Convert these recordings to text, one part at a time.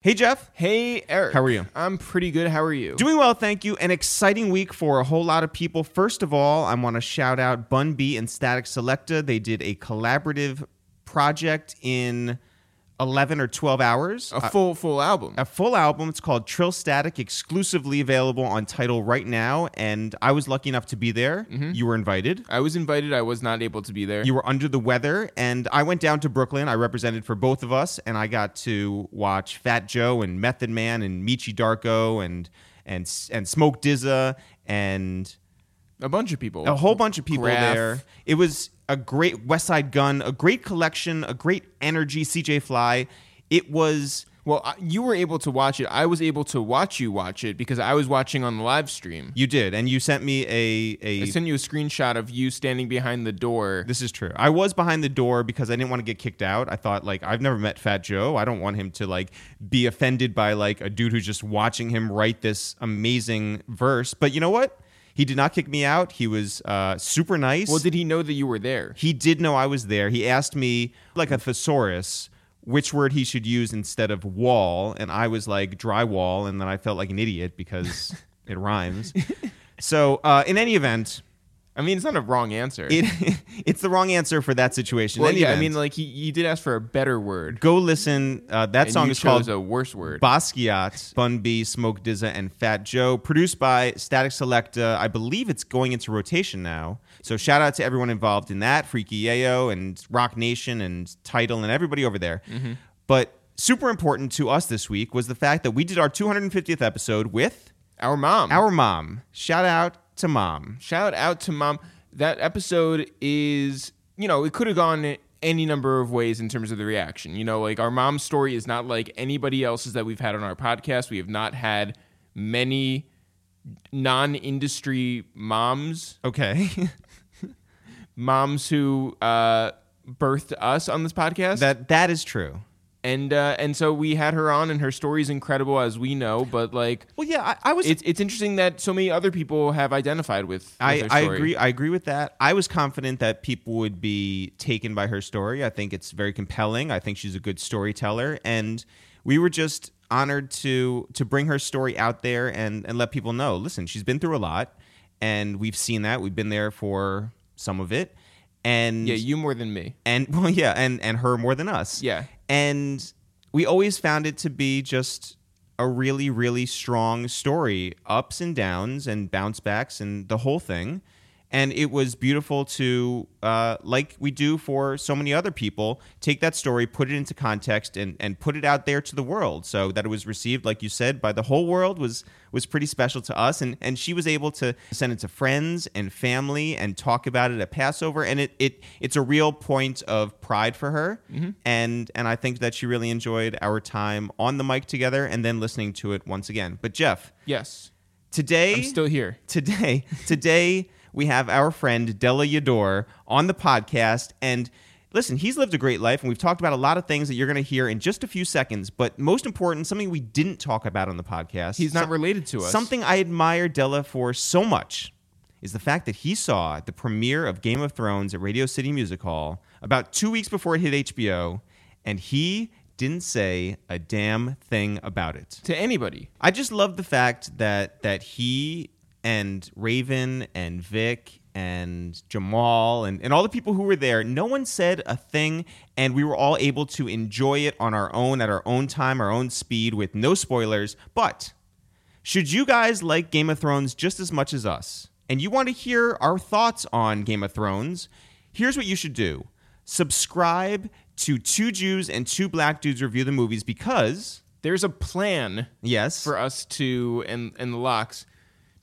Hey, Jeff. Hey, Eric. How are you? I'm pretty good. How are you? Doing well, thank you. An exciting week for a whole lot of people. First of all, I want to shout out Bun B and Static Selecta. They did a collaborative project in 11 or 12 hours. a uh, full full album. a full album. It's called Trill Static, exclusively available on Tidal right now. And I was lucky enough to be there. Mm-hmm. You were invited. I was invited. I was not able to be there. You were under the weather, and I went down to Brooklyn. I represented for both of us, and I got to watch Fat Joe and Method Man and Michi Darko and and and Smoke DZA and a bunch of people. a whole bunch of people there. It was a great West Side Gun, a great collection, a great energy. CJ Fly. It was. Well, you were able to watch it. I was able to watch you watch it because I was watching on the live stream. You did, and you sent me a a. I sent you a screenshot of you standing behind the door. This is true. I was behind the door because I didn't want to get kicked out. I thought like I've never met Fat Joe. I don't want him to like be offended by like a dude who's just watching him write this amazing verse. But you know what? He did not kick me out. He was uh, super nice. well, did he know that you were there? he did know I was there. He asked me like a thesaurus which word he should use instead of wall, and I was like drywall, and then I felt like an idiot because it rhymes. So uh, in any event, I mean, it's not a wrong answer. it it's the wrong answer for that situation. well, yeah. I mean, like he, he did ask for a better word. go listen. Uh, that and song is called a worse word. Basquiat, Bun B, Smoke DZA, and Fat Joe. Produced by Static Selecta. I believe it's going into rotation now. So shout out to everyone involved in that, Freaky Yayo and Roc Nation and Tidal and everybody over there. Mm-hmm. But super important to us this week was the fact that we did our 250th episode with Our mom. our mom. Shout out to mom. Shout out to mom. That episode is, you know, it could have gone any number of ways in terms of the reaction. You know, like our mom's story is not like anybody else's that we've had on our podcast. We have not had many non industry moms, Okay. moms who uh, birthed us on this podcast. that that is true. And uh, and so we had her on, and her story is incredible, as we know. But like, Well, yeah, I, I was it's it's interesting that so many other people have identified with. with I, her I agree. I agree with that. I was confident that people would be taken by her story. I think it's very compelling. I think she's a good storyteller, and we were just honored to to bring her story out there and and let people know. Listen, she's been through a lot, and we've seen that. We've been there for some of it, and Yeah, you more than me. and well, yeah, and and her more than us. Yeah. And we always found it to be just a really, really strong story, ups and downs and bounce backs and the whole thing. And it was beautiful to, uh, like we do for so many other people, take that story, put it into context, and, and put it out there to the world, so that it was received, like you said, by the whole world was was pretty special to us. And and she was able to send it to friends and family and talk about it at Passover, and it it it's a real point of pride for her. And and I think that she really enjoyed our time on the mic together, and then listening to it once again. But Jeff, Yes, today I'm still here. today today we have our friend Dela Yador on the podcast and listen he's lived a great life and we've talked about a lot of things that you're going to hear in just a few seconds but most important something we didn't talk about on the podcast He's not some- related to us. something i admire Dela for so much is the fact that he saw the premiere of Game of Thrones at Radio City Music Hall about 2 weeks before it hit HBO and he didn't say a damn thing about it to anybody. I just love the fact that that he and Raven and Vic and Jamal and, and all the people who were there, no one said a thing, and we were all able to enjoy it on our own at our own time, our own speed, with no spoilers. But should you guys like Game of Thrones just as much as us, and you want to hear our thoughts on Game of Thrones, here's what you should do subscribe to Two Jews and Two Black Dudes Review the Movies because, There's a plan yes, for us to and and the LOX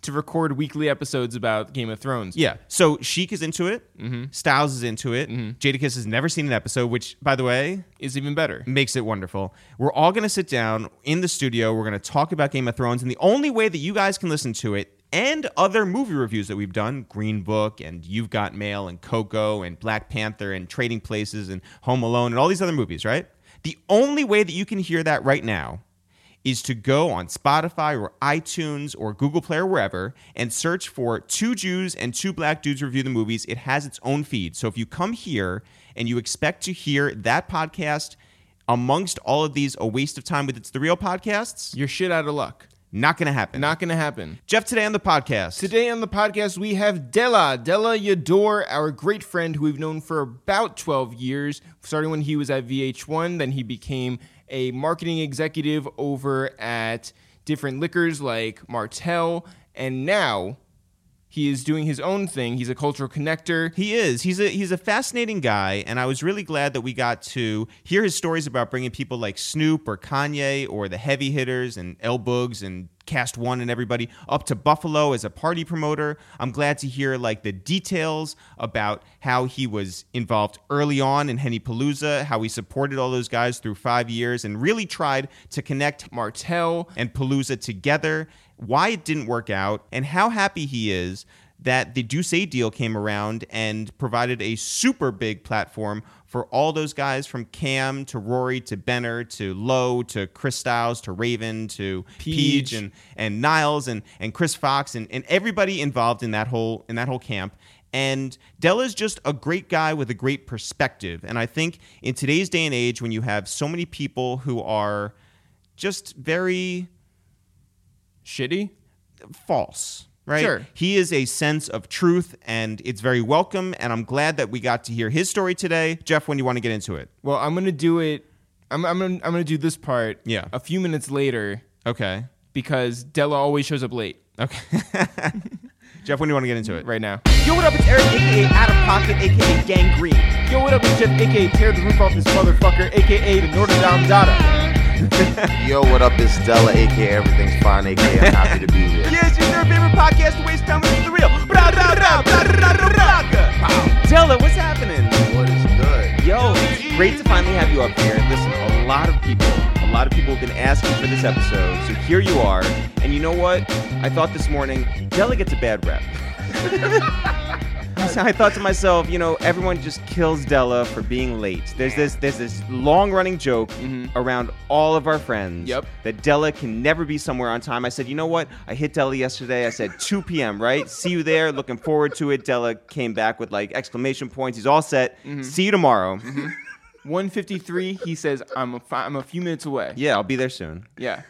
to record weekly episodes about Game of Thrones. Yeah. So Sheek is into it. Mm-hmm. Styles is into it. Jadakiss has never seen an episode, which, by the way, is even better. makes it wonderful. We're all going to sit down in the studio. We're going to talk about Game of Thrones. And the only way that you guys can listen to it and other movie reviews that we've done Green Book and You've Got Mail and Coco and Black Panther and Trading Places and Home Alone and all these other movies, right? The only way that you can hear that right now is to go on Spotify or iTunes or Google Play or wherever and search for Two Jews and Two Black Dudes Review the Movies. It has its own feed. So if you come here and you expect to hear that podcast amongst all of these a waste of time with ItsTheReal podcasts? You're shit out of luck. Not going to happen. Not gonna happen. Jeff, today on the podcast. Today on the podcast, we have Dela, Dela Yador, our great friend who we've known for about 12 years, starting when he was at VH1. Then he became a marketing executive over at different liquors like Martell. And now he is doing his own thing. He's a cultural connector. He is. He's a he's a fascinating guy, and I was really glad that we got to hear his stories about bringing people like Snoop or Kanye or the heavy hitters and L Boogs and Kast One and everybody up to Buffalo as a party promoter. I'm glad to hear like the details about how he was involved early on in HennyPalooza, how he supported all those guys through five years, and really tried to connect Martell. and Palooza together, why it didn't work out, and how happy he is that the D'usse deal came around and provided a super big platform for all those guys from Kam to Rory to Benner to Lowe to Chris Styles to Raven to Peach. Peach and, and Niles and, and Chris Fox and, and everybody involved in that whole in that whole camp. And Dell is just a great guy with a great perspective. And I think in today's day and age, when you have so many people who are just very Shitty? false, right? Sure. He is a sense of truth, and it's very welcome. And I'm glad that we got to hear his story today. Jeff, when you want to get into it? Well, I'm gonna do it. I'm, I'm, gonna, I'm gonna do this part Yeah. a few minutes later Okay. because Dela always shows up late Okay. Jeff, when do you want to get into it? right now. Yo, what up? It's Eric, aka Out of Pocket, aka Gangrene. Yo, what up, it's Jeff, aka Tear the Roof Off This Motherfucker, aka the Notre Dame Dada. Yo, what up? It's Dela, aka Everything's Fine, aka I'm happy to be here. Yes, it's your favorite podcast to waste time with the real. Dela, what's happening? What is good? Yo, it's great to finally have you up here. Listen, a lot of people, a lot of people have been asking for this episode, so here you are. And you know what? I thought this morning, Dela gets a bad rep. I thought to myself, you know, everyone just kills Dela for being late. There's this there's this long running joke mm-hmm. around all of our friends Yep. that Dela can never be somewhere on time. I said, you know what? I hit Dela yesterday. I said 2 p.m. Right? See you there. Looking forward to it. Dela came back with like exclamation points. He's all set. Mm-hmm. See you tomorrow. Mm-hmm. 153, he says, I'm a, fi- I'm a few minutes away. Yeah, I'll be there soon. Yeah.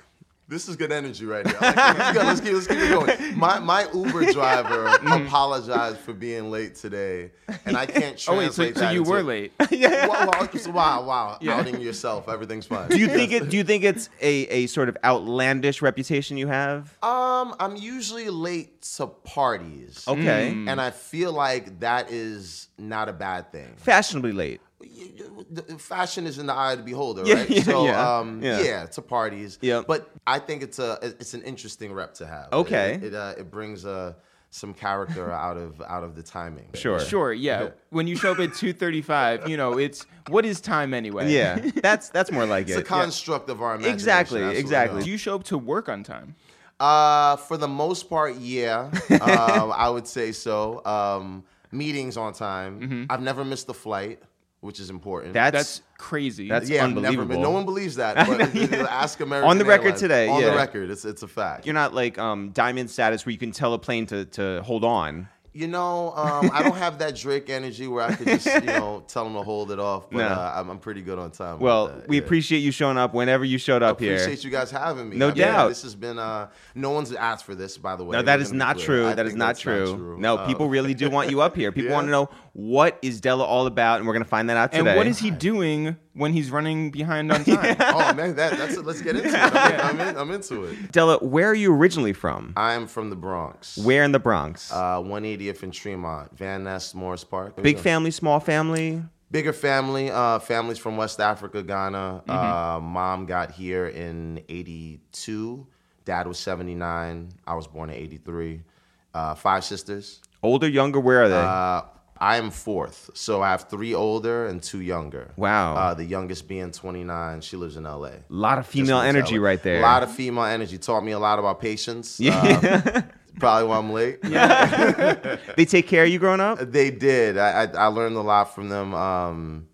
This is good energy right here. I like it. let's, keep, let's keep it going. My my Uber driver apologized for being late today, and I can't Oh, wait, so, translate so you were late. Wow, wow, wow, wow. Yeah. Outing yourself, everything's fine. Do you think it? Do you think it's a, a sort of outlandish reputation you have? Um, I'm usually late to parties. Okay, And I feel like that is not a bad thing. fashionably late. You- you- the fashion is in the eye of the beholder, right? yeah, so, yeah, um, yeah. yeah. to parties. Yeah. But I think it's a it's an interesting rep to have. Okay. It it, uh, it brings uh, some character out of out of the timing. Sure. Sure, yeah. When you show up at 2:35, you know, it's what is time anyway? Yeah, that's that's more like It's it. It's a construct of our imagination. Exactly, That's what we exactly. Do you show up to work on time? Uh, for the most part, yeah. um, I would say so. Um, meetings on time. Mm-hmm. I've never missed a flight, which is important. That's, That's crazy. That's yeah, I've never been. unbelievable. No one believes that. But ask American On the record Airlines. today, On yeah. the record, it's it's a fact. you're not like um, diamond status where you can tell a plane to, to hold on. You know, um, I don't have that Drake energy where I could just, you know, tell them to hold it off. But No. uh, I'm, I'm pretty good on time. Well, we yeah. appreciate you showing up whenever you showed up here. appreciate you guys having me. No I mean, doubt. This has been. Uh, no one's asked for this, by the way. No, that We're is not true. I That is think not true. No, Uh, people really do want you up here. People Yeah. want to know what is Dela all about, and we're gonna find that out today. and what is he doing when he's running behind on time? oh man, that, that's it. Let's get into it. I'm, I'm, in, I'm into it. Dela? Where are you originally from? I'm from the Bronx. Where in the Bronx? Uh, 180th and Tremont, Van Nest, Morris Park. There Big family, small family. Bigger family. Uh, families from West Africa, Ghana. Mm-hmm. Uh, mom got here in '82. Dad was '79. I was born in '83. Uh, five sisters. Older, younger? Where are they? I am fourth, so I have three older and two younger. Wow. Uh, the youngest being 29. She lives in LA. a lot of female energy right there. A lot of female energy. Taught me a lot about patience. Yeah. Uh, probably why I'm late. Yeah. they take care of you growing up. They did. I, I, I learned a lot from them. Um,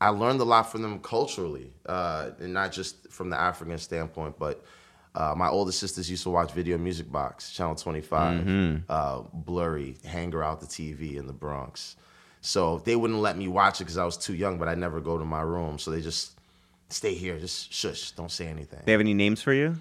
I learned a lot from them culturally, uh, and not just from the African standpoint, but uh, my older sisters used to watch Video Music Box, Channel 25, Mm-hmm. uh, blurry, hanger out the TV in the Bronx. So they wouldn't let me watch it because I was too young, but I never go to my room. So they just stay here, just shush, don't say anything. They have any names for you?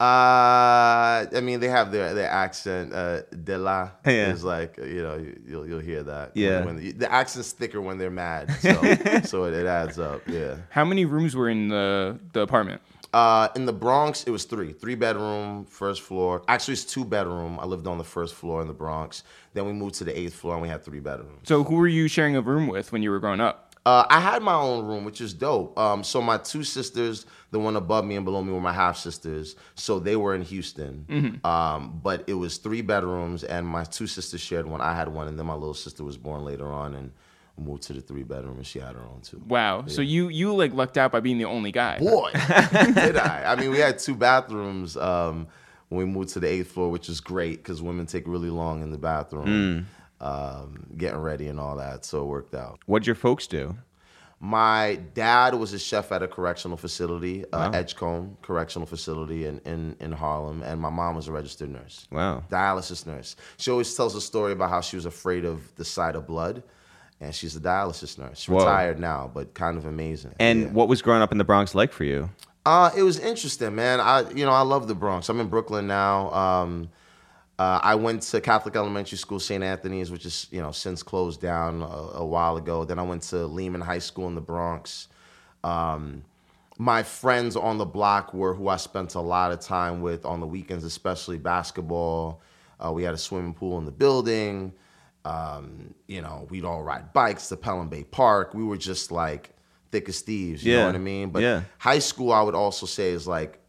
Uh, I mean, they have their their accent. Uh, de la Yeah. is like you know you- you'll you'll hear that. Yeah. when, the, the accent's thicker when they're mad, so so it, it adds up. Yeah. How many rooms were in the the apartment? Uh, in the Bronx, it was three, three bedroom, first floor. Actually, it's two bedroom. I lived on the first floor in the Bronx. Then we moved to the eighth floor, and we had three bedrooms. So who were you sharing a room with when you were growing up? Uh, I had my own room, which is dope. Um, so my two sisters, the one above me and below me, were my half sisters. So they were in Houston. Um, but it was three bedrooms, and my two sisters shared one. I had one, and then my little sister was born later on and moved to the three bedroom, and she had her own too. Wow. So you you like lucked out by being the only guy. Boy, did I! I mean, we had two bathrooms um, when we moved to the eighth floor, which is great because women take really long in the bathroom, um, getting ready and all that. So it worked out. What'd your folks do? My dad was a chef at a correctional facility, uh, Edgecombe Correctional Facility in, in, in Harlem, and my mom was a registered nurse, Wow. dialysis nurse. She always tells a story about how she was afraid of the sight of blood, and she's a dialysis nurse. She's Whoa. retired now, but kind of amazing. And Yeah. what was growing up in the Bronx like for you? Uh, it was interesting, man. I, you know, I love the Bronx. I'm in Brooklyn now. Um, uh, I went to Catholic Elementary School, St. Anthony's, which is, you know, since closed down a, a while ago. Then I went to Lehman High School in the Bronx. Um, my friends on the block were who I spent a lot of time with on the weekends, especially basketball. Uh, we had a swimming pool in the building. Um, you know, we'd all ride bikes to Pelham Bay Park. We were just like thick as thieves. You Yeah. know what I mean? But Yeah. high school, I would also say, is like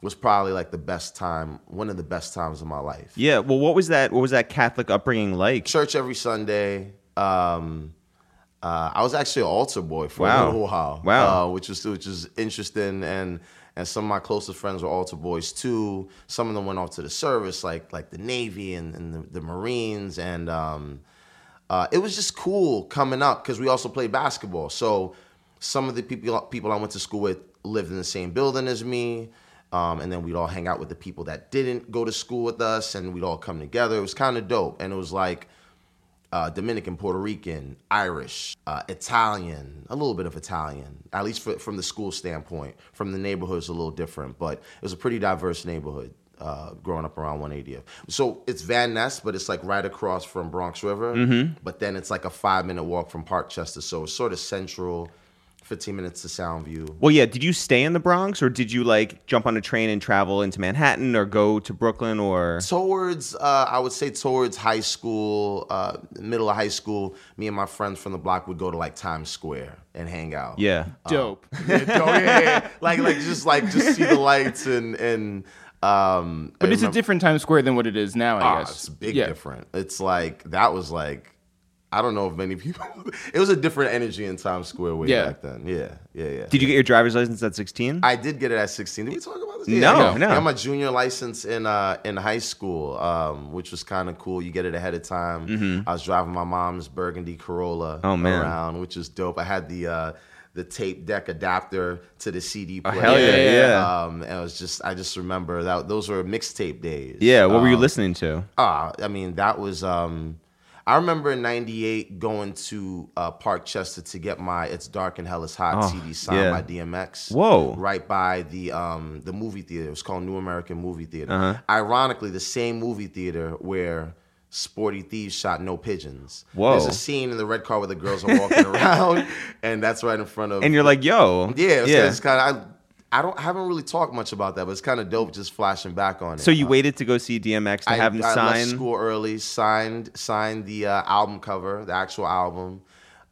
was probably like the best time, one of the best times of my life. Yeah. Well, what was that? What was that Catholic upbringing like? Church every Sunday. Um, uh, I was actually an altar boy for Wow. a little while. Wow. uh, which was which is interesting, and and some of my closest friends were altar boys too. Some of them went off to the service, like like the Navy and, and the, the Marines, and um, uh, it was just cool coming up because we also played basketball. So some of the people people I went to school with lived in the same building as me. Um, and then we'd all hang out with the people that didn't go to school with us, and we'd all come together. It was kind of dope, and it was like uh, Dominican, Puerto Rican, Irish, uh, Italian, a little bit of Italian, at least for, from the school standpoint. From the neighborhood, it's a little different, but it was a pretty diverse neighborhood uh, growing up around 180th. So it's Van Nest, but it's like right across from Bronx River. But then it's like a five minute walk from Parkchester. So it's sort of central, 15 minutes to Soundview. Well, yeah. Did you stay in the Bronx, or did you like jump on a train and travel into Manhattan, or go to Brooklyn, or? towards uh, I would say towards high school, uh, middle of high school, me and my friends from the block would go to like Times Square and hang out. Yeah. Dope. yeah, oh, yeah, yeah, yeah. like like just like just see the lights and and um. But I it's a different Times Square than what it is now, I Ah, guess. it's big yeah. different. It's like that was like. I don't know if many people. It was a different energy in Times Square way Yeah. back then. Yeah, yeah, yeah. Did you get your driver's license at 16? I did get it at 16. Did we talk about this? No, I got, no. I got my junior license in uh, in high school, um, which was kind of cool. You get it ahead of time. I was driving my mom's Burgundy Corolla Mm-hmm. Oh, man. around, which is dope. I had the uh, the tape deck adapter to the CD player. Oh, hell yeah, yeah, yeah. Um, and it was just, I just remember that those were mixtape days. yeah. What were you Um, listening to? Ah, I mean, that was. Um, I remember in '98 going to uh, Parkchester to get my "It's Dark and Hell Is Hot" Oh, CD signed yeah. by DMX. Whoa. Right by the um, the movie theater. It was called New American Movie Theater. Uh-huh. Ironically, the same movie theater where Sporty Thievz shot No Pigeons. Whoa. There's a scene in the red car where the girls are walking around, and that's right in front of. And you're like, yo. yeah, it's, yeah. it's kind of. I, I don't I haven't really talked much about that, but it's kind of dope just flashing back on it. So you Uh, waited to go see DMX to I, have him I sign? left school early, signed signed the uh, album cover, the actual album.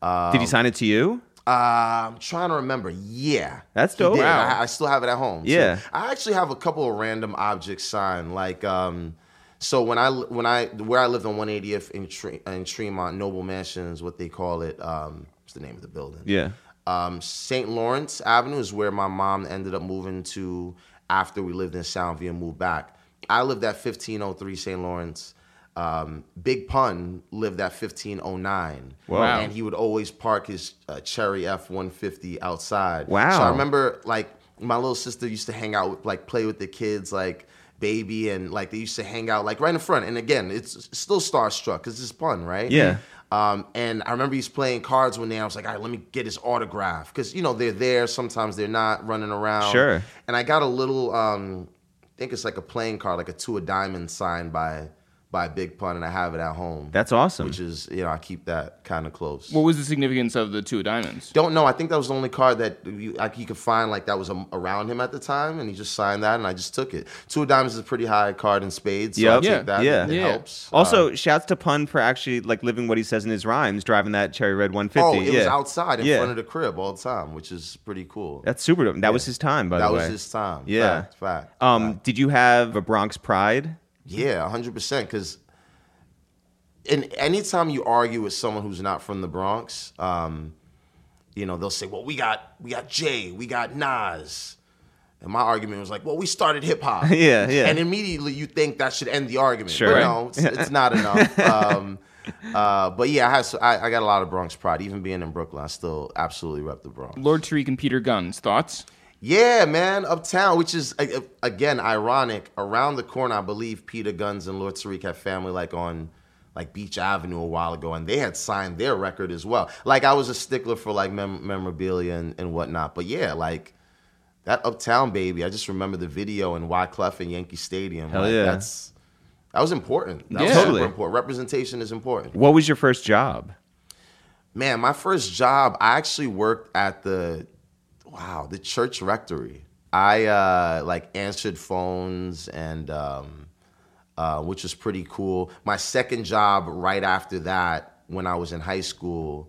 Uh, Did he sign it to you? uh, I'm trying to remember. Yeah, That's dope. Wow. I, I still have it at home. Yeah. I actually have a couple of random objects signed, like um, so when I when I where I lived on 180th in Tre- in Tremont, Noble Mansions, what they call it. Um, what's the name of the building? Yeah. Um, St. Lawrence Avenue is where my mom ended up moving to after we lived in Soundview and moved back. I lived at 1503 St. Lawrence. Um, Big Pun lived at 1509. Wow. And he would always park his uh, Cherry F 150 outside. Wow. So I remember like my little sister used to hang out with, like play with the kids like baby, and like they used to hang out like right in front. And again, it's still starstruck because it's fun, right? Yeah. Um, and I remember he's playing cards one day. I was like, all right, let me get his autograph because you know they're there. Sometimes they're not running around. Sure. And I got a little, um, I think it's like a playing card, like a two of diamonds signed by by Big Pun, and I have it at home. That's awesome. which is you know I keep that kind of close. What was the significance of the two of diamonds? Don't know. I think that was the only card that you, like, you could find like that was um, around him at the time, and he just signed that, and I just took it. Two of diamonds is a pretty high card in spades, so Yep. I Yeah. take that. Yeah. It, it Yeah. helps. also, Uh, shouts to Pun for actually like living what he says in his rhymes, driving that cherry red 150. oh, it yeah. was outside in Yeah. front of the crib all the time, which is pretty cool. That's super dope. That was his time, by that the way. was his time. Yeah. fact. fact um, fact. did you have a Bronx pride? Yeah, hundred percent. Because, and anytime you argue with someone who's not from the Bronx, um, you know they'll say, "Well, we got we got Jay, we got Nas," and my argument was like, "Well, we started hip hop." Yeah, yeah. And immediately you think that should end the argument. Sure. But no, it's, it's not enough. Um, uh, but yeah, I, had, so- I, I got a lot of Bronx pride. Even being in Brooklyn, I still absolutely rep the Bronx. Lord Tariq and Peter Gunz. Thoughts? Yeah, man, uptown, which is again ironic. Around the corner, I believe Peter Gunz and Lord Tariq had family like on like Beach Avenue a while ago, and they had signed their record as well. Like I was a stickler for like mem- memorabilia and, and whatnot, but yeah, like that uptown baby. I just remember the video in Wyclef and Yankee Stadium. Hell like, yeah. that's that was important. That was Yeah. super Totally. important. Representation is important. What was your first job? Man, my first job, I actually worked at the wow, the church rectory. I uh like answered phones and um uh which was pretty cool. My second job right after that when I was in high school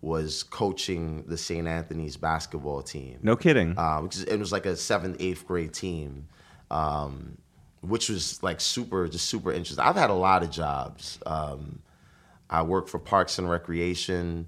was coaching the St. Anthony's basketball team. No kidding. Uh, which is, it was like a seventh, eighth grade team, um, which was like super, just super interesting. I've had a lot of jobs. Um, I worked for Parks and Recreation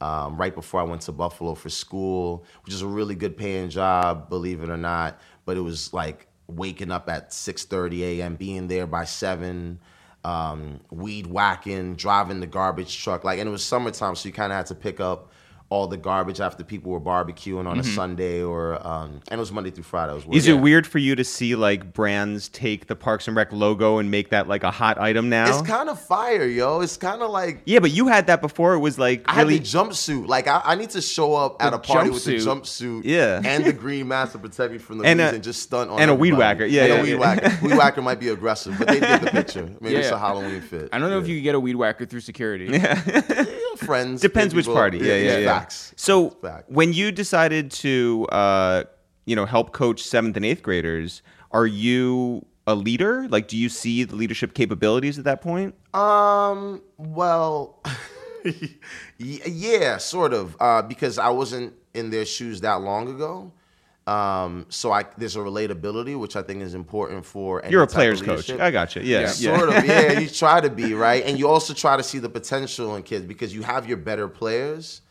um, right before I went to Buffalo for school, which is a really good paying job, believe it or not. But it was like waking up at 6:30 a.m., being there by seven, um, weed whacking, driving the garbage truck. Like, and it was summertime, so you kind of had to pick up all the garbage after people were barbecuing on a Sunday, or um, and it was Monday through Friday. It was Is work. it weird for you to see like brands take the Parks and Rec logo and make that like a hot item now? It's kind of fire, yo. It's kind of like yeah, but you had that before. It was like I had really the jumpsuit. Like I, I need to show up at a party with the jumpsuit. jumpsuit, Yeah. and the green mask to protect me from the And bees a- and just stunt on and a weed whacker. Yeah, and yeah, a weed yeah. whacker. Weed whacker might be aggressive, but they did the picture. Maybe it's Yeah. a Halloween fit. I don't know if you could get a weed whacker through security. Yeah, friends. Depends which people. party. Yeah, yeah, yeah. Facts. So Fact. when you decided to, uh, you know, help coach seventh and eighth graders, are you a leader? Like, do you see the leadership capabilities at that point? Um. Well, yeah, sort of. Uh, because I wasn't in their shoes that long ago. Um. So I there's a relatability which I think is important for. Any You're a player's coach. I got you. Yeah. yeah. Sort of, yeah. You try to be right, and you also try to see the potential in kids because you have your better players,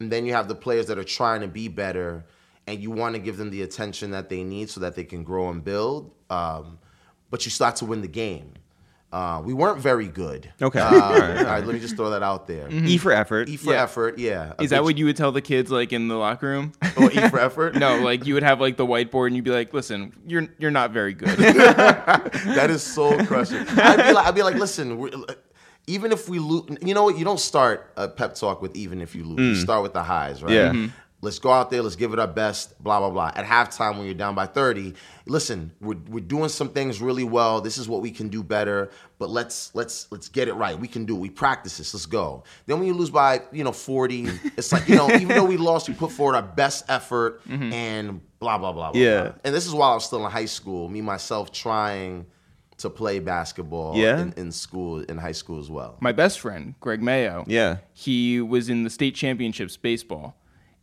and then you have the players that are trying to be better, and you want to give them the attention that they need so that they can grow and build. Um, but you start to win the game. Uh, we weren't very good. Okay. Uh, All right, all right, let me just throw that out there. E for effort. E for Yeah. effort, yeah. A Is that what you would tell the kids like in the locker room? or E for effort? no, like you would have like the whiteboard and you'd be like, "Listen, you're you're not very good." that is soul crushing. I'd be like, I'd be like listen, even if we lose, you know what? You don't start a pep talk with even if you lose. You start with the highs, right? Yeah. Mhm. Let's go out there. Let's give it our best. Blah blah blah. At halftime, when you're down by 30, listen, we're, we're doing some things really well. This is what we can do better. But let's let's let's get it right. We can do. it. We practice this. Let's go. Then when you lose by you know 40, it's like you know even though we lost, we put forward our best effort mm-hmm. and blah blah blah. blah Yeah. blah. And this is while I was still in high school. Me myself trying to play basketball Yeah. in, in school, in high school as well. My best friend, Greg Mayo. Yeah. He was in the state championships baseball,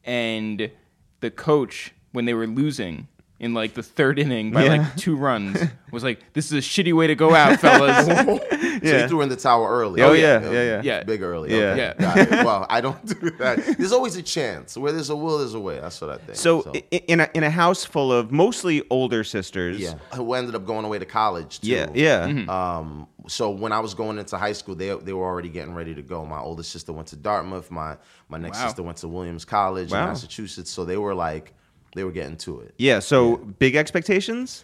and the coach, when they were losing in like the third inning by Yeah. like two runs, was like, "This is a shitty way to go out, fellas." So Yeah. you threw in the tower early. Oh, yeah, yeah, yeah. Yeah. Big early. Yeah. Okay. Yeah. Got it. Well, I don't do that. There's always a chance. Where there's a will, there's a way. That's what I think. So, i in a in a house full of mostly older sisters. yeah. Who ended up going away to college, too. Yeah. Yeah. Um, so when I was going into high school, they they were already getting ready to go. My oldest sister went to Dartmouth. My my next Wow. sister went to Williams College Wow. in Massachusetts. So they were like, they were getting to it. Yeah. So big expectations.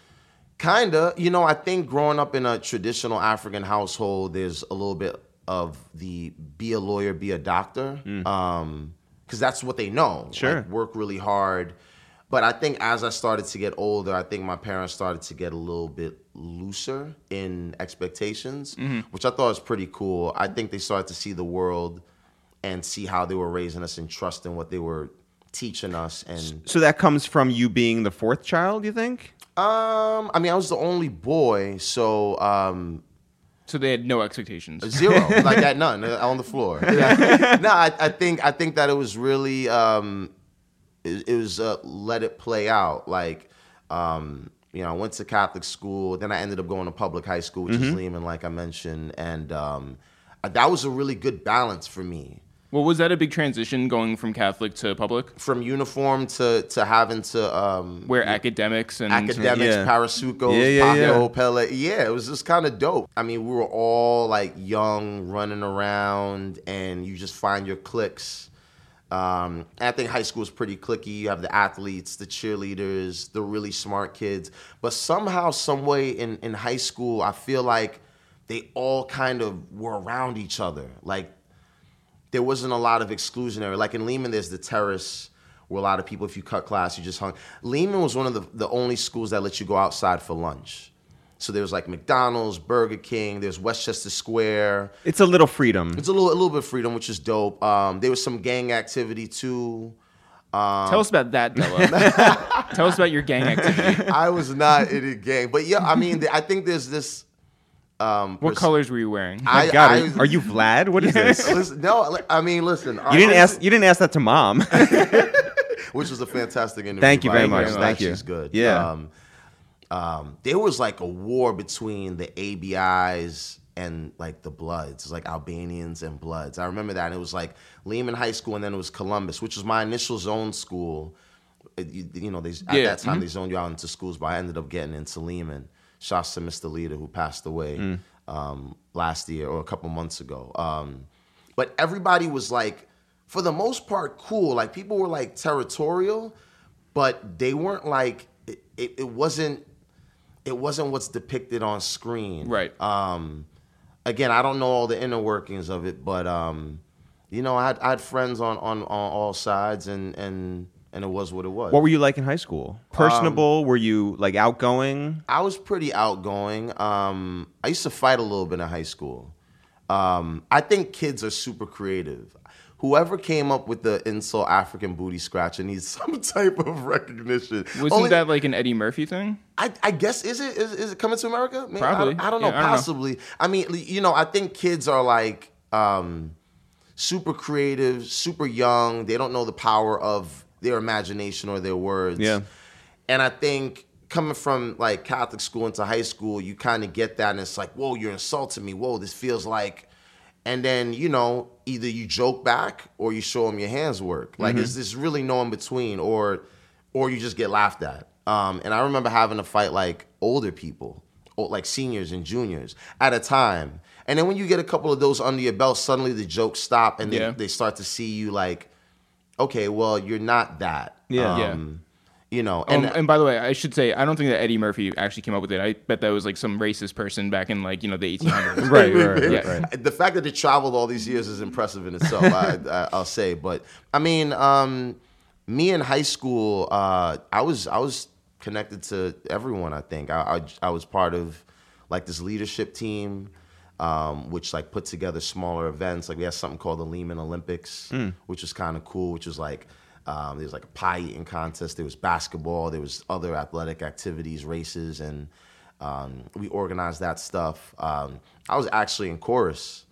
Kinda. You know, I think growing up in a traditional African household, there's a little bit of the be a lawyer, be a doctor, um, because that's what they know. Sure. Like, work really hard. But I think as I started to get older, I think my parents started to get a little bit looser in expectations, which I thought was pretty cool. I think they started to see the world and see how they were raising us and trusting what they were teaching us and So that comes from you being the fourth child, you think? um, I mean, I was the only boy, so um, So they had no expectations. zero, like at none uh, on the floor. no, I, I think I think that it was really um, it, it was uh, let it play out. Like, um, you know, I went to Catholic school, then I ended up going to public high school, which is Lehman, like I mentioned, and um, that was a really good balance for me. Well, was that a big transition going from Catholic to public, From uniform to to having to um, where academics and academics, Yeah. Parasucos, Yeah, yeah, yeah. Pele. Yeah, it was just kind of dope. I mean, we were all like young, running around, and you just find your cliques. Um, I think high school is pretty clicky. You have the athletes, the cheerleaders, the really smart kids. But somehow, some way in, in high school, I feel like they all kind of were around each other. Like there wasn't a lot of exclusionary. Like in Lehman, there's the terrace where a lot of people, if you cut class, you just hung. Lehman was one of the, the only schools that let you go outside for lunch. So there was like McDonald's, Burger King, there's Westchester Square. It's a little freedom. It's a little a little bit of freedom, which is dope. Um, there was some gang activity too. Tell us about that, Dela. Tell us about your gang activity. I was not in a gang, but yeah, I mean, I think there's this. Um, What pers- colors were you wearing? I, God, I- are, are you Vlad? What is this? Listen, no, I mean, listen. You didn't ask. You didn't ask that to mom. which was a fantastic interview. Thank you very much. Thank you. She's good. Yeah. Um, um, there was like a war between the ABIs and like the Bloods, like Albanians and Bloods. I remember that. And it was like Lehman High School, and then it was Columbus, which was my initial zone school. You, you know, they, at that time they zoned you out into schools, but I ended up getting into Lehman. Shouts to Mr. Leader who passed away um, last year or a couple months ago. Um, but everybody was like, for the most part, cool. Like people were like territorial, but they weren't like it, it, it wasn't it wasn't what's depicted on screen. Right. Um again, I don't know all the inner workings of it, but um, you know, I had, I had friends on, on, on all sides and, and and it was what it was. what were you like in high school? Personable? were you like outgoing? I was pretty outgoing. Um, I used to fight a little bit in high school. Um, I think kids are super creative. Whoever came up with the insult African booty scratcher needs some type of recognition. Wasn't Only- that like an Eddie Murphy thing? I, I guess is it is, is it coming to America? Man, Probably. I, I don't know. Yeah, I don't know. possibly. I mean, you know, I think kids are like um, super creative, super young. They don't know the power of their imagination or their words. Yeah. And I think coming from like Catholic school into high school, you kind of get that, and it's like, whoa, you're insulting me. Whoa, this feels like. And then you know, either you joke back or you show them your hands work. Like, is there's really no in between, or or you just get laughed at. Um, and I remember having to fight like older people, or like seniors and juniors at a time. And then when you get a couple of those under your belt, suddenly the jokes stop, and they, Yeah. they start to see you like, okay, well, you're not that. Yeah. Yeah. Um, You know, And, and and by the way, I should say I don't think that Eddie Murphy actually came up with it. I bet that was like some racist person back in like you know the 1800s. Right, right, right, Yeah. right. the fact that they traveled all these years is impressive in itself. I, I, I'll say, but I mean, um, me in high school, uh, I was I was connected to everyone. I think I, I I was part of like this leadership team, um, which like put together smaller events. Like we had something called the Lehman Olympics, which was kind of cool. Which was like um, there was like a pie eating contest. There was basketball. There was other athletic activities, races, and um, we organized that stuff. Um, I was actually in chorus,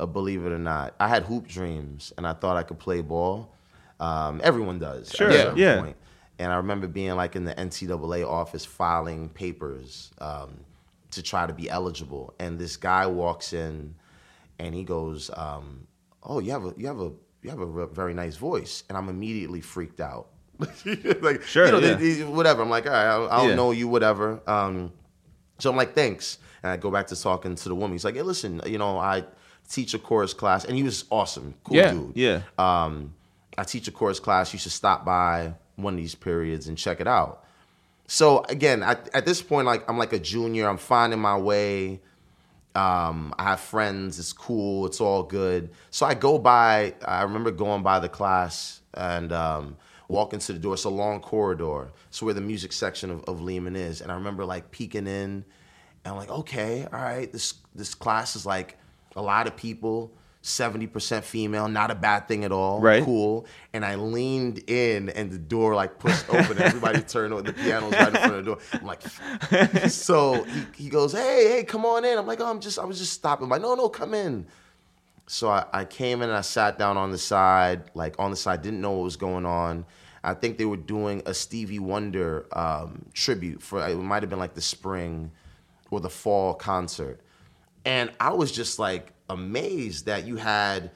uh, believe it or not. I had hoop dreams, and I thought I could play ball. Um, everyone does. Sure, certain yeah. point. And I remember being like in the NCAA office filing papers um, to try to be eligible. And this guy walks in, and he goes, um, "Oh, you have a you have a you have a very nice voice." And I'm immediately freaked out. like Sure, you know, yeah. they- they- whatever. I'm like, all right, I, I don't Yeah. know you, whatever. Um, so I'm like, thanks. And I go back to talking to the woman. He's like, hey, listen, you know, I teach a chorus class, and he was awesome, cool Yeah, dude. yeah. Um, I teach a chorus class. You should stop by one of these periods and check it out. So again, at, this point, like I'm like a junior. I'm finding my way. Um, I have friends. It's cool. It's all good. So I go by. I remember going by the class and um, walking to the door. It's a long corridor. It's where the music section of, of Lehman is, and I remember like peeking in, and I'm like, okay, all right. This this class is like a lot of people. 70% female, not a bad thing at all. Right. Cool. And I leaned in and the door like pushed open and everybody turned on the piano's right in front of the door. I'm like, so he, he goes, Hey, hey, come on in. I'm like, oh, I'm just, I was just stopping. I'm like, no, no, come in. So I, I came in and I sat down on the side, like on the side, didn't know what was going on. I think they were doing a Stevie Wonder um, tribute for, it might have been like the spring or the fall concert. And I was just like amazed that you had,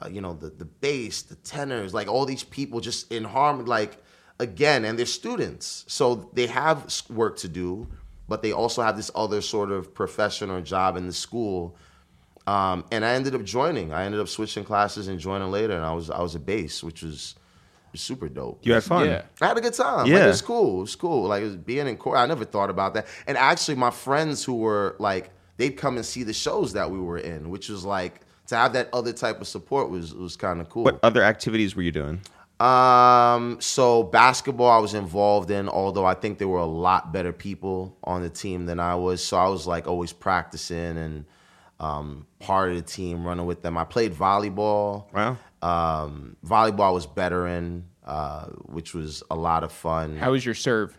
uh, you know, the, the bass, the tenors, like all these people just in harmony, like again, and they're students. So they have work to do, but they also have this other sort of profession or job in the school. Um, and I ended up joining. I ended up switching classes and joining later, and I was I was a bass, which was super dope. You had fun. Yeah. I had a good time. Yeah. Like, it was cool. It was cool. Like it was being in court. I never thought about that. And actually, my friends who were like, they'd come and see the shows that we were in, which was like to have that other type of support was was kind of cool. What other activities were you doing? Um, so basketball I was involved in, although I think there were a lot better people on the team than I was. So I was like always practicing and um, part of the team, running with them. I played volleyball. Wow. Um, volleyball I was better in, uh, which was a lot of fun. How was your serve?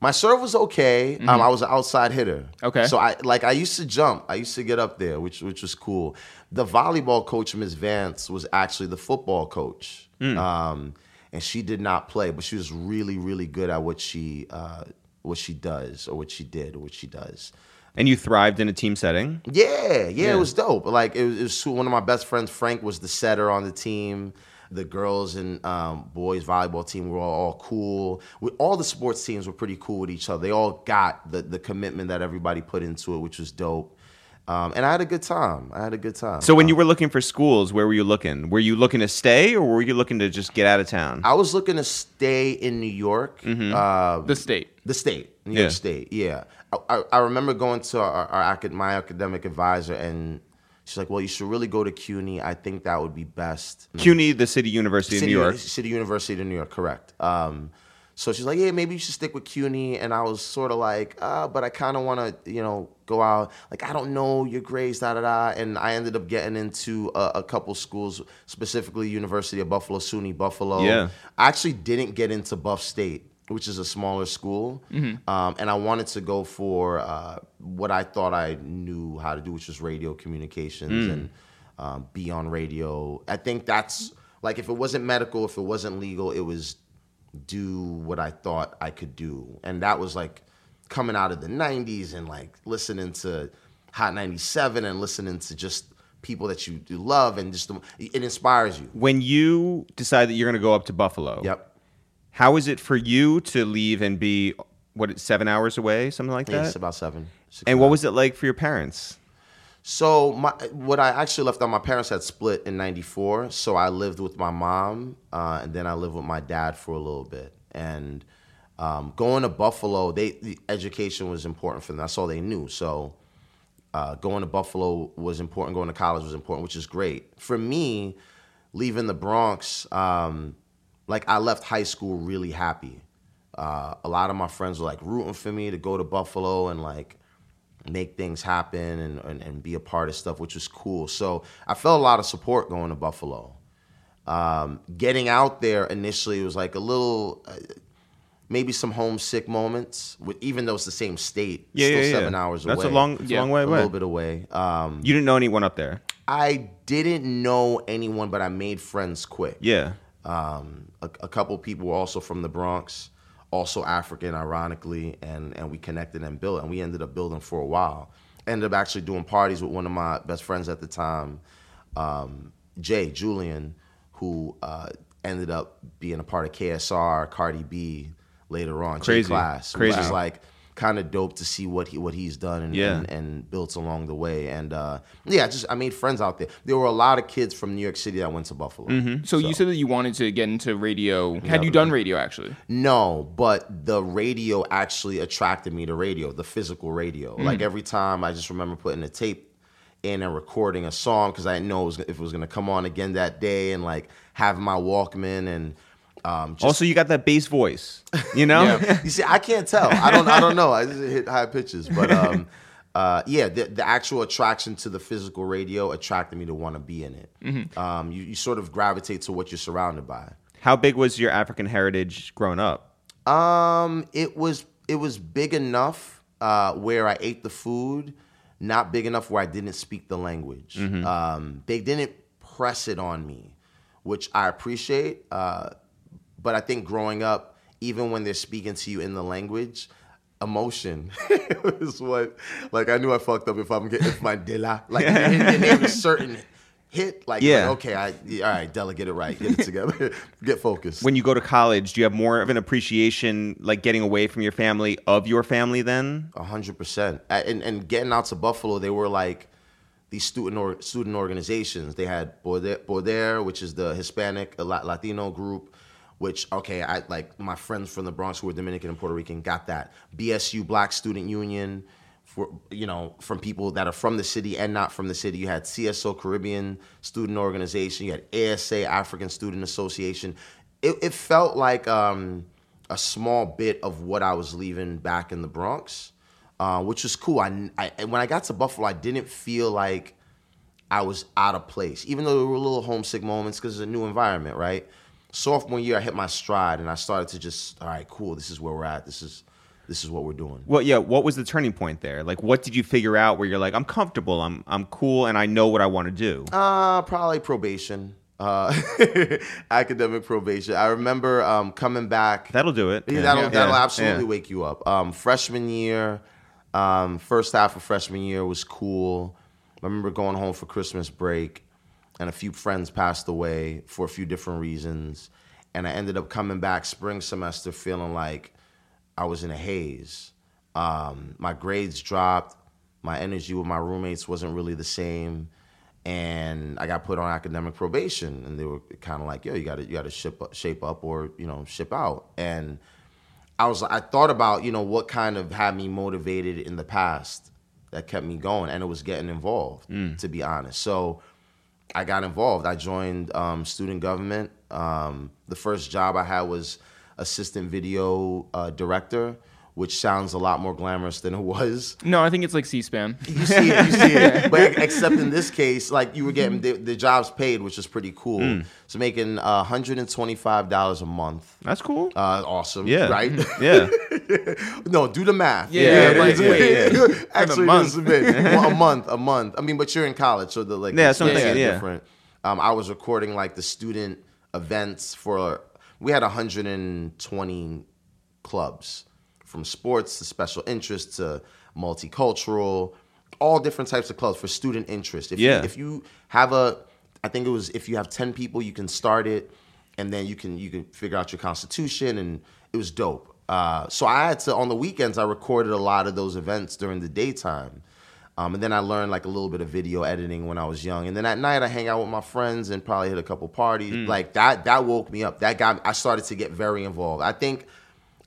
My serve was okay. Um, I was an outside hitter. Okay. So I like I used to jump. I used to get up there, which which was cool. The volleyball coach, Ms. Vance, was actually the football coach. Um, and she did not play, but she was really really good at what she uh, what she does or what she did or what she does. And you thrived in a team setting. Yeah, yeah, Yeah. it was dope. Like it was, it was one of my best friends, Frank, was the setter on the team. The girls and um, boys volleyball team were all, all cool. We, all the sports teams were pretty cool with each other. They all got the the commitment that everybody put into it, which was dope. Um, and I had a good time. I had a good time. So when you were looking for schools, where were you looking? Were you looking to stay, or were you looking to just get out of town? I was looking to stay in New York. Uh, The state. The state, New Yeah. York State, yeah. I, I, I remember going to our, our my academic advisor, and she's like, "Well, you should really go to CUNY. I think that would be best." CUNY, the City University City, of New York. City University of New York, correct. Um, so she's like, "Yeah, maybe you should stick with CUNY." And I was sort of like, "Uh, but I kind of want to, you know, go out. Like, I don't know your grades, da da da." And I ended up getting into a, a couple schools, specifically University of Buffalo, SUNY Buffalo. Yeah. I actually didn't get into Buff State, which is a smaller school, um, and I wanted to go for uh, what I thought I knew how to do, which was radio communications and um, be on radio. I think that's like if it wasn't medical, if it wasn't legal, it was do what I thought I could do, and that was like coming out of the '90s and like listening to Hot '97 and listening to just people that you, you love and just it inspires you. When you decide that you're going to go up to Buffalo, Yep. How is it for you to leave and be what seven hours away, something like that? it's about seven. and what hours. was it like for your parents? So my what I actually left out, my parents had split in '94, so I lived with my mom, uh, and then I lived with my dad for a little bit. And um, going to Buffalo, they the education was important for them. That's all they knew. So uh, going to Buffalo was important. Going to college was important, which is great for me. Leaving the Bronx, um, like I left high school really happy. Uh, a lot of my friends were like rooting for me to go to Buffalo and like make things happen and, and, and be a part of stuff, which was cool. So I felt a lot of support going to Buffalo. Um, getting out there initially was like a little, uh, maybe some homesick moments, with, even though it's the same state, Yeah, still yeah, yeah. seven hours That's away. a long, Yeah, a long way away. a little bit away. Um, You didn't know anyone up there. I didn't know anyone, but I made friends quick. Yeah. Um, a, a couple people were also from the Bronx, also African, ironically, and and we connected and built, and we ended up building for a while. Ended up actually doing parties with one of my best friends at the time, um, Jay Julian, who uh, ended up being a part of KSR, Cardi B later on. Crazy. Class, Crazy. which is like kind of dope to see what he what he's done and, Yeah. and, and built along the way. And uh, yeah, just I made friends out there. There were a lot of kids from New York City that went to Buffalo. Mm-hmm. So, you said that you wanted to get into radio. Had you done radio actually? No, but the radio actually attracted me to radio, the physical radio. Like every time, I just remember putting a tape in and recording a song because I didn't know it was, if it was going to come on again that day, and like having my Walkman and um, just Also, you got that bass voice, you know? Yeah. you see, I can't tell. I don't. I don't know. I just hit high pitches, but um, uh, yeah, the, the actual attraction to the physical radio attracted me to want to be in it. Um, you, you sort of gravitate to what you're surrounded by. How big was your African heritage growing up? Um, it was it was big enough uh, where I ate the food, not big enough where I didn't speak the language. Um, they didn't press it on me, which I appreciate. Uh, but I think growing up, even when they're speaking to you in the language, emotion is what. Like I knew I fucked up if I'm getting if my Dela like name is certain hit. Like Yeah. like, okay, I yeah, all right, Dela, get it right, get it together, get focused. When you go to college, do you have more of an appreciation, like getting away from your family, of your family then? A hundred percent. And and getting out to Buffalo, they were like these student or student organizations. They had Poder, Poder which is the Hispanic Latino group. Which okay, I like my friends from the Bronx who are Dominican and Puerto Rican got that. BSU Black Student Union, for you know from people that are from the city and not from the city. You had CSO Caribbean Student Organization. You had ASA African Student Association. It, it felt like um, a small bit of what I was leaving back in the Bronx uh, which was cool. I, I when I got to Buffalo, I didn't feel like I was out of place, even though there were little homesick moments because it's a new environment, right? Sophomore year, I hit my stride and I started to just, all right, cool. This is where we're at. This is this is what we're doing. Well, yeah. What was the turning point there? Like, what did you figure out where you're like, I'm comfortable, I'm I'm cool, and I know what I want to do? Uh, probably probation, uh, academic probation. I remember um, coming back. That'll do it. Yeah, that'll Yeah. that'll absolutely Yeah. wake you up. Um, freshman year, um, first half of freshman year was cool. I remember going home for Christmas break, and a few friends passed away for a few different reasons, and I ended up coming back spring semester feeling like I was in a haze. Um, my grades dropped. My energy with my roommates wasn't really the same, and I got put on academic probation. And they were kind of like, "Yo, you got to you got to ship up, shape up, or you know, ship out." And I was I thought about you know what kind of had me motivated in the past that kept me going, and it was getting involved. To be honest, so I got involved. I joined um, student government. Um, the first job I had was assistant video uh, director, which sounds a lot more glamorous than it was. No, I think it's like C-SPAN. You see it, you see it. But except in this case, like you were getting the, the jobs paid, which is pretty cool. So making uh, $125 a month. That's cool. Uh, awesome. yeah. Right? Yeah. no, do the math. Yeah, yeah, like, yeah. Actually, month. a bit- well, a month, a month. I mean, but you're in college, so the like Yeah, something, yeah. different. Um, I was recording like the student events for. We had 120 clubs, from sports to special interests to multicultural, all different types of clubs for student interest. If Yeah. you, if you have a, I think it was if you have 10 people, you can start it, and then you can you can figure out your constitution, and it was dope. Uh, so I had to on the weekends I recorded a lot of those events during the daytime. Um, and then I learned like a little bit of video editing when I was young. And then at night I hang out with my friends and probably hit a couple parties. Like that that woke me up. That got I started to get very involved. I think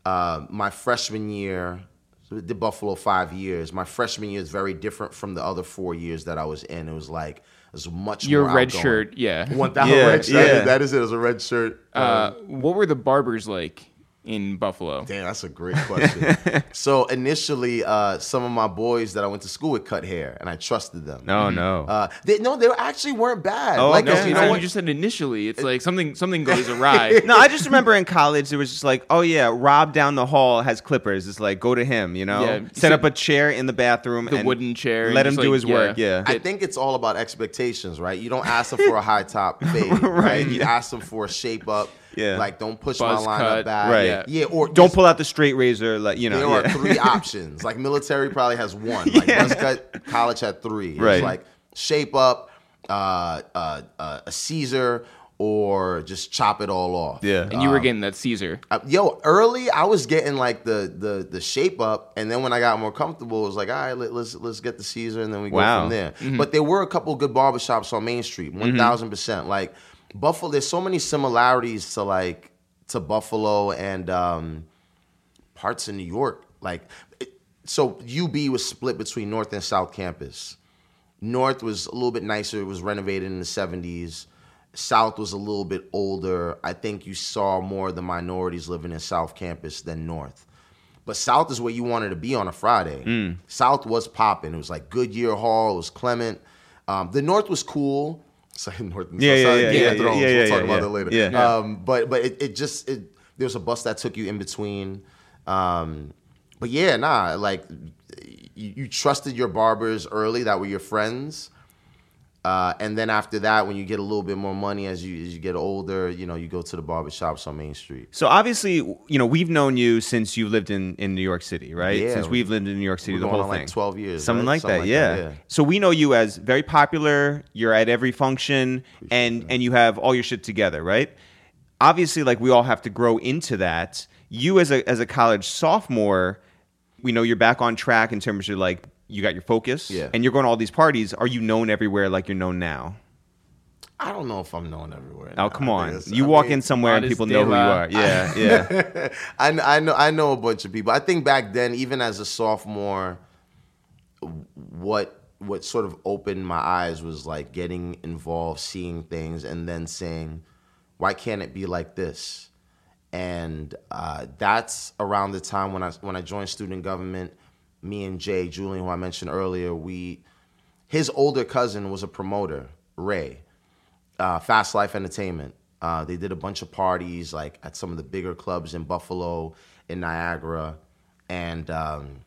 uh, my freshman year, so I Buffalo five years. My freshman year is very different from the other four years that I was in. It was like it was much Your more red outgoing. shirt, yeah. One thousand Yeah, red shirt. Yeah. is- that is it. It was a red shirt. Uh, what were the barbers like in Buffalo? Damn, that's a great question. so initially, uh, some of my boys that I went to school with cut hair, and I trusted them. No, no. Uh, they, no, they actually weren't bad. Oh, like, okay. you No, know you just said initially. It's like something something goes awry. no, I just remember in college it was just like, oh yeah, Rob down the hall has clippers. It's like go to him, you know. Yeah, Set so- up a chair in the bathroom, The and wooden chair, Let him do like, his work. yeah. Yeah. I think it's all about expectations, right? You don't ask them for a high top fade, right? You ask them for a shape up. Yeah. Like, don't push Buzz my line cut, up back. Right. yeah. Yeah. Or Don't pull out the straight razor, like you know. There yeah. are three options. Like military probably has one. Like Yeah. buzz cut, college had three. It was Right. like shape up, uh, uh, uh, a Caesar, or just chop it all off. Yeah. And you were getting that Caesar. Uh, yo, early I was getting like the the the shape up, and then when I got more comfortable, it was like, all right, let, let's let's get the Caesar, and then we go Wow. from there. But there were a couple good barbershops on Main Street, one percent. Like Buffalo, there's so many similarities to like to Buffalo and um, parts of New York. Like, it, so UB was split between North and South Campus. North was a little bit nicer. It was renovated in the 70s. South was a little bit older. I think you saw more of the minorities living in South Campus than North. But South is where you wanted to be on a Friday. South was popping. It was like Goodyear Hall. It was Clement. Um, the North was cool. Sorry, North and Yeah, South. yeah, Sorry, yeah, Game yeah, of Thrones. yeah, we'll yeah, talk yeah, about yeah. that later. Yeah. Yeah. Um, but but it, it just it, there was a bus that took you in between. Um, but yeah, nah, like you, you trusted your barbers early that were your friends. Uh, and then after that, when you get a little bit more money as you as you get older, you know, you go to the barbershops on Main Street. So obviously, you know, we've known you since you lived in, in New York City, right? Yeah, since we've lived in New York City, the whole on, like, thing, 12 years, something right? like Something that. like yeah. that, yeah. So we know you as very popular. You're at every function, and and you have all your shit together, right? Obviously, like we all have to grow into that. You as a as a college sophomore, we know you're back on track in terms of like you got your focus, Yeah. and you're going to all these parties. Are you known everywhere like you're known now? I don't know if I'm known everywhere. Oh now. come on! You I walk mean, in somewhere and people know who you are. Yeah, yeah. I, I know I know a bunch of people. I think back then, even as a sophomore, what what sort of opened my eyes was like getting involved, seeing things, and then saying, "Why can't it be like this?" And uh, that's around the time when I when I joined student government. Me and Jay Julian, who I mentioned earlier, we his older cousin was a promoter, Ray uh, Fast Life Entertainment. Uh, they did a bunch of parties like at some of the bigger clubs in Buffalo, in Niagara, and um,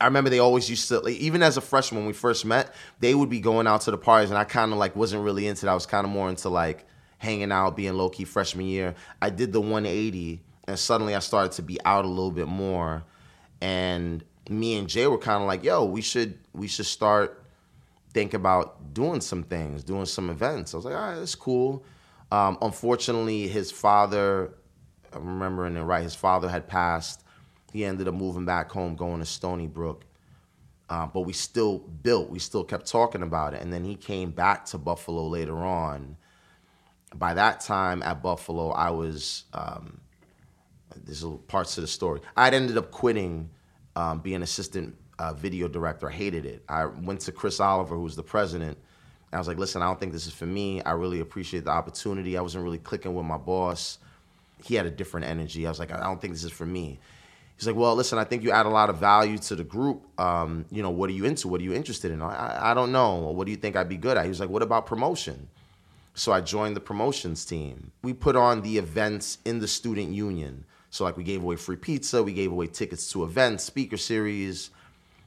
I remember they always used to, like, even as a freshman when we first met, they would be going out to the parties, and I kind of like wasn't really into that. I was kind of more into like hanging out, being low key freshman year. I did the 180, and suddenly I started to be out a little bit more, and me and Jay were kind of like, "Yo, we should we should start." think about doing some things, doing some events. I was like, all right, that's cool. Um, unfortunately, his father, I'm remembering it right, his father had passed. He ended up moving back home, going to Stony Brook. Uh, but we still built, we still kept talking about it. And then he came back to Buffalo later on. By that time at Buffalo, I was, um, there's little parts of the story. I'd ended up quitting um, being assistant uh, video director. I hated it. I went to Chris Oliver, who was the president. I was like, listen, I don't think this is for me. I really appreciate the opportunity. I wasn't really clicking with my boss. He had a different energy. I was like, I don't think this is for me. He's like, well, listen, I think you add a lot of value to the group. Um, you know, what are you into? What are you interested in? I, I, I don't know. What do you think I'd be good at? He was like, what about promotion? So I joined the promotions team. We put on the events in the student union. So like we gave away free pizza, we gave away tickets to events, speaker series,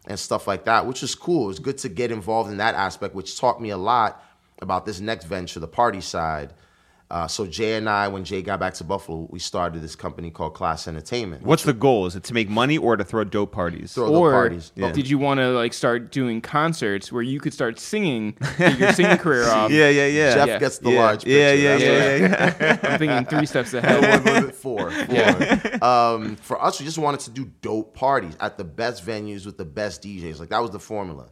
and stuff like that, which was cool. It was good to get involved in that aspect, which taught me a lot about this next venture, the party side. Uh, so Jay and I, when Jay got back to Buffalo, we started this company called Class Entertainment. What's the goal? Is it to make money or to throw dope parties? Throw the or parties. Yeah. did you want to like start doing concerts where you could start singing, your singing career off? yeah, yeah, yeah. Jeff Yeah. gets the yeah. large picture. Yeah, yeah, That's yeah, yeah, yeah. I'm thinking three steps ahead. what was it? Four. Four. Um, for us, we just wanted to do dope parties at the best venues with the best DJs. Like that was the formula.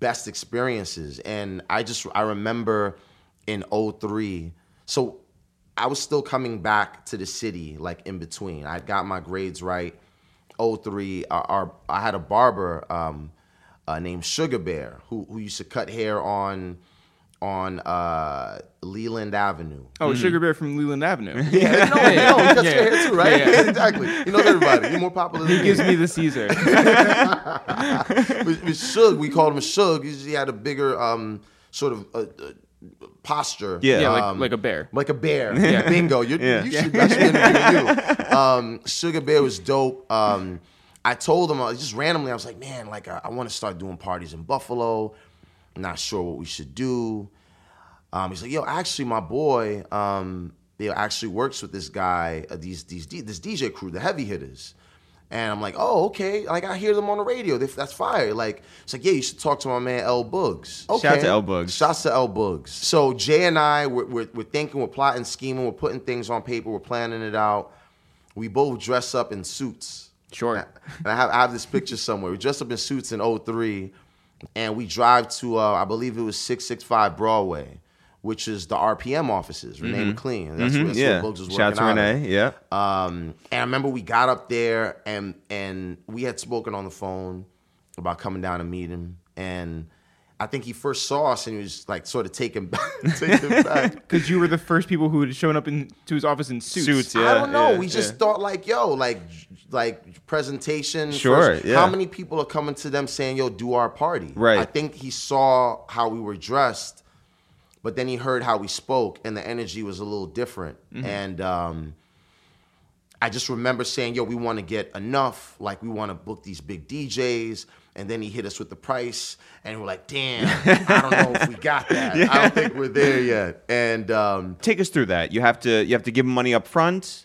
Best experiences. And I just I remember in 03, so I was still coming back to the city like in between. I got my grades right. 03, our, our I had a barber um, uh, named Sugar Bear who who used to cut hair on on uh, Leland Avenue. Oh, Sugar Bear from Leland Avenue. Yeah, you know, you know, he cuts Yeah. your hair too, right? Yeah, yeah. exactly. He knows everybody. He's more popular than He gives me the Caesar. with, with Suge, we called him Suge. He he had a bigger um, sort of uh, uh, posture. Yeah. Yeah, like, um, like a bear. like a bear. Yeah. Bingo. You, Yeah. you should that should be you. Um, Sugar Bear was dope. Um, I told him just randomly. I was like, man, like I, I want to start doing parties in Buffalo. Not sure what we should do. Um, he's like, yo, actually, my boy, um, you know, actually works with this guy, uh, these these this DJ crew, the heavy hitters. And I'm like, oh, okay. Like I hear them on the radio. They- That's fire. Like it's like, yeah, you should talk to my man L Boogs. Okay. Shout out to L. Boogs. Shouts to L Boogs. So Jay and I, we're, we're, we're thinking, we're plotting, scheming, we're putting things on paper, we're planning it out. We both dress up in suits. Sure. And I have, I have this picture somewhere. We dressed up in suits in 03, and we drive to, uh, I believe it was 665 Broadway, which is the RPM offices, Renee McLean. That's, where, that's Mm-hmm. yeah. where Boogs was Shout out working to out of. Renee. Yeah. Um, and I remember we got up there and and we had spoken on the phone about coming down to meet him. And I think he first saw us and he was like sort of taken back. taken back. Because you were the first people who had shown up in, to his office in suits. Suits, I don't know. yeah, we just yeah. thought like, yo, like like presentation. Sure, first. yeah. How many people are coming to them saying, yo, do our party? Right. I think he saw how we were dressed, but then he heard how we spoke and the energy was a little different. Mm-hmm. And um I just remember saying, yo, we want to get Enuff. Like, we want to book these big DJs. And then he hit us with the price. And we're like, damn, I don't know if we got that. I don't think we're there yet. And um, Take us through that. You have to you have to give them money up front.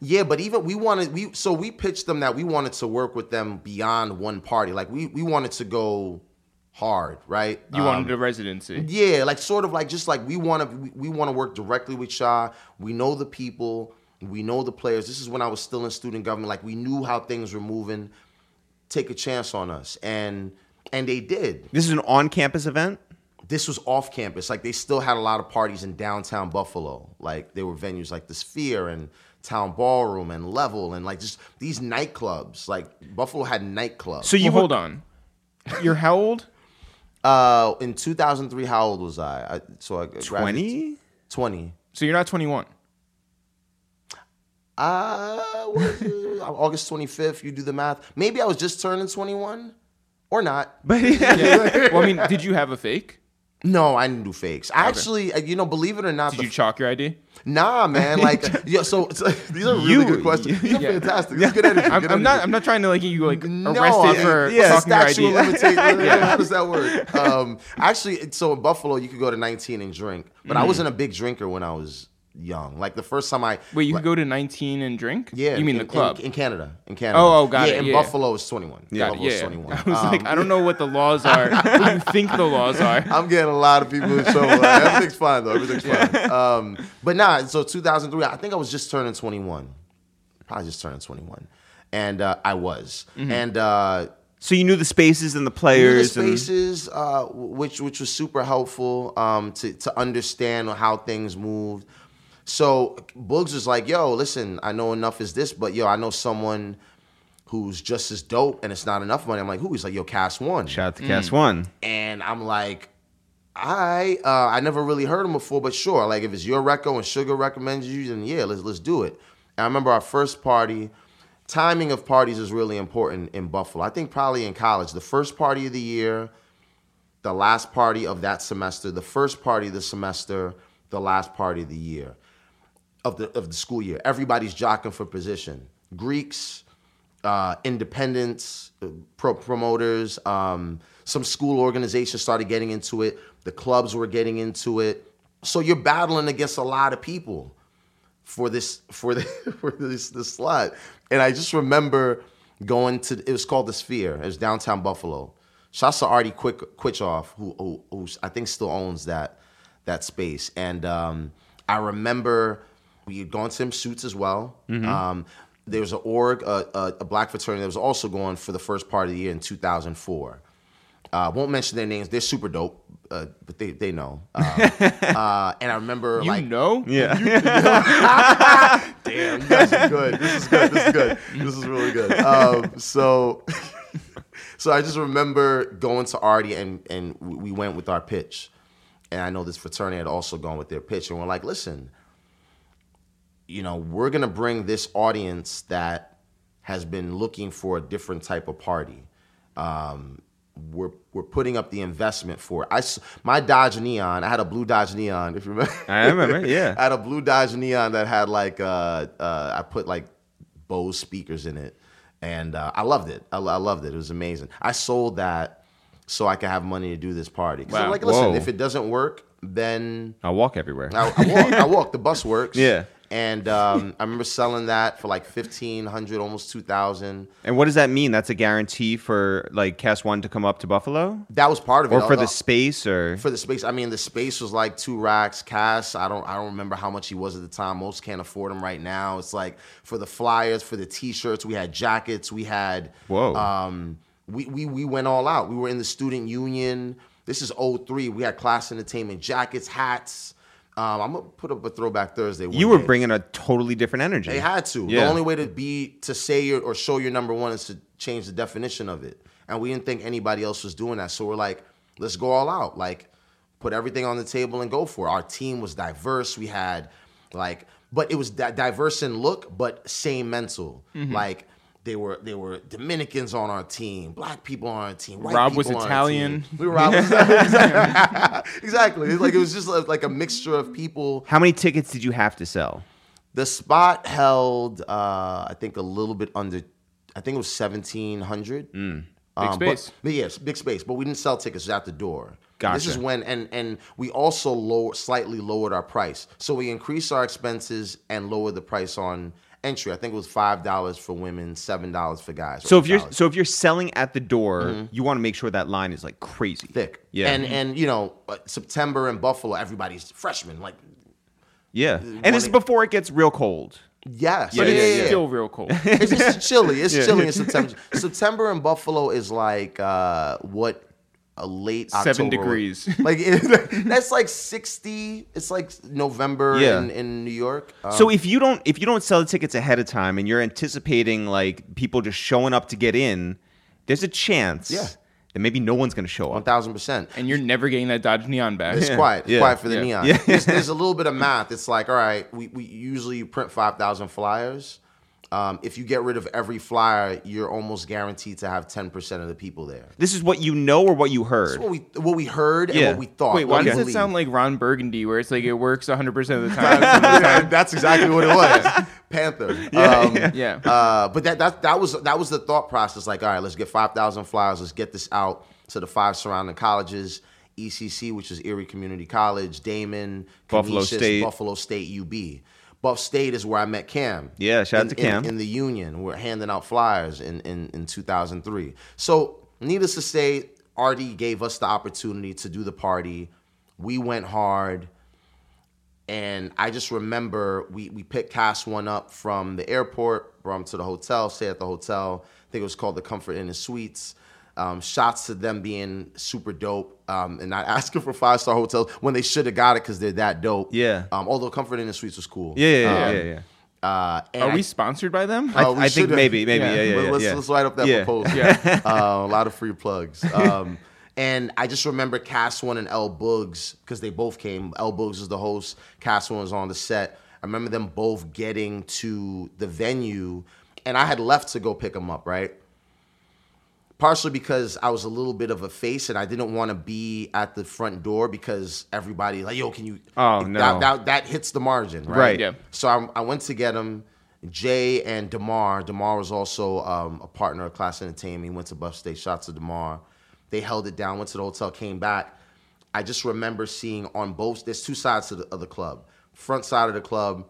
yeah, but even we wanted, we so we pitched them that we wanted to work with them beyond one party. Like, we, we wanted to go hard, right? You Um, wanted a residency. Yeah, like sort of like just like we want to we, we want to work directly with Shaw. We know the people, we know the players. This is when I was still in student government. Like we knew how things were moving. Take a chance on us, and and they did. This is an on-campus event. This was off campus. Like they still had a lot of parties in downtown Buffalo. Like there were venues like the Sphere and Town Ballroom and Level and like just these nightclubs. Like Buffalo had nightclubs. So you Well, hold on. You're how old? Uh, in 2003, how old was I? I so I graduated- 20? 20. So you're not 21. Uh, what is it? August 25th, you do the math. Maybe I was just turning 21 or not. But yeah. Yeah. well, I mean, did you have a fake? No, I didn't do fakes. I actually, uh, you know, believe it or not, Did you chalk your ID? Nah, man. Like, yeah. So, so these are really You- good questions. These are yeah. fantastic. Is good energy. I'm, good I'm not. I'm not trying to like get you like No, arrested I- for yeah, talking your ID. limitations. How does that work? Um, actually, so in Buffalo, you could go to 19 and drink, but I wasn't a big drinker when I was young. Like the first time I Wait, you could go to 19 and drink? yeah, You mean in, the club? in, in Canada? In Canada. Oh, oh, got yeah, it, In yeah. Buffalo, it's 21. Got it, Buffalo yeah. 21. I was like, Um, I don't know what the laws are. what you think the laws are? I'm getting a lot of people in trouble. Like, everything's fine though. Everything's fine. Um, but nah. So 2003, I think I was just turning 21. Probably just turning 21, and uh, I was. Mm-hmm. And uh, So you knew the spaces and the knew the players. and- spaces, uh, which which was super helpful um, to to understand how things moved. So Boogs was like, "Yo, listen, I know Enuff is this, but yo, I know someone." Who's just as dope and it's not enough money. I'm like, who? He's like, yo, Kast One. Shout out to Kast One. And I'm like, I uh, I never really heard him before, but sure. Like if it's your reco and Sugar recommends you, then yeah, let's let's do it. And I remember our first party. Timing of parties is really important in Buffalo. I think probably in college, the first party of the year, the last party of that semester, the first party of the semester, the last party of the year of the of the school year. Everybody's jockeying for position. Greeks, uh, independents, uh, pro- promoters, um, some school organizations started getting into it. The clubs were getting into it. So you're battling against a lot of people for this for the for this this slot. And I just remember going to it was called the Sphere. It was downtown Buffalo. Shouts to Artie Quick Quitchoff, who, who who I think still owns that that space. And um, I remember we had gone to him suits as well. Um, there was an org, a, a, a black fraternity that was also going for the first part of the year in 2004. Uh, won't mention their names. They're super dope, uh, but they they know. Uh, uh, and I remember You like know? Yeah. Damn, you guys are good. This is good. This is good. This is really good. Um, so, so I just remember going to Artie and and we we went with our pitch, and I know this fraternity had also gone with their pitch, and we're like, listen, you know, we're gonna bring this audience that has been looking for a different type of party. Um, we're we're putting up the investment for it. I my Dodge Neon. I had a blue Dodge Neon. If you remember, I remember, yeah. I had a blue Dodge Neon that had like uh, uh, I put like Bose speakers in it, and uh, I loved it. I, I loved it. It was amazing. I sold that so I could have money to do this party. 'Cause I'm Wow. like, listen, Whoa. if it doesn't work, then I'll walk everywhere. I, I walk. I walk. The bus works. Yeah. And um, I remember selling that for like fifteen hundred, almost two thousand. And what does that mean? That's a guarantee for like Kast One to come up to Buffalo, That was part of it. or for Uh, the space, or for the space. I mean, the space was like two racks. Kast, I don't, I don't remember how much he was at the time. Most can't afford him right now. It's like for the flyers, for the T-shirts, we had jackets, we had. Whoa. Um, we we we went all out. We were in the student union. This is 03. We had class entertainment jackets, hats. Um, I'm gonna put up a throwback Thursday. you were day. bringing a totally different energy. They had to. Yeah. The only way to be to say your or show your number one is to change the definition of it. And we didn't think anybody else was doing that. So we're like, let's go all out. Like, put everything on the table and go for it. Our team was diverse. We had like, but it was that diverse in look, but same mental. Mm-hmm. Like they were they were Dominicans on our team, black people on our team, white Rob was people on our Italian. team. We were Rob was exactly. It's like it was just like, like a mixture of people. How many tickets did you have to sell? The spot held, uh, I think, a little bit under. I think it was seventeen hundred. Mm. Big but, space. but yes, big space. But we didn't sell tickets at the door. Gotcha. This is when, and and we also lower, slightly lowered our price. So we increased our expenses and lowered the price on entry. I think it was five dollars for women, seven dollars for guys. So if you're so if you're selling at the door, you want to make sure that line is like crazy thick, Yeah. and and you know uh, September in Buffalo, everybody's freshmen. Like Yeah, and this is before it gets real cold. yes, But yeah, it's yeah, yeah. still real cold. it's, it's chilly. It's chilly in September. September in Buffalo is like uh, what a late Seven degrees. Like it- that's like sixty. It's like November Yeah. in, in New York. Um, So if you don't if you don't sell the tickets ahead of time and you're anticipating like people just showing up to get in, there's a chance Yeah. that maybe no one's going to show up. thousand percent. and you're never getting that Dodge Neon back. It's quiet. It's Yeah. quiet for the Yeah. neon. Yeah. There's, there's a little bit of math. It's like, all right, we, we usually print 5,000 flyers. Um, if you get rid of every flyer, you're almost guaranteed to have 10% of the people there. This is what you know or what you heard. That's what we what we heard and what we thought. Wait, why we does it sound like Ron Burgundy, where it's like it works 100 percent of the time? That's exactly what it was. Panther. Um, yeah. Uh, but that, that that was that was the thought process. Like, all right, let's get five thousand flyers. Let's get this out to the five surrounding colleges. ECC, which is Erie Community College, Daemen, Buffalo Canisius, State. Buffalo State, UB. Buff State is where I met Kam. Yeah, shout out to Kam. In, in the Union, we're handing out flyers in, in, in 2003. So, needless to say, Artie gave us the opportunity to do the party. We went hard. And I just remember we, we picked Kast One up from the airport, brought him to the hotel, stay at the hotel. I think it was called the Comfort Inn and Suites. Um, shots to them being super dope um, and not asking for five star hotels when they should have got it because they're that dope. Yeah. Um, although Comfort Inn and Suites was cool. yeah, yeah, yeah, Um, yeah. Uh, Are I- we sponsored by them? I, Oh, I think maybe, maybe, yeah, Yeah. yeah, let's, yeah. let's write up that Yeah. proposal. Yeah. uh, a lot of free plugs. Um, and I just remember Kast One and L Boogs because they both came. L Boogs was the host. Kast One was on the set. I remember them both getting to the venue, and I had left to go pick them up. Right. Partially because I was a little bit of a face and I didn't want to be at the front door because everybody like, yo, can you? Oh, that, no. That, that hits the margin, right? Right. Yeah. So I, I went to get him. Jay and Demar. Demar was also um, a partner of Class Entertainment. He went to Buff State. Shots to Demar. They held it down. Went to the hotel. Came back. I just remember seeing on both. There's two sides to the, of the club. Front side of the club,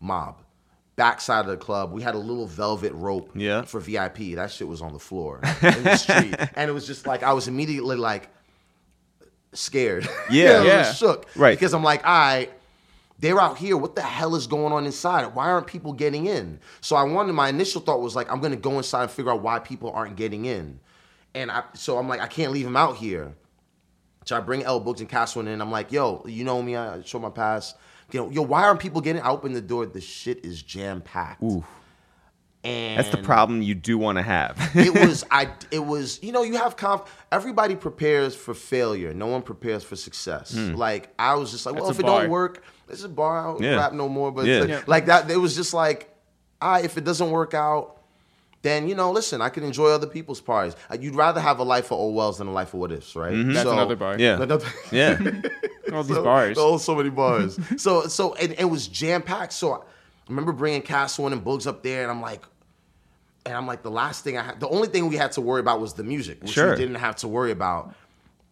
mob. Back side of the club, we had a little velvet rope Yeah. for VIP. That shit was on the floor in the street, and it was just like I was immediately like scared. Yeah. I was Yeah. shook. Right. Because I'm like, all right, they're out here. What the hell is going on inside? Why aren't people getting in? So I wanted. My initial thought was like, I'm gonna go inside and figure out why people aren't getting in. And I, so I'm like, I can't leave them out here. So I bring L Boogs and Castle in. I'm like, yo, you know me. I show my pass. You know, yo, why aren't people getting? I open the door. The shit is jam packed. And That's the problem you do want to have. it was I it was you know you have conf everybody prepares for failure no one prepares for success Hmm. like I was just like well That's if a it don't work this is a bar I don't Yeah. rap no more but Yeah. like, Yeah. like that it was just like I if it doesn't work out then you know listen I can enjoy other people's parties Uh, you'd rather have a life of old wells than a life of what ifs right That's another bar. Mm-hmm. yeah. Another- yeah. All these so, bars. Oh, so many bars. so so and it was jam packed. So I remember bringing Castle and Boogs up there, and I'm like, and I'm like, the last thing I had, the only thing we had to worry about was the music, which Sure. we didn't have to worry about.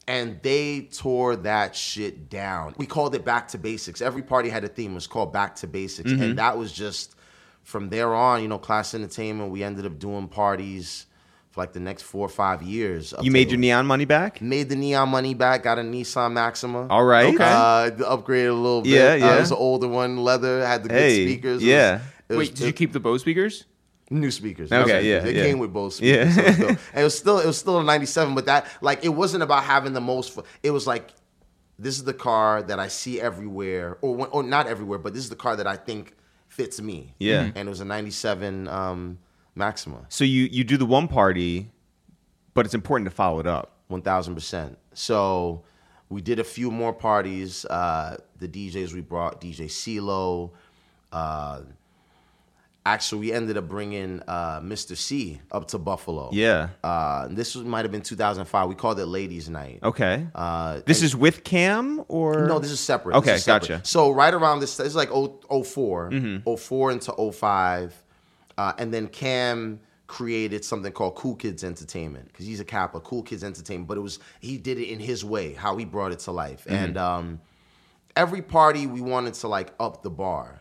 and they tore that shit down. We called it Back to Basics. Every party had a theme. It was called Back to Basics, Mm-hmm. and that was just from there on. You know, class entertainment. We ended up doing parties for like the next four or five years. You made your neon money back? Made the neon money back. Got a Nissan Maxima. All right. Okay. Uh, upgraded a little bit. Yeah, Uh, yeah. it was an older one, leather. Had the good Hey, speakers. It yeah. was- it was- Wait, did you keep the Bose speakers? New speakers. Okay, New speakers. yeah, They yeah. came with both speakers. Yeah. So it, was still, and it was still it was still a '97, but that like it wasn't about having the most. fu- It was like this is the car that I see everywhere, or or not everywhere, but this is the car that I think fits me. Yeah. and it was a '97 um, Maxima, So you you do the one party, but it's important to follow it up. one thousand percent. So we did a few more parties. Uh, the DJs we brought, DJ CeeLo. Uh, actually, we ended up bringing uh, Mr. Cee up to Buffalo. Yeah. Uh, this was, might have been 2005. We called it Ladies Night. Okay. Uh, this is with Kam or no, this is separate. Okay, is separate. gotcha. So right around this, it's like 0, 04, Mm-hmm. 04 into 05. Uh, and then Kam created something called Cool Kids Entertainment because he's a Kappa, Cool Kids Entertainment. But it was, he did it in his way, how he brought it to life. Mm-hmm. And um, every party we wanted to like up the bar.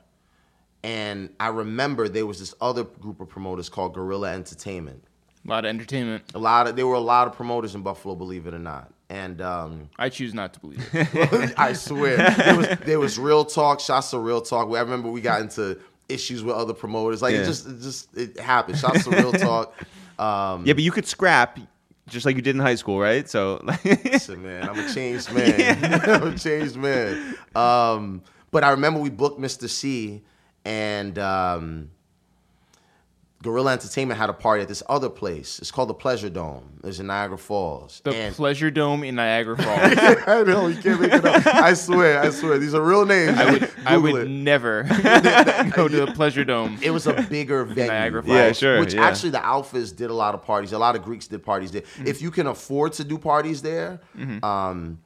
And I remember there was this other group of promoters called Gorilla Entertainment. A lot of entertainment. A lot of there were a lot of promoters in Buffalo, believe it or not. And um, I choose not to believe it. I swear there was there was real talk. Shots of real talk. I remember we got into issues with other promoters. Like Yeah. it just it just it happened. Shots of real talk. Um, Yeah, but you could scrap just like you did in high school, right? So Listen, man, I'm a changed man. I'm a changed man. Um, but I remember we booked Mr. Cee and um, Gorilla Entertainment had a party at this other place. It's called the Pleasure Dome. It's in Niagara Falls. The and Pleasure Dome in Niagara Falls. I know you can't make it up. I swear, I swear, these are real names. I would, I would it. never go to the Pleasure Dome. It was a bigger venue, Niagara? Falls. Yeah, sure, Which yeah. actually the Alphas did a lot of parties. A lot of Greeks did parties there. Mm-hmm. If you can afford to do parties there, um,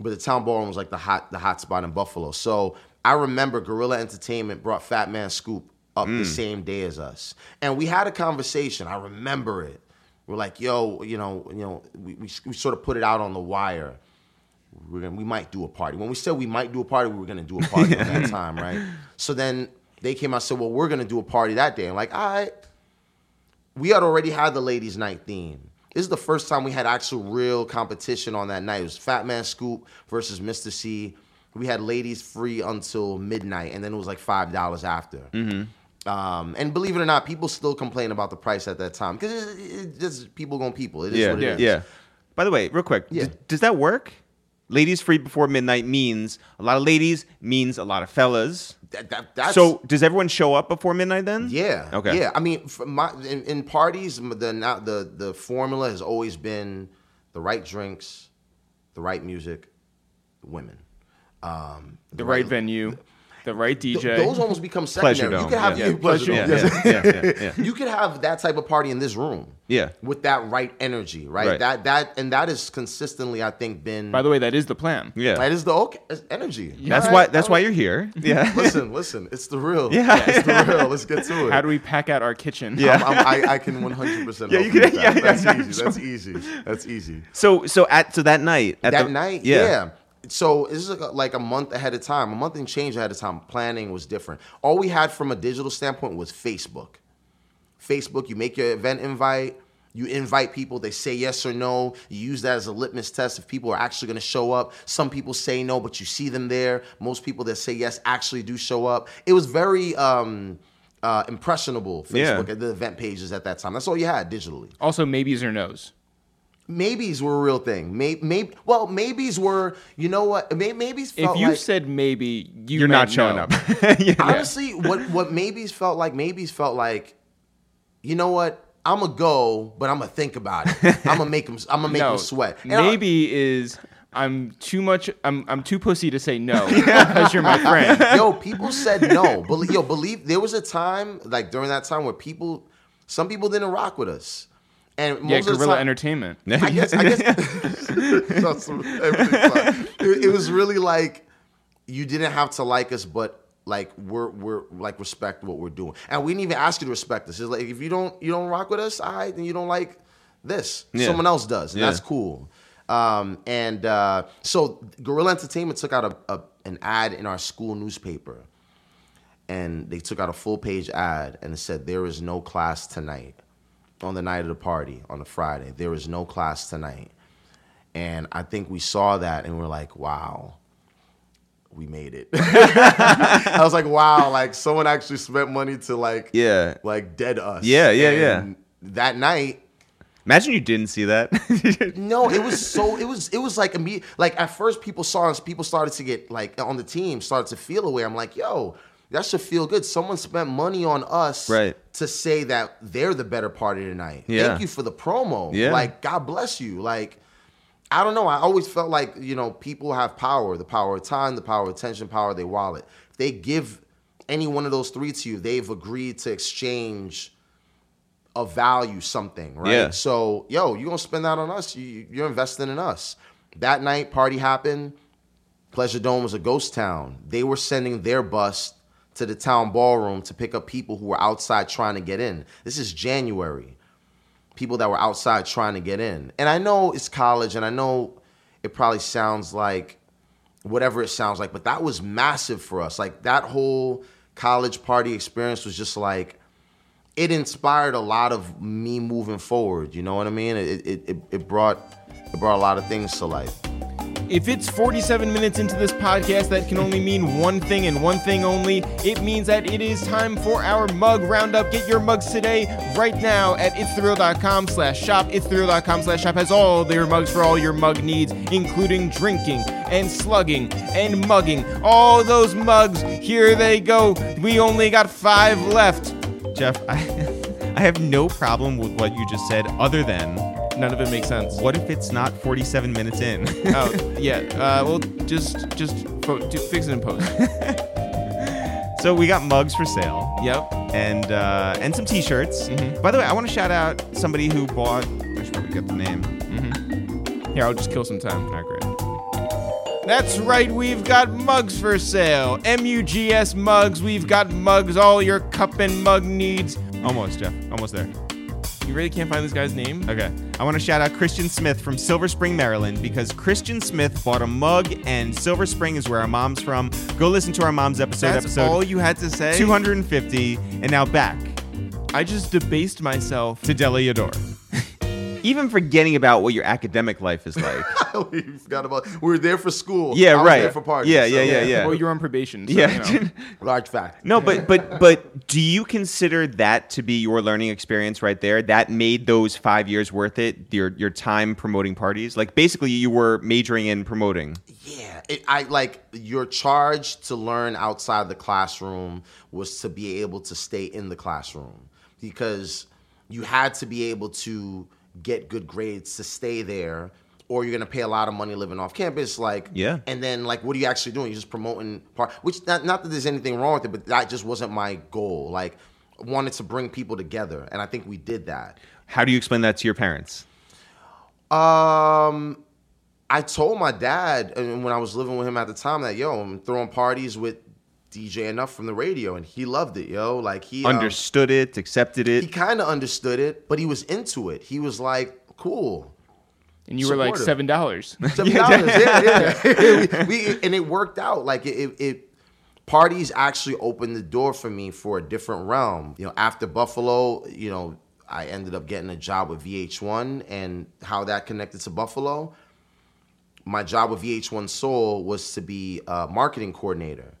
but the town ballroom was like the hot the hot spot in Buffalo. So I remember Gorilla Entertainment brought Fat Man Scoop up Mm. the same day as us, and we had a conversation. I remember it. We're like, yo, you know, you know, we, we, we sort of put it out on the wire. We're gonna, we might do a party. When we said we might do a party, we were gonna do a party at that time, right? So then they came out and said, well, we're gonna do a party that day. I'm like, all right. We had already had the ladies' night theme. This is the first time we had actual real competition on that night. It was Fat Man Scoop versus Mr. Cee. We had ladies free until midnight, and then it was like five dollars after. Um, and believe it or not, people still complain about the price at that time because it, it, just people going people. It is yeah, what it yeah, is. By the way, real quick, Yeah. d- does that work? Ladies free before midnight means a lot of ladies means a lot of fellas. That, that, that's, so does everyone show up before midnight then? Yeah. Okay. Yeah. I mean, my in, in parties, the now the the formula has always been the right drinks, the right music, women. Um, The right venue, the right th- DJ. those almost become Pleasure secondary. You could have yeah. yeah, pleasure Yeah, yeah, yes. yeah, yeah, yeah. You could have that type of party in this room. Yeah. With that right energy, right? Right. That that and that is consistently, I think, been. By the way, that is the plan. Yeah. that is the okay it's energy. That's All why. That's why you're here. Yeah. Listen, listen. It's the real. Yeah. It's the real. Let's get to it. How do we pack out our kitchen? Yeah. I'm, I'm, I, I can 100 percent Yeah, you you can- that. yeah, That's yeah, easy. That's easy. That's easy. So so at so that night at that the, night, yeah. So this is like a, like a month ahead of time, a month and change ahead of time. Planning was different. All we had from a digital standpoint was Facebook. Facebook, you make your event invite, you invite people, they say yes or no. You use that as a litmus test if people are actually going to show up. Some people say no, but you see them there. Most people that say yes actually do show up. It was very um, uh, impressionable. Yeah. Facebook at the event pages at that time. That's all you had digitally. Also, maybes or nos. Maybes were a real thing. May, maybe, well, maybes were. You know what? May, maybes If you like. said maybe, you You're not showing no. up. Yeah. honestly, what what maybes felt like. Maybes felt like. You know what? I'm gonna go, but I'm gonna think about it. I'm gonna make them. I'm gonna make no, them sweat. And I- Maybe is I'm too much. I'm I'm too pussy to say no because you're my friend. yo, people said no. Believe, yo, believe there was a time like during that time where people, some people didn't rock with us, and Yeah, guerrilla entertainment. I guess, I guess, it, it was really like you didn't have to like us, but like we're we're like respect what we're doing, and we didn't even ask you to respect us. It's like if you don't you don't rock with us, all right, then you don't like this. Yeah. Someone else does, and Yeah. that's cool. Um, and uh, so Guerrilla Entertainment took out a, a an ad in our school newspaper, and they took out a full page ad and it said there is no class tonight on the night of the party on a Friday. There is no class tonight, and I think we saw that and we're like, wow. We made it. I was like, wow, like someone actually spent money to like Yeah. like dead us. Yeah, yeah, yeah. That night, Imagine you didn't see that. no, it was so it was it was like immediate. Like at first, people saw us. People started to get like on the team started to feel away. I'm like, yo, that should feel good. Someone spent money on us, Right. To say that they're the better party tonight. Yeah. Thank you for the promo. Yeah. Like God bless you. Like I don't know. I always felt like you know people have power. The power of time, the power of attention, power of their wallet. If they give any one of those three to you, they've agreed to exchange a value something, right? Yeah. So, yo, you gonna spend that on us? You, you're investing in us. That night, party happened. Pleasure Dome was a ghost town. They were sending their bus to the town ballroom to pick up people who were outside trying to get in. This is January. People that were outside trying to get in. And I know it's college, and I know it probably sounds like whatever it sounds like, but that was massive for us. Like that whole college party experience was just like it inspired a lot of me moving forward. You know what I mean? It it, it, it brought it brought a lot of things to life. If it's 47 minutes into this podcast, that can only mean one thing and one thing only. It means that it is time for our mug roundup. Get your mugs today, right now at itsthereal.com slash shop. Itsthereal.com slash shop has all their mugs for all your mug needs, including drinking and slugging and mugging. All those mugs, here they go. We only got five left. Jeff, I, I have no problem with what you just said, other than None of it makes sense. what if it's not 47 minutes in? Oh, yeah. Uh, well, just just fo- do, fix it in post. so we got mugs for sale. yep. and uh, and some T-shirts. Mm-hmm. By the way, I want to shout out somebody who bought. I should probably get the name. Here, I'll just kill some time. Great. That's right, we've got mugs for sale. M-U-G-S mugs. We've got mugs, all your cup and mug needs. Almost, Jeff. Almost there. You really can't find this guy's name? Okay. I want to shout out Christian Smith from Silver Spring, Maryland, because Christian Smith bought a mug, and Silver Spring is where our mom's from. Go listen to our mom's episode. That's episode all you had to say? 250, and now back I just debased myself. to Dela Yador. Even forgetting about what your academic life is like. we forgot about we were there for school. Yeah, I was right. There for parties. Yeah, so, yeah, yeah, yeah. Well, you're on probation. So, yeah. You know. Large fact. No, but but but do you consider that to be your learning experience right there? That made those five years worth it? Your your time promoting parties? Like basically you were majoring in promoting. Yeah, it, I like your charge to learn outside the classroom was to be able to stay in the classroom because you had to be able to get good grades to stay there or you're gonna pay a lot of money living off campus like Yeah. and then like what are you actually doing you're just promoting part which not, not that there's anything wrong with it but that just wasn't my goal like wanted to bring people together and i think we did that How do you explain that to your parents? Um, I told my dad and when I was living with him at the time that yo, I'm throwing parties with DJ Enuff from the radio, and he loved it, yo. Like he um, Understood it, accepted it. he kind of understood it, but he was into it. He was like, cool. And you were like $7. Seven dollars, yeah, yeah. we, we- and it worked out. Like it, it, it, parties actually opened the door for me for a different realm. You know, after Buffalo, you know, I ended up getting a job with VH1, and how that connected to Buffalo. My job with VH1 Soul was to be a marketing coordinator.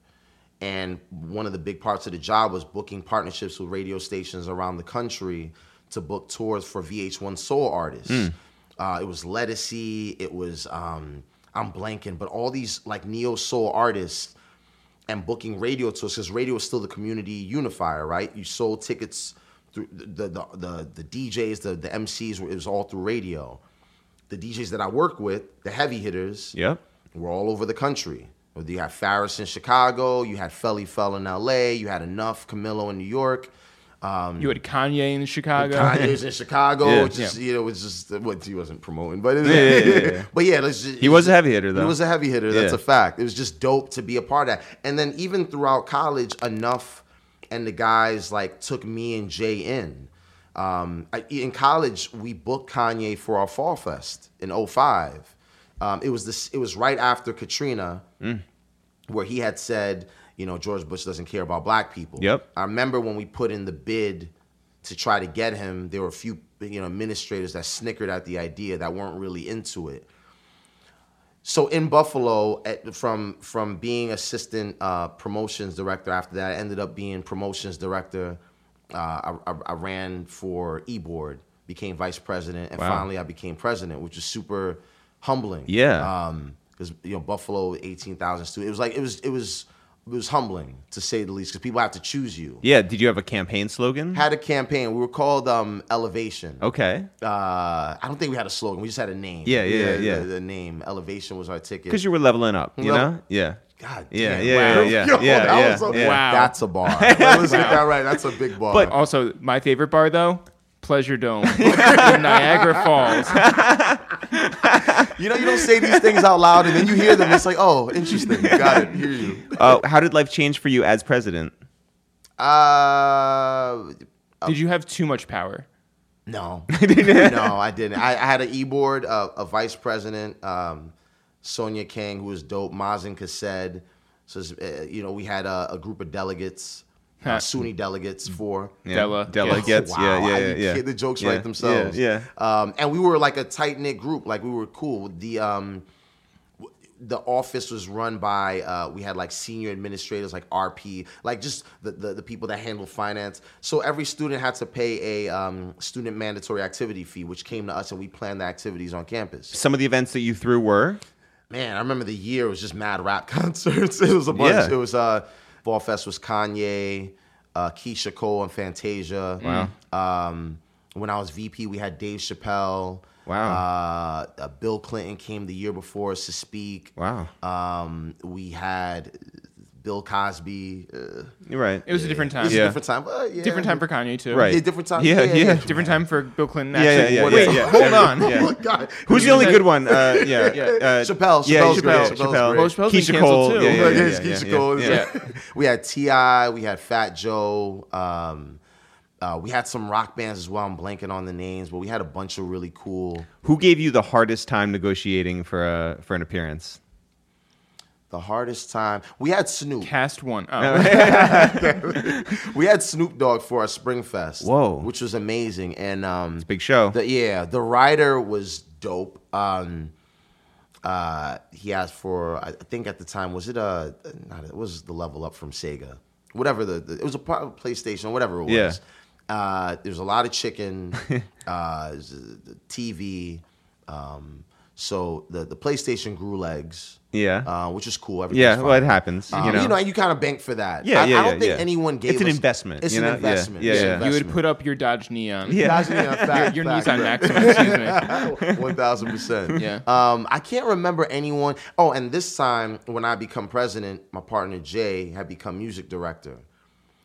And one of the big parts of the job was booking partnerships with radio stations around the country to book tours for VH1 Soul artists. Uh, it was Ledisi, it was um, I'm blanking, but all these like neo soul artists and booking radio tours because radio is still the community unifier, right? You sold tickets through the the the, the DJs, the the MCs. It was all through radio. The DJs that I work with, the heavy hitters, Yep. were all over the country. You had Farris in Chicago, you had Felli Fel in LA, you had Enuff, Camilo in New York. You had Kanye in Chicago. Kanye's in Chicago, Yeah. which is, you know, it was just what he wasn't promoting, but it, Yeah, yeah, yeah, yeah. but yeah, let's just, He was a heavy hitter, though. He was a heavy hitter. That's Yeah. a fact. It was just dope to be a part of that. And then even throughout college, Enuff and the guys like took me and Jay in. Um, I, in college, we booked Kanye for our Fall Fest in 05. Um, it was this. It was right after Katrina, Mm. where he had said, you know, George Bush doesn't care about black people. Yep. I remember when we put in the bid to try to get him, there were a few, you know, administrators that snickered at the idea that weren't really into it. So in Buffalo, at, from from being assistant uh, promotions director, after that, I ended up being promotions director. Uh, I, I, I ran for E Board, became vice president, and Wow. finally I became president, which was super humbling. Yeah. Um, because you know Buffalo, eighteen thousand students. It was like it was it was it was humbling to say the least, because people have to choose you. Yeah. Did you have a campaign slogan? Had a campaign. We were called um, Elevation. okay. Uh, I don't think we had a slogan. We just had a name. Yeah, yeah, yeah. The, the name Elevation was our ticket. Because you were leveling up, you Level- know? Yeah. God Yeah, damn. yeah, Wow. yeah, yeah, Yo, yeah, that yeah, was a- yeah. Wow. That's a bar. Like, let's get that right. That's a big bar. But also, my favorite bar though, Pleasure Dome in Niagara Falls. You know, you don't say these things out loud, and then you hear them. It's like, oh, interesting. Got it. Hear you. Uh, how did life change for you as president? Uh, Did you have too much power? no, no, I didn't. I, I had an e-board, uh, a vice president, um, Sonia Kang, who was dope. Mazen Kased. So, it's, uh, you know, we had a, a group of delegates, uh. Sunni delegates for. Yeah. Dela. Delegates. Wow, Yeah, yeah, yeah. yeah. kid- The jokes Yeah, write themselves. Yeah. Um, and we were like a tight knit group. Like we were cool. The um, the office was run by uh, we had like senior administrators like RP, like just the, the the people that handle finance. So every student had to pay a um, student mandatory activity fee, which came to us, and we planned the activities on campus. Some of the events that you threw were? Man, I remember the year it was just mad rap concerts. It was a bunch. Yeah. It was uh, Fall Fest was Kanye, uh, Keyshia Cole, and Fantasia. Wow. Um, when I was VP, we had Dave Chappelle. Wow. Uh, uh, Bill Clinton came the year before us to speak. Wow. Um, we had Bill Cosby. Uh, You're right. It was a different time. it time. was Yeah. a different time. but, yeah. Different time for Kanye too. Right. Yeah, different time. Yeah, yeah. Different time for Bill Clinton. Yeah, Actually, yeah, yeah, yeah, wait, yeah. hold on. yeah. Oh my God. Who's the only good one? Uh, yeah. Yeah. Uh, Chappelle. Yeah, Chappelle's Chappelle. great. Chappelle. Chappelle's Chappelle's Keyshia Cole. too. Yeah, yeah, Yeah, yeah, it's yeah, Keisha yeah, Cole. yeah. we had Ti, we had Fat Joe, um, uh, we had some rock bands as well. I'm blanking on the names, but we had a bunch of really cool. Who gave you the hardest time negotiating for a for an appearance? The hardest time we had Snoop. Kast One. Oh. We had Snoop Dogg for our Spring Fest. Whoa. which was amazing, and um, Big show. The, yeah, the rider was dope. Um, uh, he asked for, I think at the time, was it a, not, it was the level up from Sega, whatever the, the it was a part of PlayStation, whatever it was. Yeah. Uh, there was a lot of chicken, uh, TV. Um, so the the PlayStation grew legs. Yeah. uh, which is cool. Everything's yeah. Well, it happens. Um, you know. and you kind of bank for that. Yeah, I, yeah, I don't yeah, think yeah. anyone gave It's an us- investment, It's you an know? Yeah, investment. yeah, It's an yeah. You would put up your Dodge Neon. Yeah. Guys, yeah, fact, Your fact, Nissan. Maxima, excuse me. One thousand percent. Yeah. Um, I can't remember anyone. Oh, and this time when I become president, my partner Jay had become music director.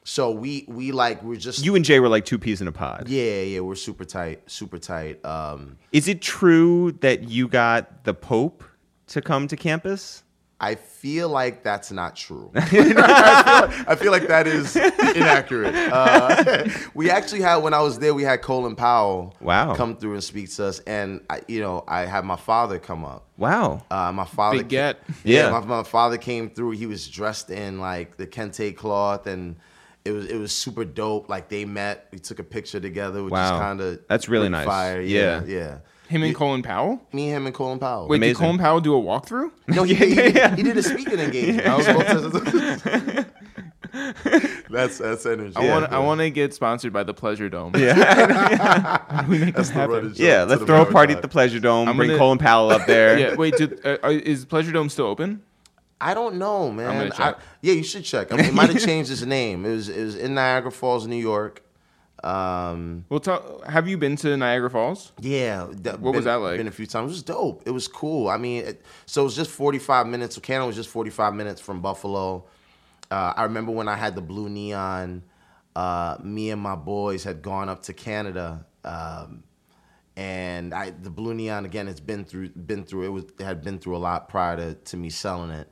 So we we like we're just You and Jay were like two peas in a pod. yeah yeah we're super tight super tight. Um, Is it true that you got the Pope to come to campus? I feel like that's not true. I, feel like, I feel like that is inaccurate. Uh, we actually had when I was there, we had Colin Powell Wow. come through and speak to us, and I, you know I had my father come up. Wow. Uh, my father, Big get. yeah, Yeah. My, my father came through. He was dressed in like the kente cloth, and it was it was super dope. Like they met, we took a picture together, which Wow. is kind of That's really nice. Fire, Yeah. yeah, yeah. Him and Colin Powell. Me, him, and Colin Powell. Wait, Amazing. did Colin Powell do a walkthrough? no, he, he, did- he did a speaking engagement. I was about to- that's that's energy. I want. I want to get sponsored by the Pleasure Dome. Yeah, That's the running joke yeah. to Let's the throw a Power party at the Pleasure Dome. I'm bring gonna- Colin Powell up there. Yeah. Wait. Did, uh, are- is Pleasure Dome still open? I don't know, man. gonna check. I- yeah, you should check. I mean, it might have changed its name. It was it was in Niagara Falls, New York. Um, Well, tell, have you been to Niagara Falls? yeah. th- What was been- that like? Been a few times. It was dope. It was cool. I mean, it, so it was just forty five minutes. So Canada was just forty five minutes from Buffalo. Uh, I remember when I had the blue neon. Uh, me and my boys had gone up to Canada. Um, and I the blue neon again it's been through been through it was it had been through a lot prior to, to me selling it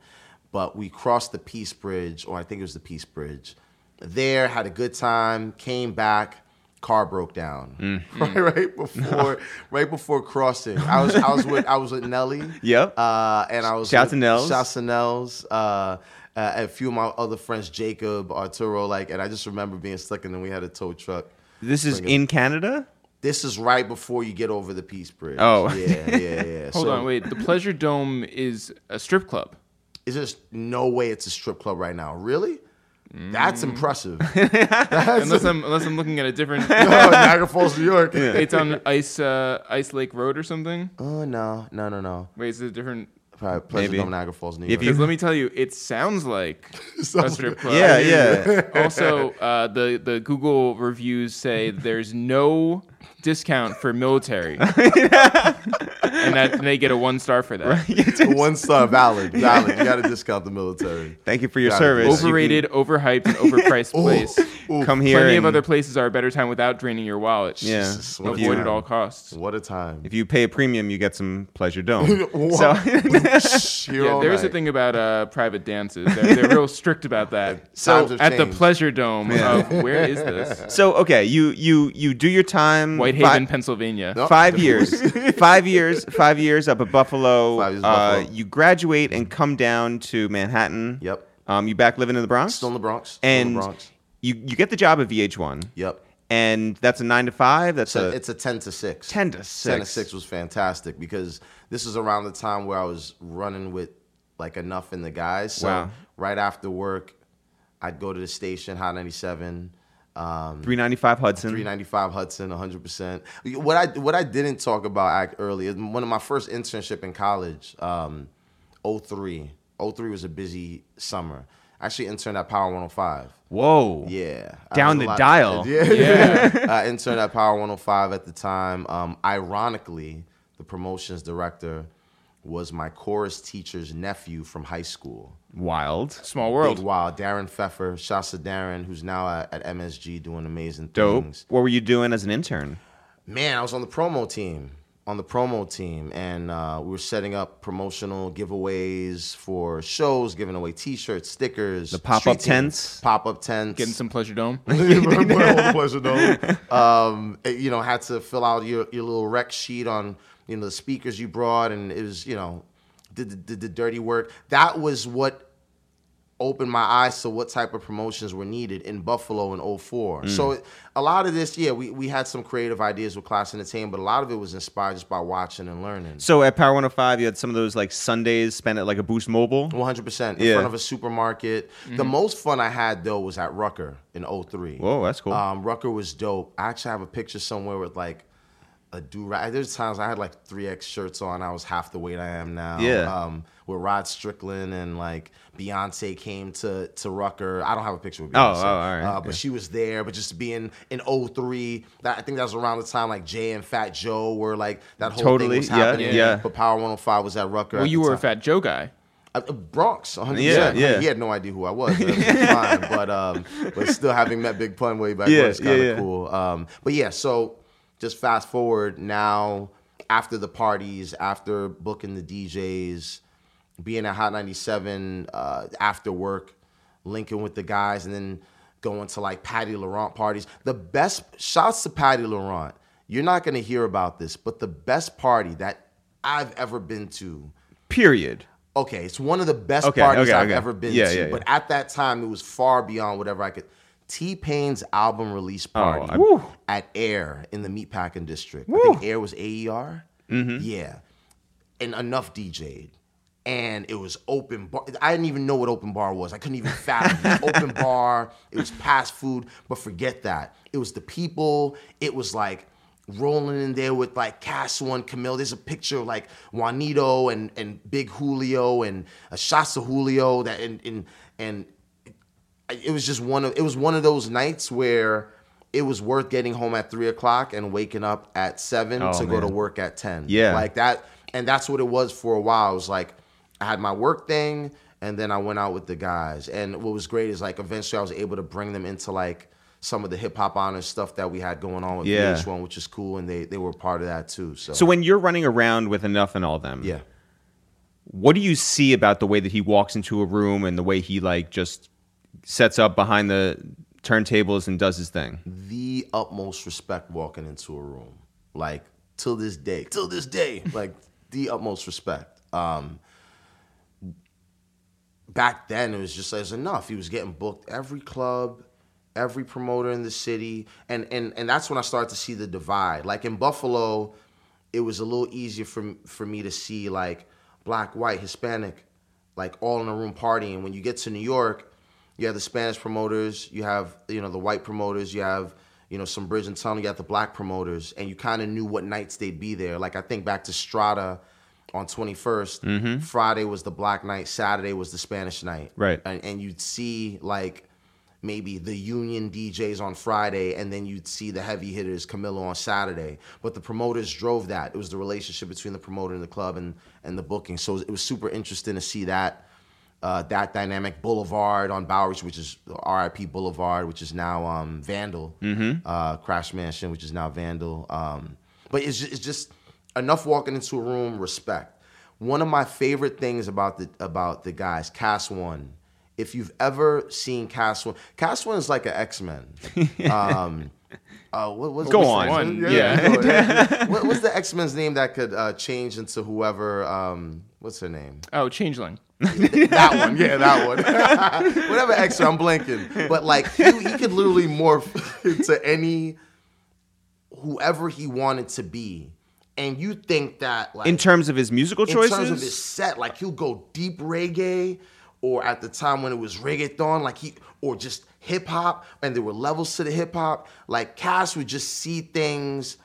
but we crossed the peace bridge or i think it was the peace bridge there had a good time came back car broke down. Mm. Right, right before right before crossing. I was I was with I was with Nelly. Yep. Uh, and I was Shout with- to Nels. Shout to Nels. Uh, uh, a few of my other friends, Jacob, Arturo, like, and I just remember being stuck, and then we had a tow truck. This is Bring it. in Canada. This is right before you get over the Peace Bridge. Oh. yeah, yeah, yeah. Hold So, on, wait. The Pleasure Dome is a strip club. Is there's no way it's a strip club right now? Really? That's Mm. impressive. Unless I'm unless I'm looking at a different. no, Niagara Falls, New York. It's on Ice uh, Ice Lake Road or something. Oh no, no, no, no. Wait, is it a different? Probably Maybe. Dome, Niagara Falls, New If York. you- Because let me tell you, it sounds like a strip club. Yeah, yeah. Also, uh, the the Google reviews say there's no discount for military, and that and they get a one star for that. One star, valid, valid. You got to discount the military. Thank you for your Got it. service. You can Overrated, overhyped, and overpriced oh. place. Come here. Plenty of other places are a better time without draining your wallet. Yeah. Jesus, Avoid time. at all costs. What a time. If you pay a premium, you get some pleasure dome. so, Yeah, there's a thing about uh, private dances. They're, they're real strict about that. Times have at the. Pleasure Dome of where is this? so okay, you you you do your time. Whitehaven, fi- Pennsylvania. No. Five years, five years, five years up at Buffalo. Five years uh, Buffalo. You graduate and come down to Manhattan. Yep. Um, you back living in the Bronx. Still in the Bronx. Still in and the Bronx. You you get the job at VH1. Yep. And that's a nine to five. That's So a it's a ten to six. 10 to Ten to 6. six was fantastic because this is around the time where I was running with like Enuff in the guys. So Wow. right after work, I'd go to the station, Hot ninety seven. Um, three ninety five Hudson. 395 Hudson, 100%. What I what I didn't talk about act earlier, one of my first internship in college, um, 03. 03 was a busy summer. I actually interned at Power 105. Whoa. Yeah. Down the dial. Yeah. Yeah. I interned at Power 105 at the time. Um, ironically, the promotions director was my chorus teacher's nephew from high school. Wild. Small Big world. wild. Darren Pfeffer. Shouts to Darren, who's now at, at MSG doing amazing Dope. things. What were you doing as an intern? Man, I was on the promo team. On the promo team, and uh, we were setting up promotional giveaways for shows, giving away T-shirts, stickers, The pop-up tents? pop up tents, Getting some Pleasure Dome. pleasure dome. Um, you know, had to fill out your, your little rec sheet on you know the speakers you brought, and it was you know did the, did the dirty work. That was what opened my eyes to what type of promotions were needed in Buffalo in 04. So a lot of this, yeah, we, we had some creative ideas with Class Entertainment, but a lot of it was inspired just by watching and learning. So at Power 105, you had some of those like Sundays spent at like a Boost Mobile. 100% in Yeah. front of a supermarket. The most fun I had though was at Rucker in 03. Whoa, that's cool. Um, Rucker was dope. I actually have a picture somewhere with like a do rag. There's times I had like three X shirts on. I was half the weight I am now. Yeah. Um, with Rod Strickland and like Beyonce came to to Rucker. I don't have a picture with Oh, Beyonce. oh, all right. Uh, but Yeah. she was there. But just being in 03, that I think that was around the time like Jay and Fat Joe were like that whole Totally, thing was yeah, happening. yeah. But Power 105 was at Rucker. Well, at you the were a. Fat Joe guy. Uh, Bronx, 100%. Yeah, yeah. He had no idea who I was. That was fine. But um, but still having met Big Pun way back Yeah, was kind of yeah, yeah. cool. Um, but yeah, so just fast forward now after the parties, after booking the DJs, being at Hot 97 uh, after work, linking with the guys, and then going to like Patty Laurent parties. The best shouts to Patty Laurent. You're not gonna hear about this, but the best party that I've ever been to Period. okay, it's one of the best Okay, parties okay, I've okay. ever been Yeah, to. yeah, But at that time, it was far beyond whatever I could. T-Pain's album release Oh, party I- Woo. at Air in the Meatpacking District. I think Air was AER. Mm-hmm. Yeah, and Enuff DJ'd. And it was open bar. I didn't even know what open bar was. I couldn't even fathom it. open bar. It was fast food, but forget that. It was the people. It was like rolling in there with like Castle and Camille. There's a picture of like Juanito and and Big Julio and a shots of Julio that and and and it was just one of it was one of those nights where it was worth getting home at three o'clock and waking up at seven Oh, to go to work at ten. Yeah. like that, and that's what it was for a while. It was like I had my work thing, and then I went out with the guys. And what was great is like eventually I was able to bring them into like some of the hip hop honors stuff that we had going on with Yeah. VH1, which is cool, and they they were part of that too. So, So when you're running around with Enuff and all them, yeah. what do you see about the way that he walks into a room and the way he like just sets up behind the turntables and does his thing. the utmost respect walking into a room. Like till this day, till this day, like the utmost respect. Um, back then, it was just as Enuff. He was getting booked every club, every promoter in the city, and and and that's when I started to see the divide. Like in Buffalo, it was a little easier for for me to see like black, white, Hispanic, like all in a room partying. When you get to New York, you have the Spanish promoters, you have you know the white promoters, you have you know some bridge and tunnel, you have the black promoters, and you kind of knew what nights they'd be there. Like I think back to Strata on 21st, mm-hmm. Friday was the black night, Saturday was the Spanish night, Right. And, and you'd see like maybe the union DJs on Friday, and then you'd see the heavy hitters Camilo on Saturday. But the promoters drove that. It was the relationship between the promoter and the club and and the booking. So it was super interesting to see that uh, that dynamic. Boulevard on Bowery, which is RIP Boulevard, which is now um, Vandal. Uh, Crash Mansion, which is now Vandal. Um, but it's just, it's just Enuff walking into a room, respect. One of my favorite things about the about the guys, Kast One. If you've ever seen Kast One, Kast One is like an X Men. Um, uh, what, what's Go on. the- One, yeah. go ahead. what, what's the X Men's name that could uh, change into whoever? Um, what's her name? Oh, Changeling. that one, yeah, that one. Whatever X, I'm blanking. But like he, he could literally morph into any whoever he wanted to be, and you think that like In terms of his musical choices, in terms of his set, like he'll go deep reggae, or at the time when it was reggaeton, like he, or just hip hop, and there were levels to the hip hop. Like Kast would just see things.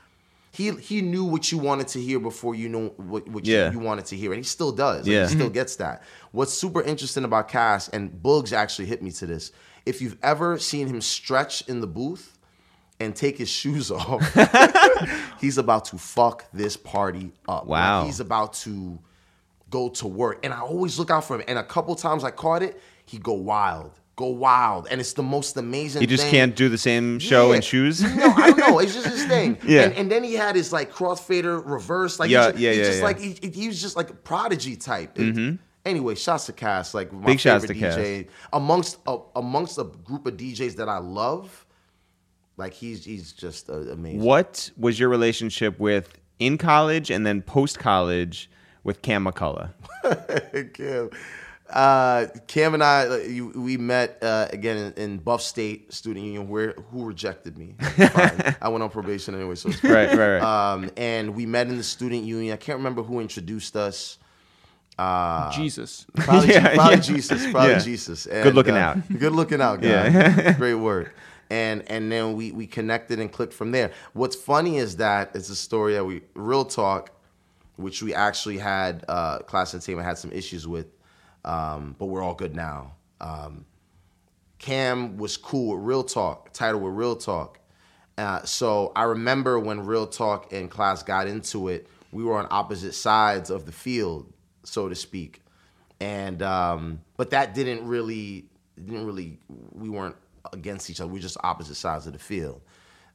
He he knew what you wanted to hear before you know what, what you- Yeah. you, wanted to hear, and he still does. Like, Yeah. he still mm-hmm. gets that. What's super interesting about Kast, and Boogs actually hit me to this. If you've ever seen him stretch in the booth and take his shoes off, he's about to fuck this party up. Like, Wow. he's about to go to work. And I always look out for him. And a couple times I caught it, he go wild. Go wild. And it's the most amazing he just thing. can't do the same show Yeah. in shoes. No, I don't know. It's just his thing. Yeah. And, and then he had his like crossfader reverse. Like Yeah, he just, yeah, he yeah, just yeah. like he, he was just like a prodigy type. It- Anyway, shots to Kast. Like my Big favorite to DJ amongst a, amongst a group of DJs that I love. Like he's he's just uh, amazing. What was your relationship with in college and then post college with Kam McCullough? Kam. Uh, Kam and I, uh, you, we met uh, again in, in Buff State Student Union, where who rejected me. Fine. I went on probation anyway, so it's fine. Right, right, right. Um, and we met in the student union. I can't remember who introduced us. Uh, Jesus. Probably, Yeah, probably yeah. Jesus. Probably Yeah. Jesus. Good looking uh, out. Good looking out, guy. Yeah. Great work. And and then we we connected and clicked from there. What's funny is that it's a story that we real talk, which we actually had uh, class entertainment had some issues with, um, but we're all good now. Um, Kam was cool with Real Talk, title with Real Talk. Uh, so I remember when Real Talk and class got into it, we were on opposite sides of the field, so to speak. And um, but that didn't really didn't really we weren't against each other. We were just opposite sides of the field.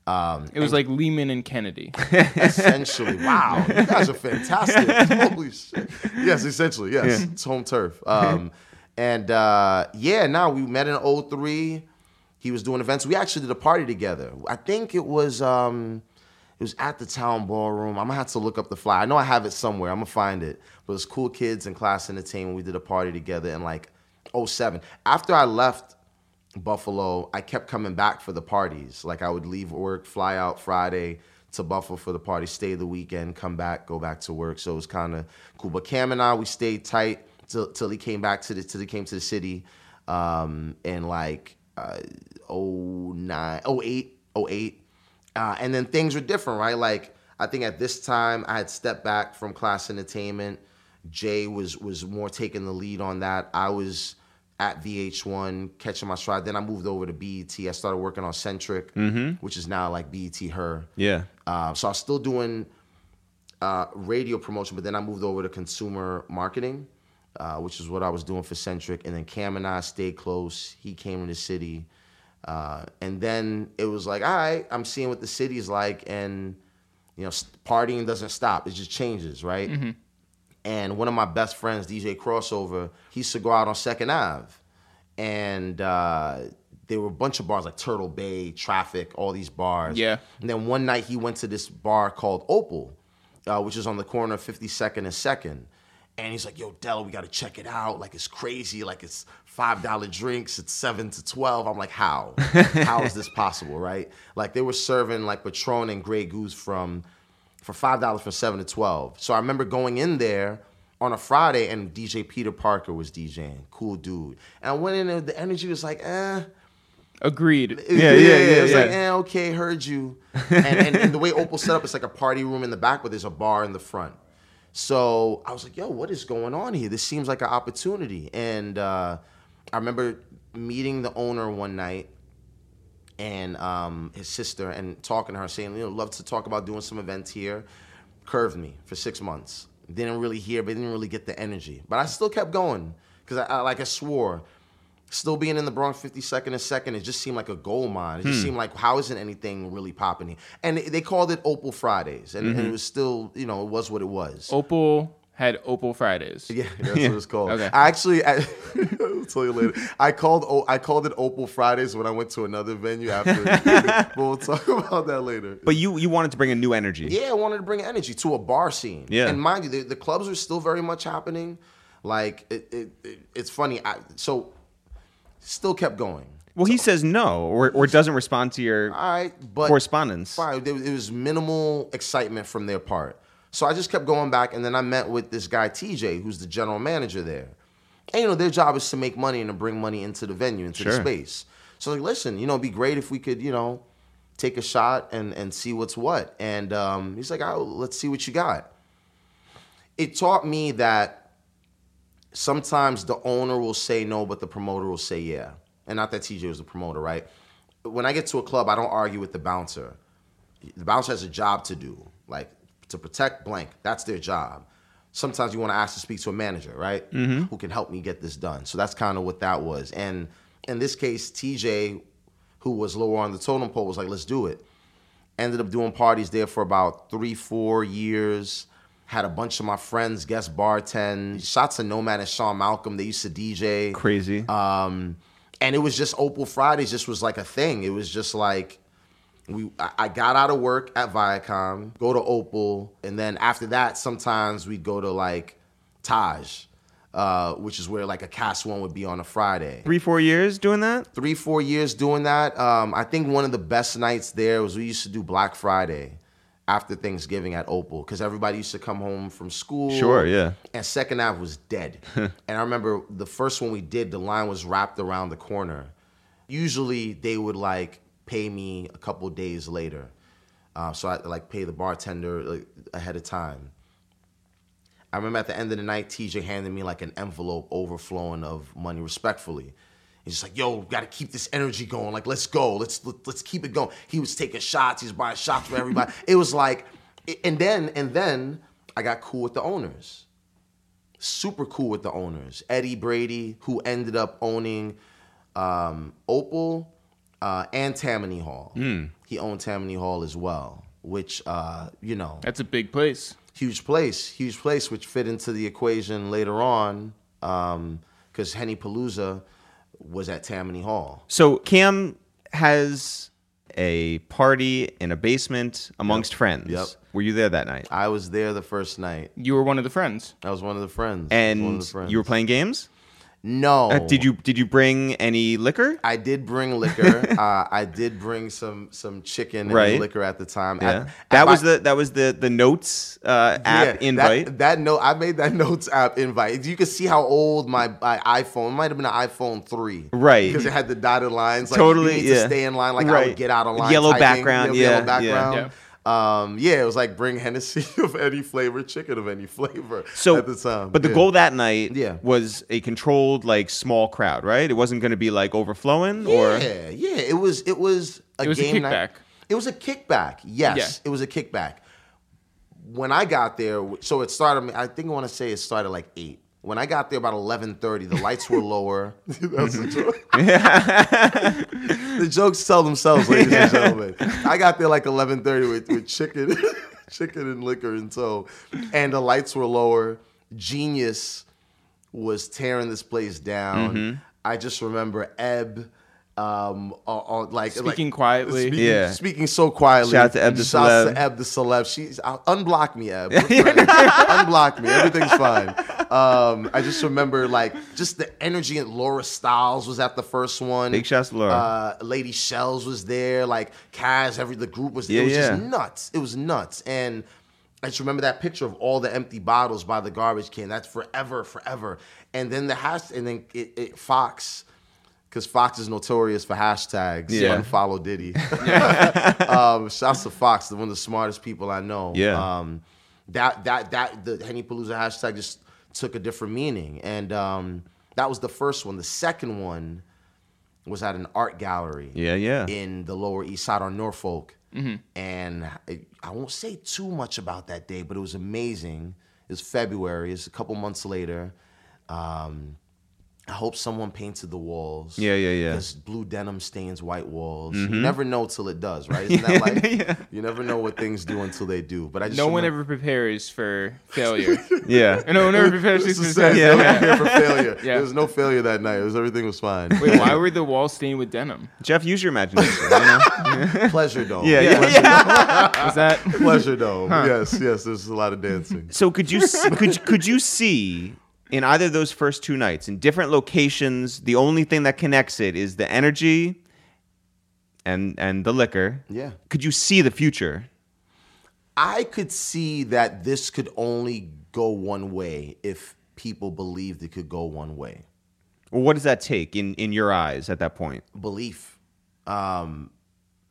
Um, It was like Lehman and Kennedy. essentially. Wow, you guys are fantastic. Holy shit. Yes, essentially, yes. It's home turf. Um, and uh, yeah, now we met in 03. He was doing events. We actually did a party together. I think it was um, it was at the town ballroom. I'm gonna have to look up the fly. I know I have it somewhere. I'm gonna find it. But it was cool kids and class entertainment. We did a party together in like 07. After I left Buffalo, I kept coming back for the parties. Like I would leave work, fly out Friday to Buffalo for the party, stay the weekend, come back, go back to work. So it was kind of cool. But Kam and I, we stayed tight till, till he came back to the till he came to the city, um, in like uh, 09, 08, 08. Uh, and then things were different, right? Like I think at this time I had stepped back from class entertainment. Jay was was more taking the lead on that. I was at VH1 catching my stride. Then I moved over to BET. I started working on Centric, which is now like BET Her. yeah. Uh, so I was still doing uh, radio promotion, but then I moved over to consumer marketing, uh, which is what I was doing for Centric. And then Kam and I stayed close. He came to the city. Uh, and then it was like, all right, I'm seeing what the city's like. And, you know, partying doesn't stop, it just changes, right? And one of my best friends, DJ Crossover, he used to go out on Second Ave. And uh, there were a bunch of bars like Turtle Bay, Traffic, all these bars. Yeah. And then one night he went to this bar called Opal, uh, which is on the corner of 52nd and 2nd. And he's like, yo, Dela, we gotta check it out. Like it's crazy. Like it's five dollar drinks. It's seven to twelve. I'm like, how? how is this possible, right? Like they were serving like Patron and Grey Goose from for five dollars from seven to twelve. So I remember going in there on a Friday and DJ Peter Parker was DJing. Cool dude. And I went in there, the energy was like, eh. Agreed. It- Yeah, yeah, yeah, It was like, eh, okay, heard you. And, and, and the way Opal set up, it's like a party room in the back, but there's a bar in the front. So I was like, yo, what is going on here? This seems like an opportunity. And uh, I remember meeting the owner one night and um, his sister and talking to her, saying, you know, love to talk about doing some events here. Curved me for six months. Didn't really hear, but didn't really get the energy. But I still kept going because I, I like I swore. Still being in the Bronx 52nd and second, it just seemed like a gold mine. It just seemed like how isn't anything really popping here? And they- they called it Opal Fridays, and, and it was still, you know, it was what it was. Opal had Opal Fridays. Yeah, that's what it's called. Okay. I actually, I, will tell you later. I called, I called it Opal Fridays when I went to another venue after. but we'll talk about that later. But you you wanted to bring a new energy. Yeah, I wanted to bring energy to a bar scene. Yeah. and mind you, the, the clubs are still very much happening. Like it, it, it it's funny. I, so still kept going. Well, he says no, or, or doesn't respond to your All right, but correspondence. fine. There, it was minimal excitement from their part. So I just kept going back, and then I met with this guy TJ, who's the general manager there. And you know, their job is to make money and to bring money into the venue, into the space. So like, listen, you know, it'd be great if we could, you know, take a shot and and see what's what. And um, he's like, oh, let's see what you got. It taught me that sometimes the owner will say no, but the promoter will say yeah. And not that TJ was the promoter, right? When I get to a club, I don't argue with the bouncer. The bouncer has a job to do, like to protect blank. That's their job. Sometimes you want to ask to speak to a manager, right? Who can help me get this done. So that's kind of what that was. And in this case, TJ, who was lower on the totem pole, was like, let's do it ended up doing parties there for about three, four years. Had a bunch of my friends guest bartend. Shots of Nomad and Sean Malcolm. They used to DJ. Crazy. Um, and it was just Opal Fridays. Just was like a thing. It was just like we. I I got out of work at Viacom, go to Opal, and then after that, sometimes we'd go to like Taj, uh, which is where like a Kast One would be on a Friday Three four years doing that. three, four years doing that. Um, I think one of the best nights there was we used to do Black Friday after Thanksgiving at Opal because everybody used to come home from school. Sure, yeah. And Second Ave was dead. and I remember the first one we did, the line was wrapped around the corner. Usually they would like pay me a couple days later. Uh, so I like pay the bartender like, ahead of time. I remember at the end of the night, TJ handed me like an envelope overflowing of money respectfully. He's just like, yo, we got to keep this energy going. Like, let's go. Let's let, let's keep it going. He was taking shots. He was buying shots for everybody. it was like, and then and then I got cool with the owners. Super cool with the owners. Eddie Brady, who ended up owning um, Opal uh, and Tammany Hall. He owned Tammany Hall as well, which uh, you know That's a big place. huge place, huge place, which fit into the equation later on, because HennyPalooza was at Tammany Hall. So Kam has a party in a basement amongst friends. Yep. Were you there that night? I was there the first night. You were one of the friends. I was one of the friends. One of And the friends. you were playing games? No. Uh, did you did you bring any liquor? I did bring liquor. uh, I did bring some some chicken and Right. liquor at the time. Yeah. At- at that was my- the that was the the notes uh, app Yeah, invite. That, that note, I made that notes app invite. You can see how old my, my iPhone might have been an iPhone three, Right. Because it had the dotted lines. Like, Totally, you need to yeah. stay in line. Like I Right. would get out of line. Yellow typing, background, you know, yeah, yellow background. yeah. Um, yeah, it was like bring Hennessy of any flavor, chicken of any flavor. so at the time, but the yeah. goal that night Yeah. was a controlled like small crowd, right? It wasn't going to be like overflowing or Yeah, yeah. It was it was a It was a game night. kickback. It was a kickback. Yes, Yeah. it was a kickback. When I got there, so it started. I think I want to say it started like eight. When I got there about eleven thirty, the lights were lower. That's a mm-hmm. joke. the jokes tell themselves, ladies and gentlemen. I got there like eleven thirty with, with chicken, chicken and liquor in tow, and the lights were lower. Genius was tearing this place down. Mm-hmm. I just remember Ebb, Um, on, on, like Speaking like, quietly. speaking, Yeah. speaking so quietly. Shout out to Eb the Shouts Celeb. to Eb the celeb. She's uh, unblock me, Eb. Unblock me. Everything's fine. Um, I just remember like just the energy. And Laura Styles was at the first one. Big shouts to Laura. Uh, Lady Shells was there. Like Kaz, every the group was. Yeah, it was yeah. just nuts. It was nuts. And I just remember that picture of all the empty bottles by the garbage can. That's forever, forever. And then the hash, and then it, it Fox, because Fox is notorious for hashtags. Yeah. Unfollow Diddy. um, shouts to Fox, one of the smartest people I know. Yeah. Um, that that that the HennyPalooza hashtag just took a different meaning, and um, that was the first one. The second one was at an art gallery Yeah, yeah. in the Lower East Side on Norfolk. And I, I won't say too much about that day, but it was amazing. It was February. It's a couple months later. Um, I hope someone painted the walls. Yeah, yeah, yeah. Because blue denim stains white walls. You mm-hmm. never know till it does, right? Isn't that like you never know what things do until they do? But I just No one remember- ever prepares for failure. Yeah. And no one ever prepares for success. sad. Yeah. No for failure. Yeah. There was no failure that night. It was everything was fine. Wait, why were the walls stained with denim? Jeff, use your imagination. You know? Pleasure dome. Yeah, yeah. Was that? Pleasure dome. Yes, yes. There's a lot of dancing. So could you could could you see in either of those first two nights in different locations the only thing that connects it is the energy and and the liquor. Yeah. Could you see the future? I could see that this could only go one way if people believed it could go one way. Or what does that take in in your eyes at that point? Belief. Um,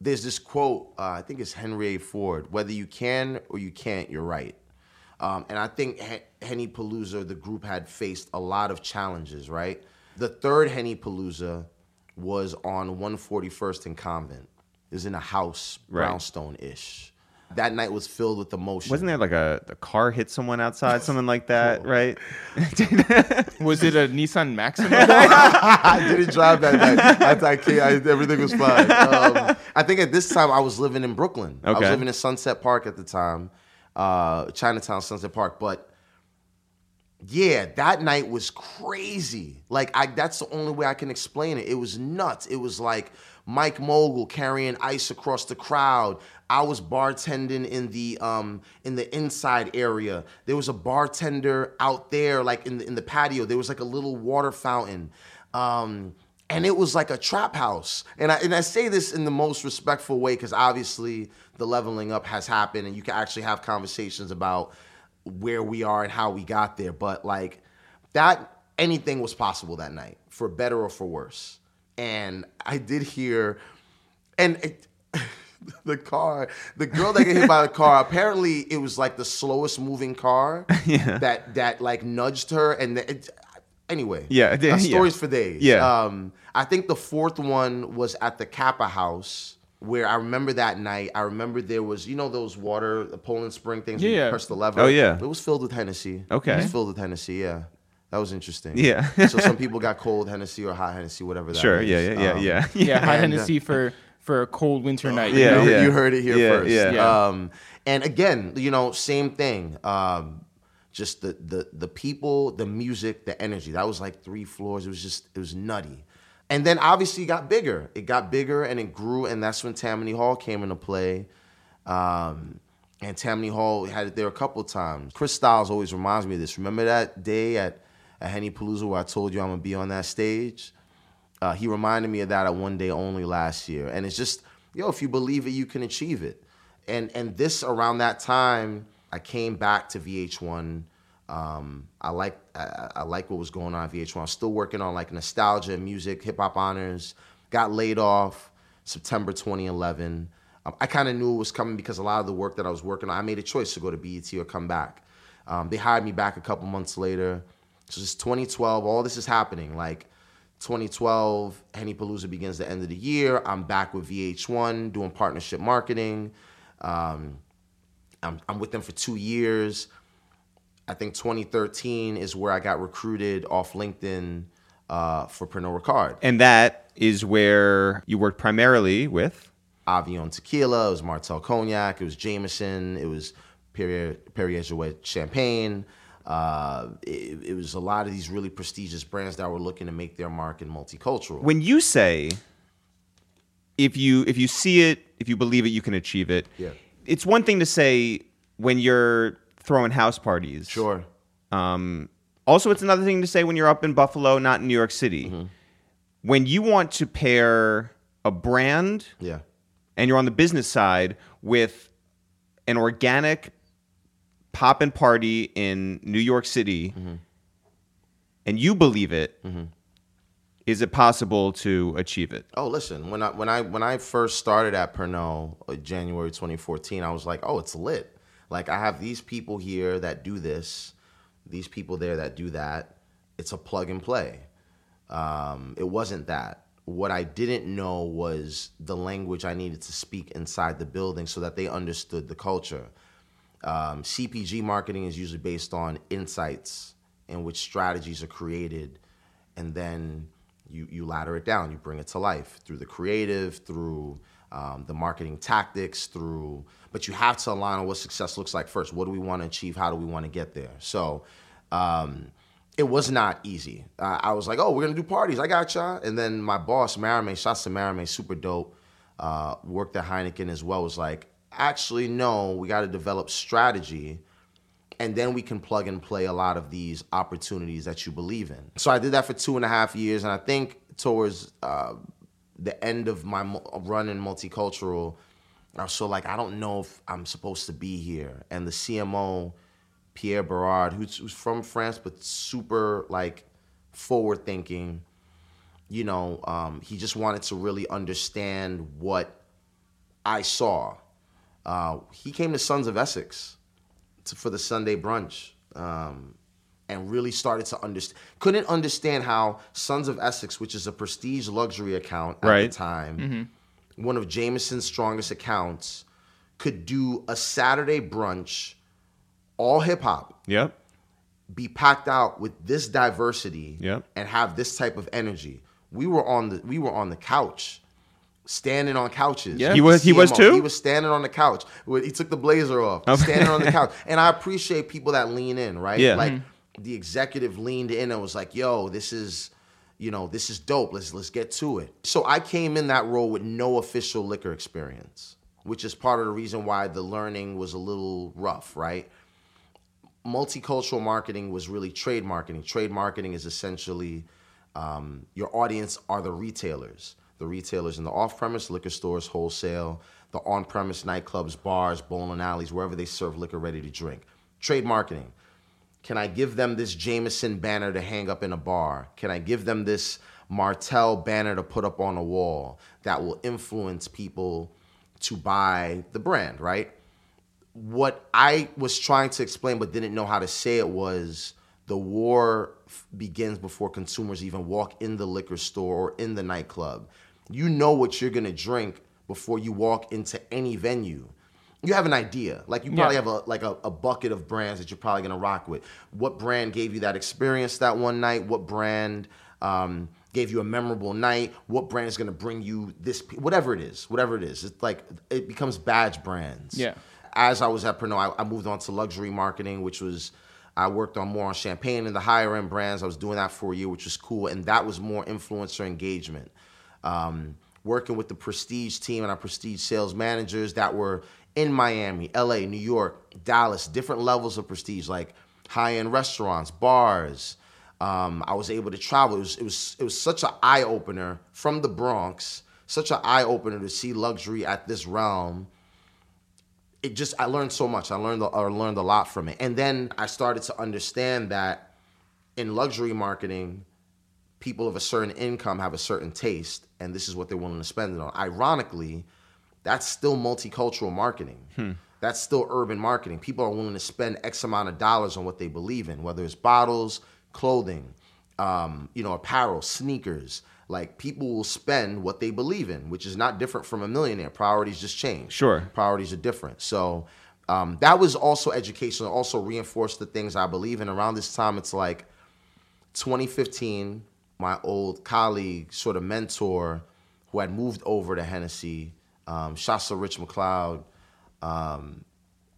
there's this quote, uh, I think it's Henry A. Ford whether you can or you can't, you're right. Um, and I think HennyPalooza, the group had faced a lot of challenges, right? The third HennyPalooza was on 141st and Convent. It was in a house, Right. brownstone ish. That night was filled with emotion. Wasn't there like a, a car hit someone outside, something like that, right? Was it a Nissan Maxima? I didn't drive that night. I, I can't, I, everything was fine. Um, I think at this time I was living in Brooklyn. I was living in Sunset Park at the time, uh, Chinatown, Sunset Park. But yeah, that night was crazy. Like I, that's the only way I can explain it. It was nuts. It was like Mike Mogul carrying ice across the crowd. I was bartending in the um in the inside area. There was a bartender out there, like in the in the patio. There was like a little water fountain. Um, and it was like a trap house. And I and I say this in the most respectful way because obviously the leveling up has happened, and you can actually have conversations about where we are and how we got there. But like that, anything was possible that night, for better or for worse. And I did hear, and it, the car, the girl that got hit by the car, apparently it was like the slowest moving car Yeah. that that like nudged her. And it, anyway, Yeah, it uh, yeah. stories for days. Yeah. Um, I think the fourth one was at the Kappa House. Where I remember that night, I remember there was, you know, those water, the Poland Spring things. where you Yeah. Press the lever. Oh, yeah. It was filled with Hennessy. Okay. It was filled with Hennessy. Yeah. That was interesting. Yeah. so some people got cold Hennessy or hot Hennessy, whatever that Sure. is. Yeah. Yeah. Yeah. Um, Yeah. yeah, hot And, uh, Hennessy for for a cold winter night. you Yeah, know? you, yeah. you heard it here Yeah, first. yeah. Yeah. Um, and again, you know, same thing. Um, just the the the people, the music, the energy. That was like three floors. It was just it was nutty. And then obviously it got bigger. It got bigger and it grew, and that's when Tammany Hall came into play. Um, and Tammany Hall had it there a couple of times. Chris Styles always reminds me of this. Remember that day at, at HennyPalooza where I told you I'm gonna be on that stage? Uh, he reminded me of that at one day only last year. And it's just, yo, if you believe it, you can achieve it. And and this around that time, I came back to VH1. Um, I like I, I like what was going on at VH1. I was still working on like nostalgia, music, hip hop honors. Got laid off September 2011. Um, I kind of knew it was coming because a lot of the work that I was working on, I made a choice to go to BET or come back. Um, they hired me back a couple months later. So it's 2012. All this is happening. Like 2012, HennyPalooza begins the end of the year. I'm back with VH1 doing partnership marketing. Um, I'm, I'm with them for two years. I think 2013 is where I got recruited off LinkedIn uh, for Pernod Ricard. And that is where you worked primarily with. Avion Tequila, it was Martell Cognac, it was Jameson, it was Perrier, Perrier Jouet Champagne. Uh, it, it was a lot of these really prestigious brands that were looking to make their mark in multicultural. When you say if you if you see it, if you believe it, you can achieve it. Yeah. It's one thing to say when you're throwing house parties. Sure. Um, also, it's another thing to say when you're up in Buffalo, not in New York City. Mm-hmm. When you want to pair a brand Yeah. and you're on the business side with an organic pop and party in New York City, Mm-hmm. and you believe it, is it possible to achieve it? Oh, listen. When I when I when I first started at Pernod, uh, January 2014, I was like, oh, it's lit. Like I have these people here that do this, these people there that do that. It's a plug and play. Um, it wasn't that. What I didn't know was the language I needed to speak inside the building so that they understood the culture. Um, CPG marketing is usually based on insights in which strategies are created, and then you you ladder it down. You bring it to life through the creative, through um, the marketing tactics, through. But you have to align on what success looks like first. What do we want to achieve? How do we want to get there? So. Um, it was not easy. Uh, I was like, "Oh, we're gonna do parties. I got y'all." And then my boss, Marame, shots to Marame, super dope. Uh, worked at Heineken as well. Was like, actually, no, we got to develop strategy, and then we can plug and play a lot of these opportunities that you believe in. So I did that for two and a half years, and I think towards uh, the end of my run in multicultural, I was so like, I don't know if I'm supposed to be here. And the CMO, Pierre Berard, who's, who's from France but super like forward thinking, you know, um, he just wanted to really understand what I saw. Uh, he came to Sons of Essex to, for the Sunday brunch um, and really started to understand. Couldn't understand how Sons of Essex, which is a prestige luxury account at Right. the time, mm-hmm. one of Jameson's strongest accounts, could do a Saturday brunch, all hip hop, Yep. be packed out with this diversity Yep. and have this type of energy. We were on the we were on the couch, standing on couches. Yeah. He was- he was too? He was standing on the couch. He took the blazer off, standing on the couch. And I appreciate people that lean in, right? Yeah. Like mm-hmm. The executive leaned in and was like, "Yo, this is." You know, this is dope. Let's let's get to it. So I came in that role with no official liquor experience, which is part of the reason why the learning was a little rough, right? multicultural marketing was really trade marketing. Trade marketing is essentially um, your audience are the retailers, the retailers in the off-premise, liquor stores, wholesale, the on-premise nightclubs, bars, bowling alleys, wherever they serve liquor ready to drink. Trade marketing. Can I give them this Jameson banner to hang up in a bar? Can I give them this Martell banner to put up on a wall that will influence people to buy the brand, right? what I was trying to explain but didn't know how to say it was the war f- begins before consumers even walk in the liquor store or in the nightclub. You know what you're gonna drink before you walk into any venue. You have an idea. Like you probably Yeah. have a like a, a bucket of brands that you're probably gonna rock with. What brand gave you that experience that one night? What brand um, gave you a memorable night? What brand is gonna bring you this? Whatever it is, whatever it is, it's like it becomes badge brands Yeah. as I was at Pernod, I, I moved on to luxury marketing, which was I worked on more on champagne and the higher end brands. I was doing that for a year, which was cool, and that was more influencer engagement. Um, working with the prestige team and our prestige sales managers that were in Miami, LA, New York, Dallas, different levels of prestige, like high end restaurants, bars. Um, I was able to travel. It was it was it was such an eye opener from the Bronx, such an eye opener to see luxury at this realm it just I learned so much. I learned I learned a lot from it, and then I started to understand that in luxury marketing, people of a certain income have a certain taste, and this is what they're willing to spend it on. Ironically, that's still multicultural marketing. That's still urban marketing. People are willing to spend X amount of dollars on what they believe in, whether it's bottles, clothing, um, you know, apparel, sneakers. Like people will spend what they believe in, which is not different from a millionaire. Priorities just change. Sure. Priorities are different. So um, that was also educational. Also reinforced the things I believe in. Around this time, it's like 2015. My old colleague, sort of mentor, who had moved over to Hennessy, um, Shasta Rich McLeod. Um,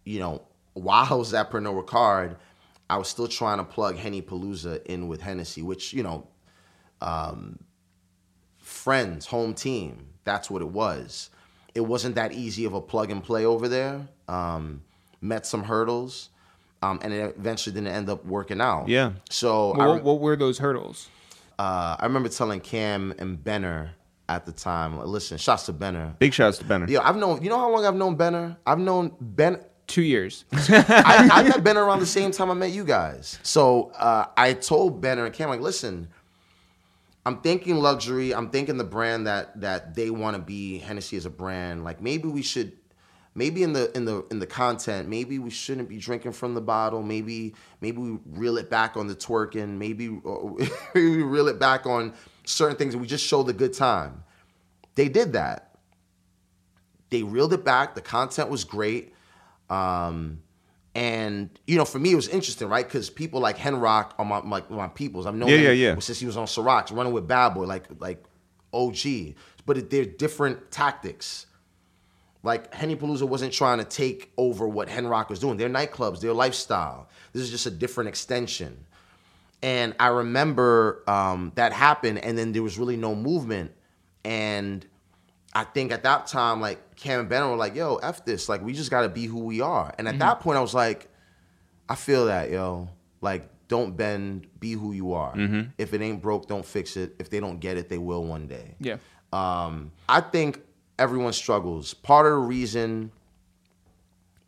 you know, while I was at Pernod Ricard, I was still trying to plug HennyPalooza in with Hennessy, which you know, um, friends, home team. That's what it was. It wasn't that easy of a plug and play over there. Um, met some hurdles, um, and it eventually didn't end up working out. Yeah. So I, Well, what, what were those hurdles? uh, I remember telling Kam and Benner at the time, listen, shots to Benner. Big shouts to Benner. Yeah, I've known. You know how long I've known Benner? I've known Ben. Two years. I, I met Benner around the same time I met you guys. So uh, I told Benner and Kam, like, listen, I'm thinking luxury. I'm thinking the brand that that they want to be. Hennessy as a brand. Like maybe we should. Maybe in the in the in the content, maybe we shouldn't be drinking from the bottle. Maybe maybe we reel it back on the twerking. Maybe, maybe we reel it back on certain things, and we just show the good time. They did that. They reeled it back. The content was great. Um, and you know, for me, it was interesting, right? Because people like Henrock are my my, my peoples. I've known Yeah, him yeah, yeah. since he was on Ciroc, running with Bad Boy, like like OG. But it, they're different tactics. Like HennyPalooza wasn't trying to take over what Henrock was doing. Their nightclubs, their lifestyle. This is just a different extension. And I remember um, that happened, and then there was really no movement. And I think at that time, like Kam and Ben were like, "Yo, f this! Like we just got to be who we are." And at that point, I was like, "I feel that, yo. Like don't bend, be who you are. If it ain't broke, don't fix it. If they don't get it, they will one day." Yeah. Um, I think everyone struggles. Part of the reason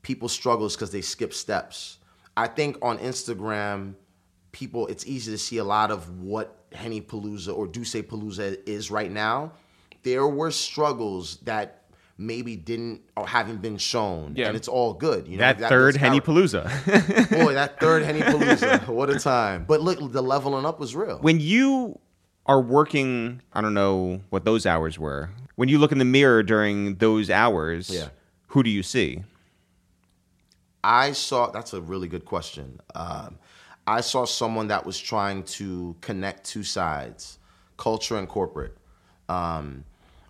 people struggle is because they skip steps. I think on Instagram, people it's easy to see a lot of what HennyPalooza or D'usse Palooza is right now. There were struggles that maybe didn't or haven't been shown, Yeah. and it's all good. You know that, third HennyPalooza. Boy, that third HennyPalooza, what a time! But look, the leveling up was real. when you are working, I don't know what those hours were. When you look in the mirror during those hours, Yeah. who do you see? I saw that's a really good question. Um, I saw someone that was trying to connect two sides, culture and corporate. Um,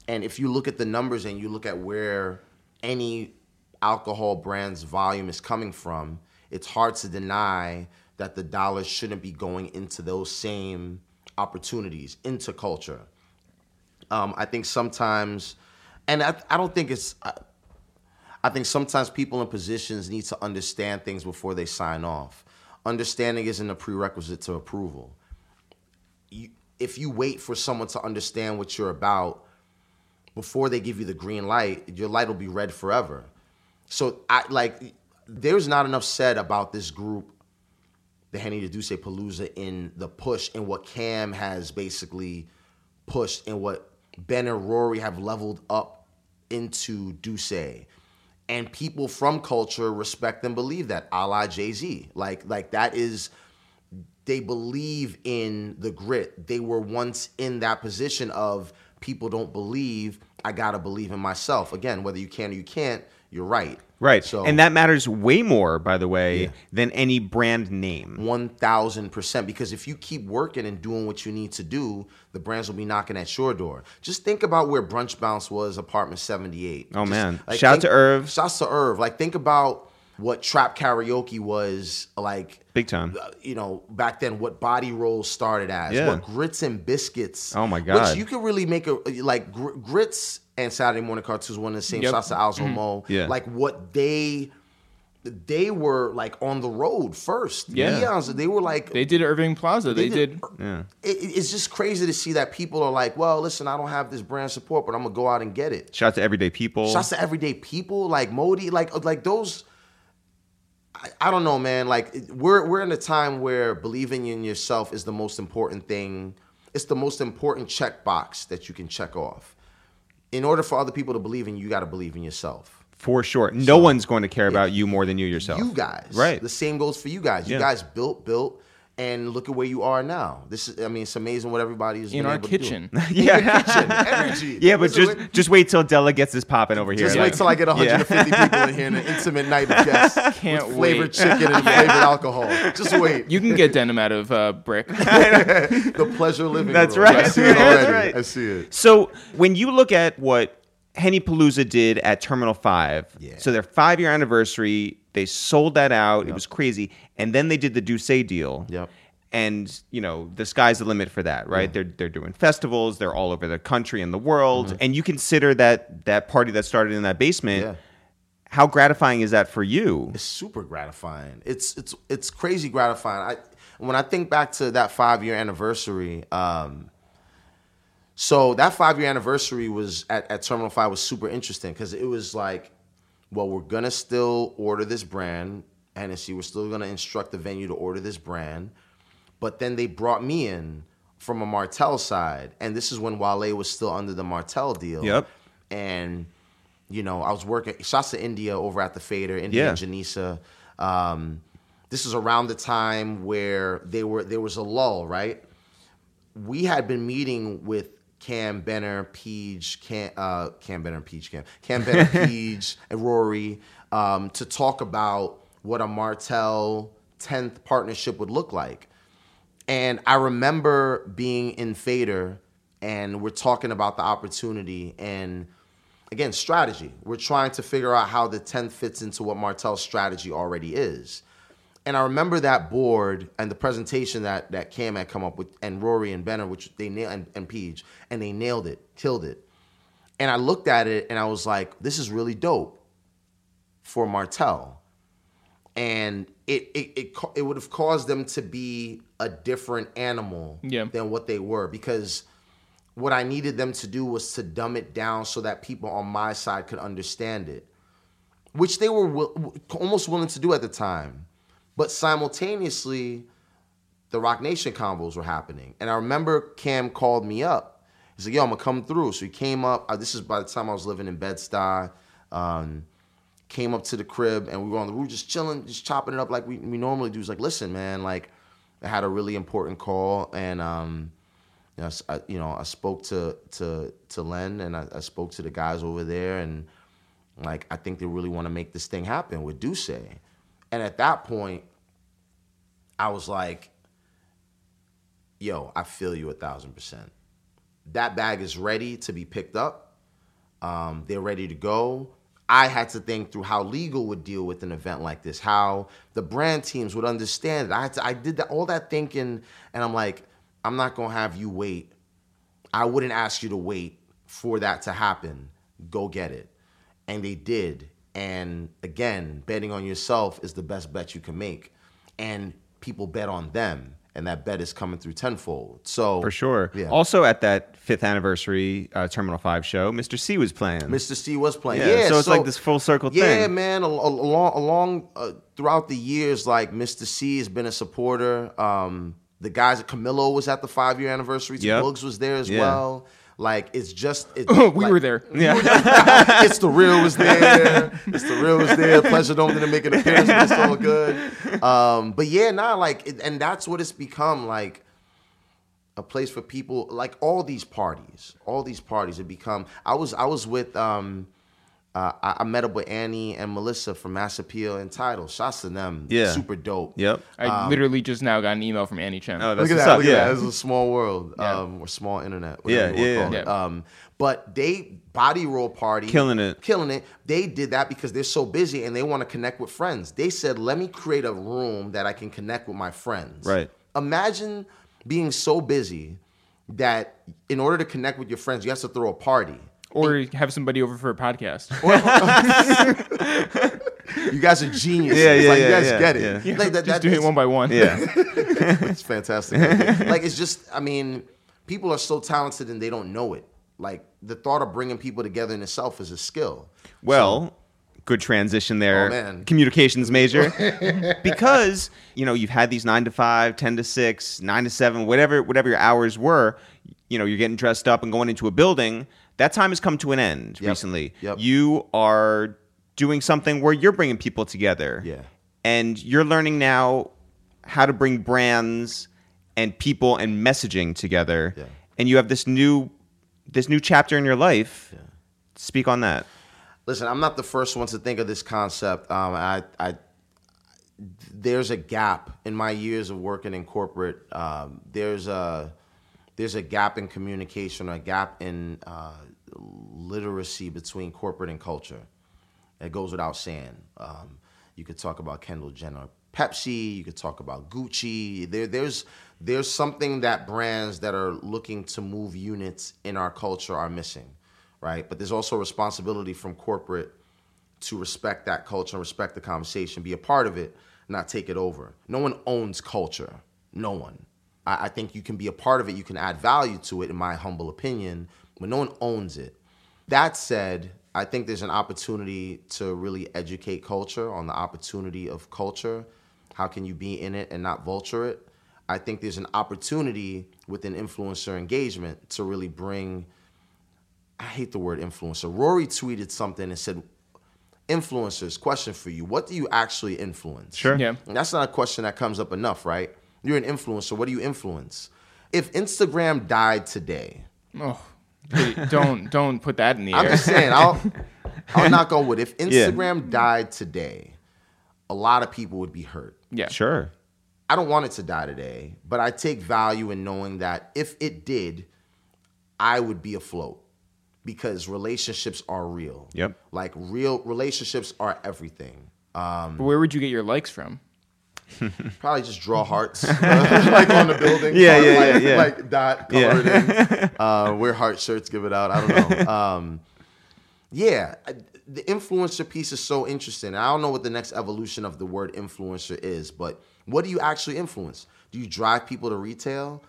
and if you look at the numbers and you look at where any alcohol brand's volume is coming from, it's hard to deny that the dollars shouldn't be going into those same opportunities, into culture. Um, I think sometimes, and I, I don't think it's. I, I think sometimes people in positions need to understand things before they sign off. Understanding isn't a prerequisite to approval. You, if you wait for someone to understand what you're about before they give you the green light, your light will be red forever. So I like there's not enough said about this group, the Henny to D'usse Palooza in the push and what Kam has basically pushed and what Ben and Rory have leveled up into D'usse. And people from culture respect and believe that, a la Jay Z. Like, like that is, they believe in the grit. They were once in that position of people don't believe. I gotta believe in myself. Again, whether you can or you can't, you're right. Right. So and that matters way more, by the way, Yeah. than any brand name. One thousand percent. Because if you keep working and doing what you need to do, the brands will be knocking at your door. Just think about where Brunch Bounce was, apartment seventy eight. Oh, man. Shout to Irv. Shouts to Irv. Like think about what trap karaoke was like. Big time. uh, You know, back then, what body rolls started as, Yeah. what grits and biscuits. Oh, my God. Which you could really make a uh, like gr- grits and Saturday morning cartoons one of the same. Yep. Shouts to Alzo Mo. Yeah. Like what they they were like on the road first. Yeah. Eons, they were like They did Irving Plaza. They, They did- did. Yeah. it, it's just crazy to see that people are like, well, listen, I don't have this brand support, but I'm gonna go out and get it. Shout out to everyday people. Shouts to everyday people like Modi, like uh, like those. I, I don't know, man. Like we're we're in a time where believing in yourself is the most important thing. It's the most important checkbox that you can check off. In order for other people to believe in you, you got to believe in yourself. For sure. No one's going to care about you more than you yourself. You guys, Right. The same goes for you guys. You Yeah. guys built, built, and look at where you are now. This is, I mean, it's amazing what everybody's doing. In our able to do. kitchen. yeah. kitchen energy. yeah, but Listen, just wait- just wait till Dela gets this popping over here. just Like- wait till I get 150 Yeah. people in here in an intimate night of guests Can't with flavored wait. chicken and flavored alcohol. Just wait. You can get denim out of uh, brick. the pleasure living. That's room. right. I see it That's already. right. I see it. So when you look at what HennyPalooza did at Terminal Five, Yeah. so their five year anniversary, they sold that out. It was crazy, and then they did the D'usse deal. Yep. and you know the sky's the limit for that, right? They're they're doing festivals, they're all over the country and the world, Mm-hmm. and you consider that that party that started in that basement. Yeah. How gratifying is that for you? It's super gratifying. It's it's it's crazy gratifying. I when I think back to that five year anniversary, um, so that five year anniversary was at, at Terminal Five was super interesting because it was like, well, we're gonna still order this brand, Hennessy. We're still gonna instruct the venue to order this brand, but then they brought me in from a Martell side, and this is when Wale was still under the Martell deal. Yep. And you know, I was working. Shots to India over at the Fader, India Yeah. and Janisa. Um, this is around the time where they were there was a lull, right? We had been meeting with Kam Benner, Peach, Kam, uh, Kam Benner, Peach, Kam, Kam Benner, Peach, and Rory um, to talk about what a Martell 10th partnership would look like. And I remember being in Fader and we're talking about the opportunity and again, strategy. We're trying to figure out how the 10th fits into what Martell's strategy already is. And I remember that board and the presentation that that Kam had come up with, and Rory and Benner, which they nailed, and, and Peach, and they nailed it, killed it. And I looked at it and I was like, this is really dope for Martell. And it it it, it would have caused them to be a different animal Yeah. than what they were because what I needed them to do was to dumb it down so that people on my side could understand it, which they were will, almost willing to do at the time. But simultaneously, the Roc Nation combos were happening. And I remember Kam called me up. He's like, yo, I'm to come through. So he came up. Uh, this is by the time I was living in Bed-Stuy. Um, came up to the crib and we were on the roof just chilling, just chopping it up like we, we normally do. He's like, listen, man, like I had a really important call and um, you know, I, you know, I spoke to to to Len and I, I spoke to the guys over there and like I think they really want to make this thing happen with D'usse. And at that point, I was like, yo, I feel you a thousand percent. That bag is ready to be picked up. Um, they're ready to go. I had to think through how legal would deal with an event like this, how the brand teams would understand it. I to, I did that all that thinking, and I'm like, I'm not gonna have you wait. I wouldn't ask you to wait for that to happen. Go get it, and they did. And again, betting on yourself is the best bet you can make, and people bet on them, and that bet is coming through tenfold. So For sure. Yeah. Also, at that fifth anniversary uh, Terminal Five show, Mr. Cee was playing. Mr. Cee was playing. Yeah, Yeah, so it's like this full circle yeah, thing. Yeah, man. al- al- Along, along uh, throughout the years, like Mr. Cee has been a supporter. Um, the guys at Camilo was at the five year anniversary. Yep. Boogs was there as Yeah. well. Like it's just it's we like- were there. Yeah, ItsTheReal was there. ItsTheReal was there. Pleasure Dome didn't make an appearance, it's all good. Um, but yeah, nah, like, it, and that's what it's become like a place for people. Like all these parties, all these parties have become. I was I was with um, uh, I, I met up with Annie and Melissa from Mass Appeal and Tidal. Shots to them. Yeah. super dope. Yep. I literally just now got an email from Annie Chen. Oh, that's Look at that. up. Look at yeah. that. This is a small world, Yeah. um, or small internet. Yeah, yeah, wanna call it. yeah. Um, but they body roll party, Killing it. killing it. They did that because they're so busy and they want to connect with friends. They said, "Let me create a room that I can connect with my friends." Right. Imagine being so busy that in order to connect with your friends, you have to throw a party. Or have somebody over for a podcast. You guys are geniuses. Yeah, yeah, like, yeah, you guys yeah, get it. yeah. Like, that, just that doing it is- one by one. Yeah. it's fantastic. like it's just, I mean, people are so talented and they don't know it. Like the thought of bringing people together in itself is a skill. Well, good transition there. Oh, man. Communications major. because, you know, you've had these 9 to 5, 10 to 6, 9 to 7, whatever whatever your hours were, you know, you're getting dressed up and going into a building. That time has come to an end Yep. recently. Yep. You are doing something where you're bringing people together. Yeah. And you're learning now how to bring brands and people and messaging together. Yeah. And you have this new this new chapter in your life. Speak on that. Listen, I'm not the first one to think of this concept. Um, I, I, there's a gap in my years of working in corporate. Um, there's a, there's a gap in communication, a gap in uh, literacy between corporate and culture. It goes without saying. Um, you could talk about Kendall Jenner, Pepsi. You could talk about Gucci. There, there's there's something that brands that are looking to move units in our culture are missing, right? But there's also a responsibility from corporate to respect that culture and respect the conversation, be a part of it, not take it over. No one owns culture. No one. I, I think you can be a part of it. You can add value to it, in my humble opinion, but no one owns it. That said, I think there's an opportunity to really educate culture on the opportunity of culture. How can you be in it and not vulture it? I think there's an opportunity within influencer engagement to really bring. I hate the word influencer. Rory tweeted something and said, Influencers, question for you. What do you actually influence? Sure. Yeah. And that's not a question that comes up enough, right? You're an influencer. What do you influence? If Instagram died today, Oh, please, don't don't put that in the I'm just saying, I'll, I'll knock on wood. If Instagram died today, a lot of people would be hurt. yeah. Sure. I don't want it to die today, but I take value in knowing that if it did, I would be afloat because relationships are real. Yep. Like real relationships are everything. Um, But where would you get your likes from? probably just draw hearts like on the building. Yeah, yeah, like, yeah, yeah. Like dot colored in. Uh, wear heart shirts, give it out. I don't know. Um, yeah, the influencer piece is so interesting. I don't know what the next evolution of the word influencer is, but what do you actually influence? Do you drive people to retail?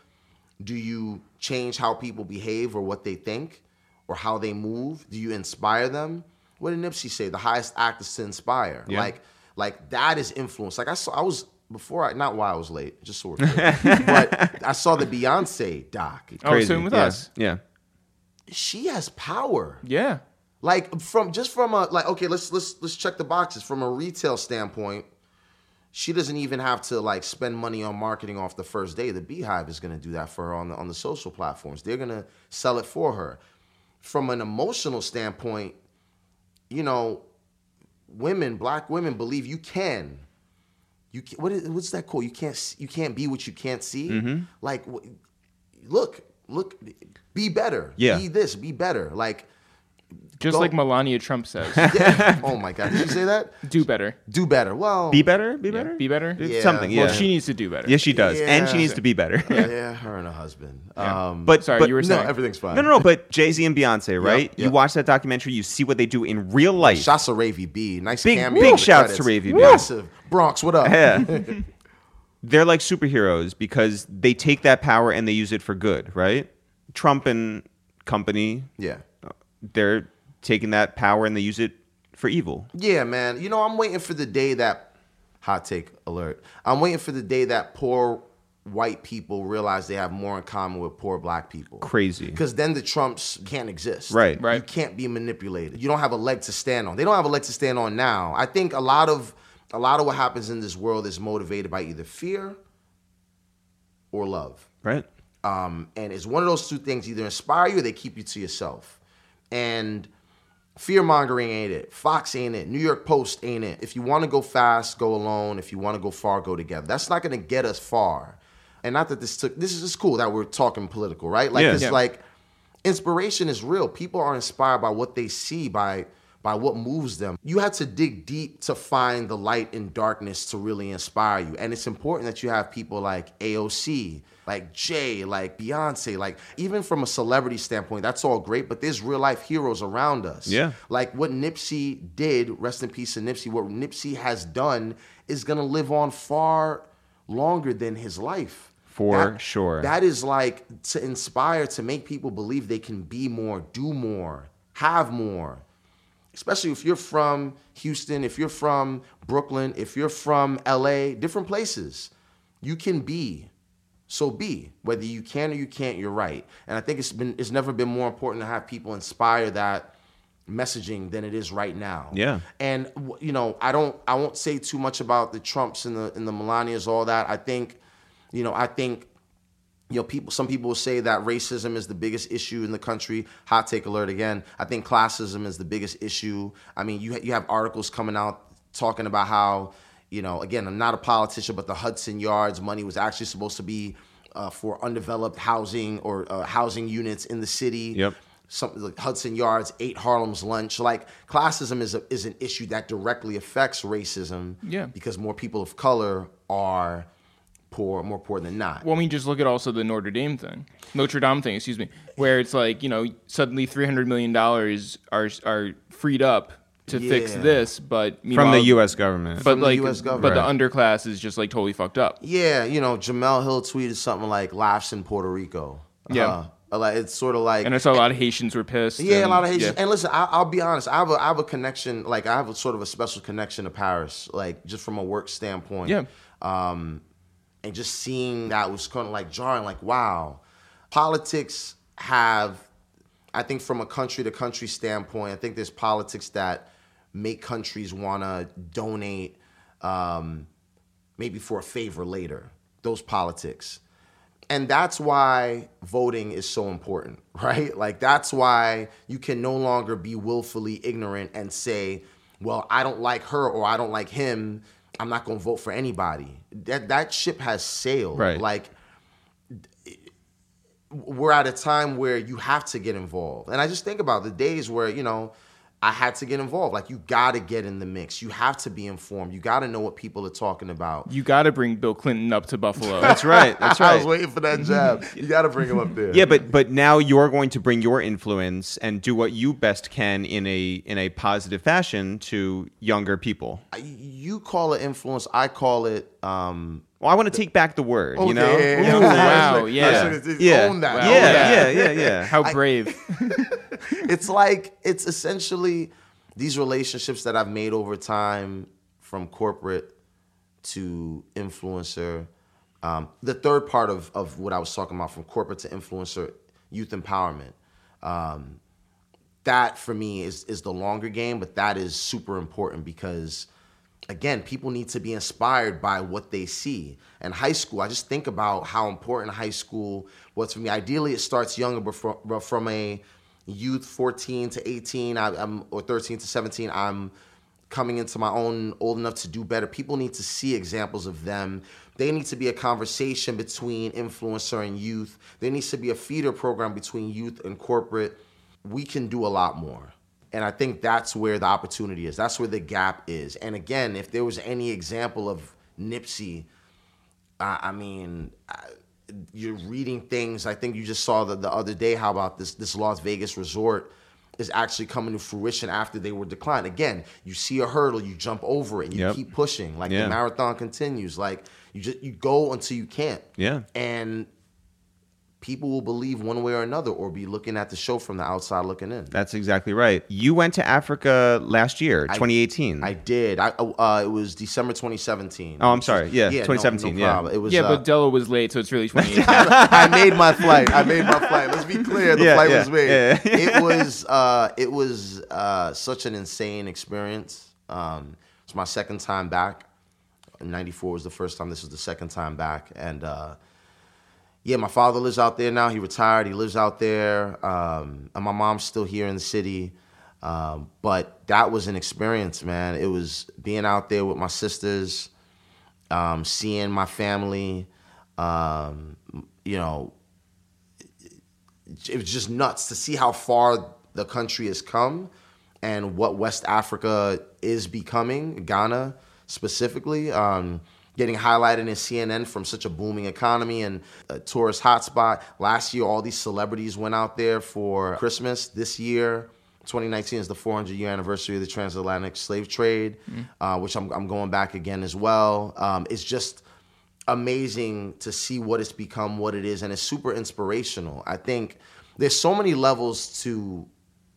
Do you change how people behave or what they think or how they move? Do you inspire them? What did Nipsey say? The highest act is to inspire. Yeah. Like, like that is influence. Like I saw, I was before I not why I was late, just so we're but I saw the Beyonce doc. Oh, same with yeah. us. Yeah. She has power. Yeah. Like from just from a like okay, let's let's let's check the boxes from a retail standpoint. She doesn't even have to like spend money on marketing off the first day. The Beehive is going to do that for her on the on the social platforms. They're going to sell it for her. From an emotional standpoint, you know, women, black women believe you can. You can, what is what's that quote? You can't you can't be what you can't see. Mm-hmm. Like look, look be better. Yeah. Be this, be better. Like Just Go- like Melania Trump says. yeah. oh my god, did you say that? do better. Do better. Well, Be better? Be Yeah. better? Be better. Yeah. Something, yeah. Well, she needs to do better. yes, she does. And she needs to be better. yeah, her and her husband. Um, But Sorry, but, you were no, saying. everything's fine. No, no, no. But Jay Z and Beyonce, right? You yep. watch that documentary, you see what they do in real life. Shots to Ravy B. Nice Big- cameo. big in the shouts to credits. Ravy B. Massive. Bronx, what up? Yeah. They're like superheroes because they take that power and they use it for good, right? Trump and company, Yeah. They're taking that power and they use it for evil. Yeah, man. You know, I'm waiting for the day that hot take alert. I'm waiting for the day that poor white people realize they have more in common with poor black people. Crazy. Because then the Trumps can't exist. Right. Right. You can't be manipulated. You don't have a leg to stand on. They don't have a leg to stand on now. I think a lot of a lot of what happens in this world is motivated by either fear or love. Right? Um, and it's one of those two things either inspire you or they keep you to yourself. And fear mongering ain't it. Fox ain't it. New York Post ain't it. If you want to go fast, go alone. If you want to go far, go together. That's not going to get us far. And not that this took. This is just cool that we're talking political, right? Like Yeah. it's Yeah. like inspiration is real. People are inspired by what they see, by by what moves them. You have to dig deep to find the light in darkness to really inspire you. And it's important that you have people like AOC, like Jay, like Beyonce, like even from a celebrity standpoint, that's all great, but there's real life heroes around us. Yeah. Like what Nipsey did, rest in peace to Nipsey, what Nipsey has done is gonna live on far longer than his life. For sure. That is like to inspire, to make people believe they can be more, do more, have more. Especially if you're from Houston, if you're from Brooklyn, if you're from LA, different places. You can be. So be. Whether you can or you can't, you're right. And I think it's been it's never been more important to have people inspire that messaging than it is right now. Yeah. And you know, I don't I won't say too much about the Trumps and the and the Melanias, all that. I think, you know, I think you know, people. Some people will say that racism is the biggest issue in the country. Hot take alert again. I think classism is the biggest issue. I mean, you you have articles coming out talking about how, you know, again, I'm not a politician, but the Hudson Yards money was actually supposed to be uh, for undeveloped housing or uh, housing units in the city. Yep. something like Hudson Yards ate Harlem's lunch. Like classism is a, is an issue that directly affects racism. Yeah. Because more people of color are poor, more poor than not. Well, I mean, just look at also the Notre Dame thing, Notre Dame thing, excuse me, where it's like you know suddenly three hundred million dollars are are freed up to fix this, but from the U.S. government. But From the like, US but the underclass is just like totally fucked up. Yeah, you know, Jemele Hill tweeted something like "laughs in Puerto Rico." Yeah. Uh, like it's sort of like And I saw a lot of Haitians were pissed. Yeah, a lot of Haitians. yeah. And listen, I, I'll be honest. I have a I have a connection. Like I have a sort of a special connection to Paris. Like just from a work standpoint. Yeah. Um, and just seeing that was kind of like jarring. Like wow, politics have. I think from a country to country standpoint, I think there's politics that make countries want to donate, um, maybe for a favor later. Those politics and that's why voting is so important, right? Like that's why you can no longer be willfully ignorant and say, "Well, I don't like her or I don't like him. I'm not going to vote for anybody." That that ship has sailed. Right. Like we're at a time where you have to get involved. And I just think about the days where, you know, I had to get involved. Like you got to get in the mix. You have to be informed. You got to know what people are talking about. You got to bring Bill Clinton up to Buffalo. That's right. That's right. I was waiting for that jab. You got to bring him up there. Yeah, but but now you're going to bring your influence and do what you best can in a in a positive fashion to younger people. You call it influence. I call it. Um, Well, I want to take back the word. You know? okay, Ooh, you know what wow, It's yeah. I should Yeah. Own that. Wow. Own Yeah, that. yeah, yeah, yeah. How brave. It's like it's essentially these relationships that I've made over time, from corporate to influencer. Um, the third part of of what I was talking about, from corporate to influencer, youth empowerment. Um, that for me is is the longer game, but that is super important because again, people need to be inspired by what they see. And high school, I just think about how important high school was for me. Ideally, it starts younger, but from, but from a youth 14 to 18, I, I'm or 13 to 17, I'm coming into my own old enough to do better. People need to see examples of them. They need to be a conversation between influencer and youth. There needs to be a feeder program between youth and corporate. We can do a lot more. And I think that's where the opportunity is. That's where the gap is. And again, if there was any example of Nipsey, I, I mean, I, you're reading things. I think you just saw the, the other day how about this this Las Vegas resort is actually coming to fruition after they were declined. Again, you see a hurdle, you jump over it, you Yep. keep pushing. Like Yeah. the marathon continues. Like you just you go until you can't. Yeah. And people will believe one way or another, or be looking at the show from the outside looking in. That's exactly right. You went to Africa last year, 2018. I did. I uh, it was December 2017. Oh, I'm sorry. Yeah, no- 2017, yeah. problem. It was. yeah, uh, but Dela was late, so it's really 2018. I made my flight. I made my flight. Let's be clear. The Yeah, flight yeah, was made. yeah. it was. Uh, it was uh, such an insane experience. Um, it's my second time back. '94 was the first time. This was the second time back, and uh, yeah, my father lives out there now. He retired. He lives out there, um, and my mom's still here in the city. Um, but that was an experience, man. It was being out there with my sisters, um, seeing my family. Um, you know, it was just nuts to see how far the country has come and what West Africa is becoming, Ghana specifically. Um, getting highlighted in CNN from such a booming economy and a tourist hotspot. Last year, all these celebrities went out there for Christmas. This year, 2019 is the 400 year anniversary of the transatlantic slave trade, uh, which I'm, I'm going back again as well. Um, it's just amazing to see what it's become, what it is, and it's super inspirational. I think there's so many levels to,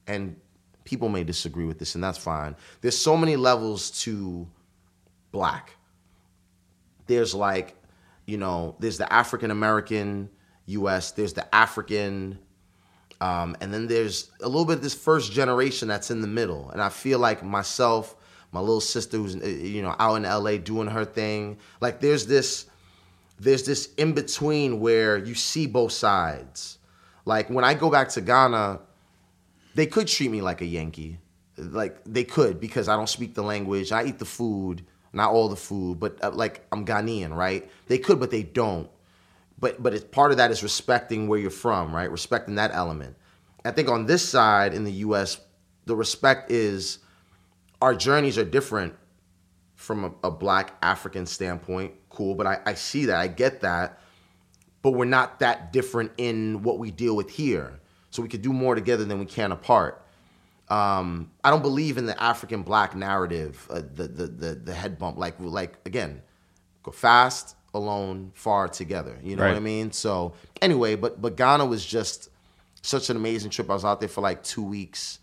and people may disagree with this, and that's fine. There's so many levels to black. There's like, you know, there's the African American US, there's the African, um, and then there's a little bit of this first generation that's in the middle. And I feel like myself, my little sister who's uh, you know out in LA doing her thing, like there's this there's this in between where you see both sides. Like when I go back to Ghana, they could treat me like a Yankee. Like they could because I don't speak the language. I eat the food, not all the food, but uh, like I'm Ghanaian, right? They could, but they don't. But but it's part of that is respecting where you're from, right? Respecting that element. I think on this side in the U.S., the respect is our journeys are different from a, a black African standpoint. Cool, but I, I see that, I get that, but we're not that different in what we deal with here. So we could do more together than we can apart. Um, I don't believe in the African black narrative, uh, the, the the the head bump. Like like again, go fast, alone, far together. You know what I mean? So anyway, but but Ghana was just such an amazing trip. I was out there for like two weeks.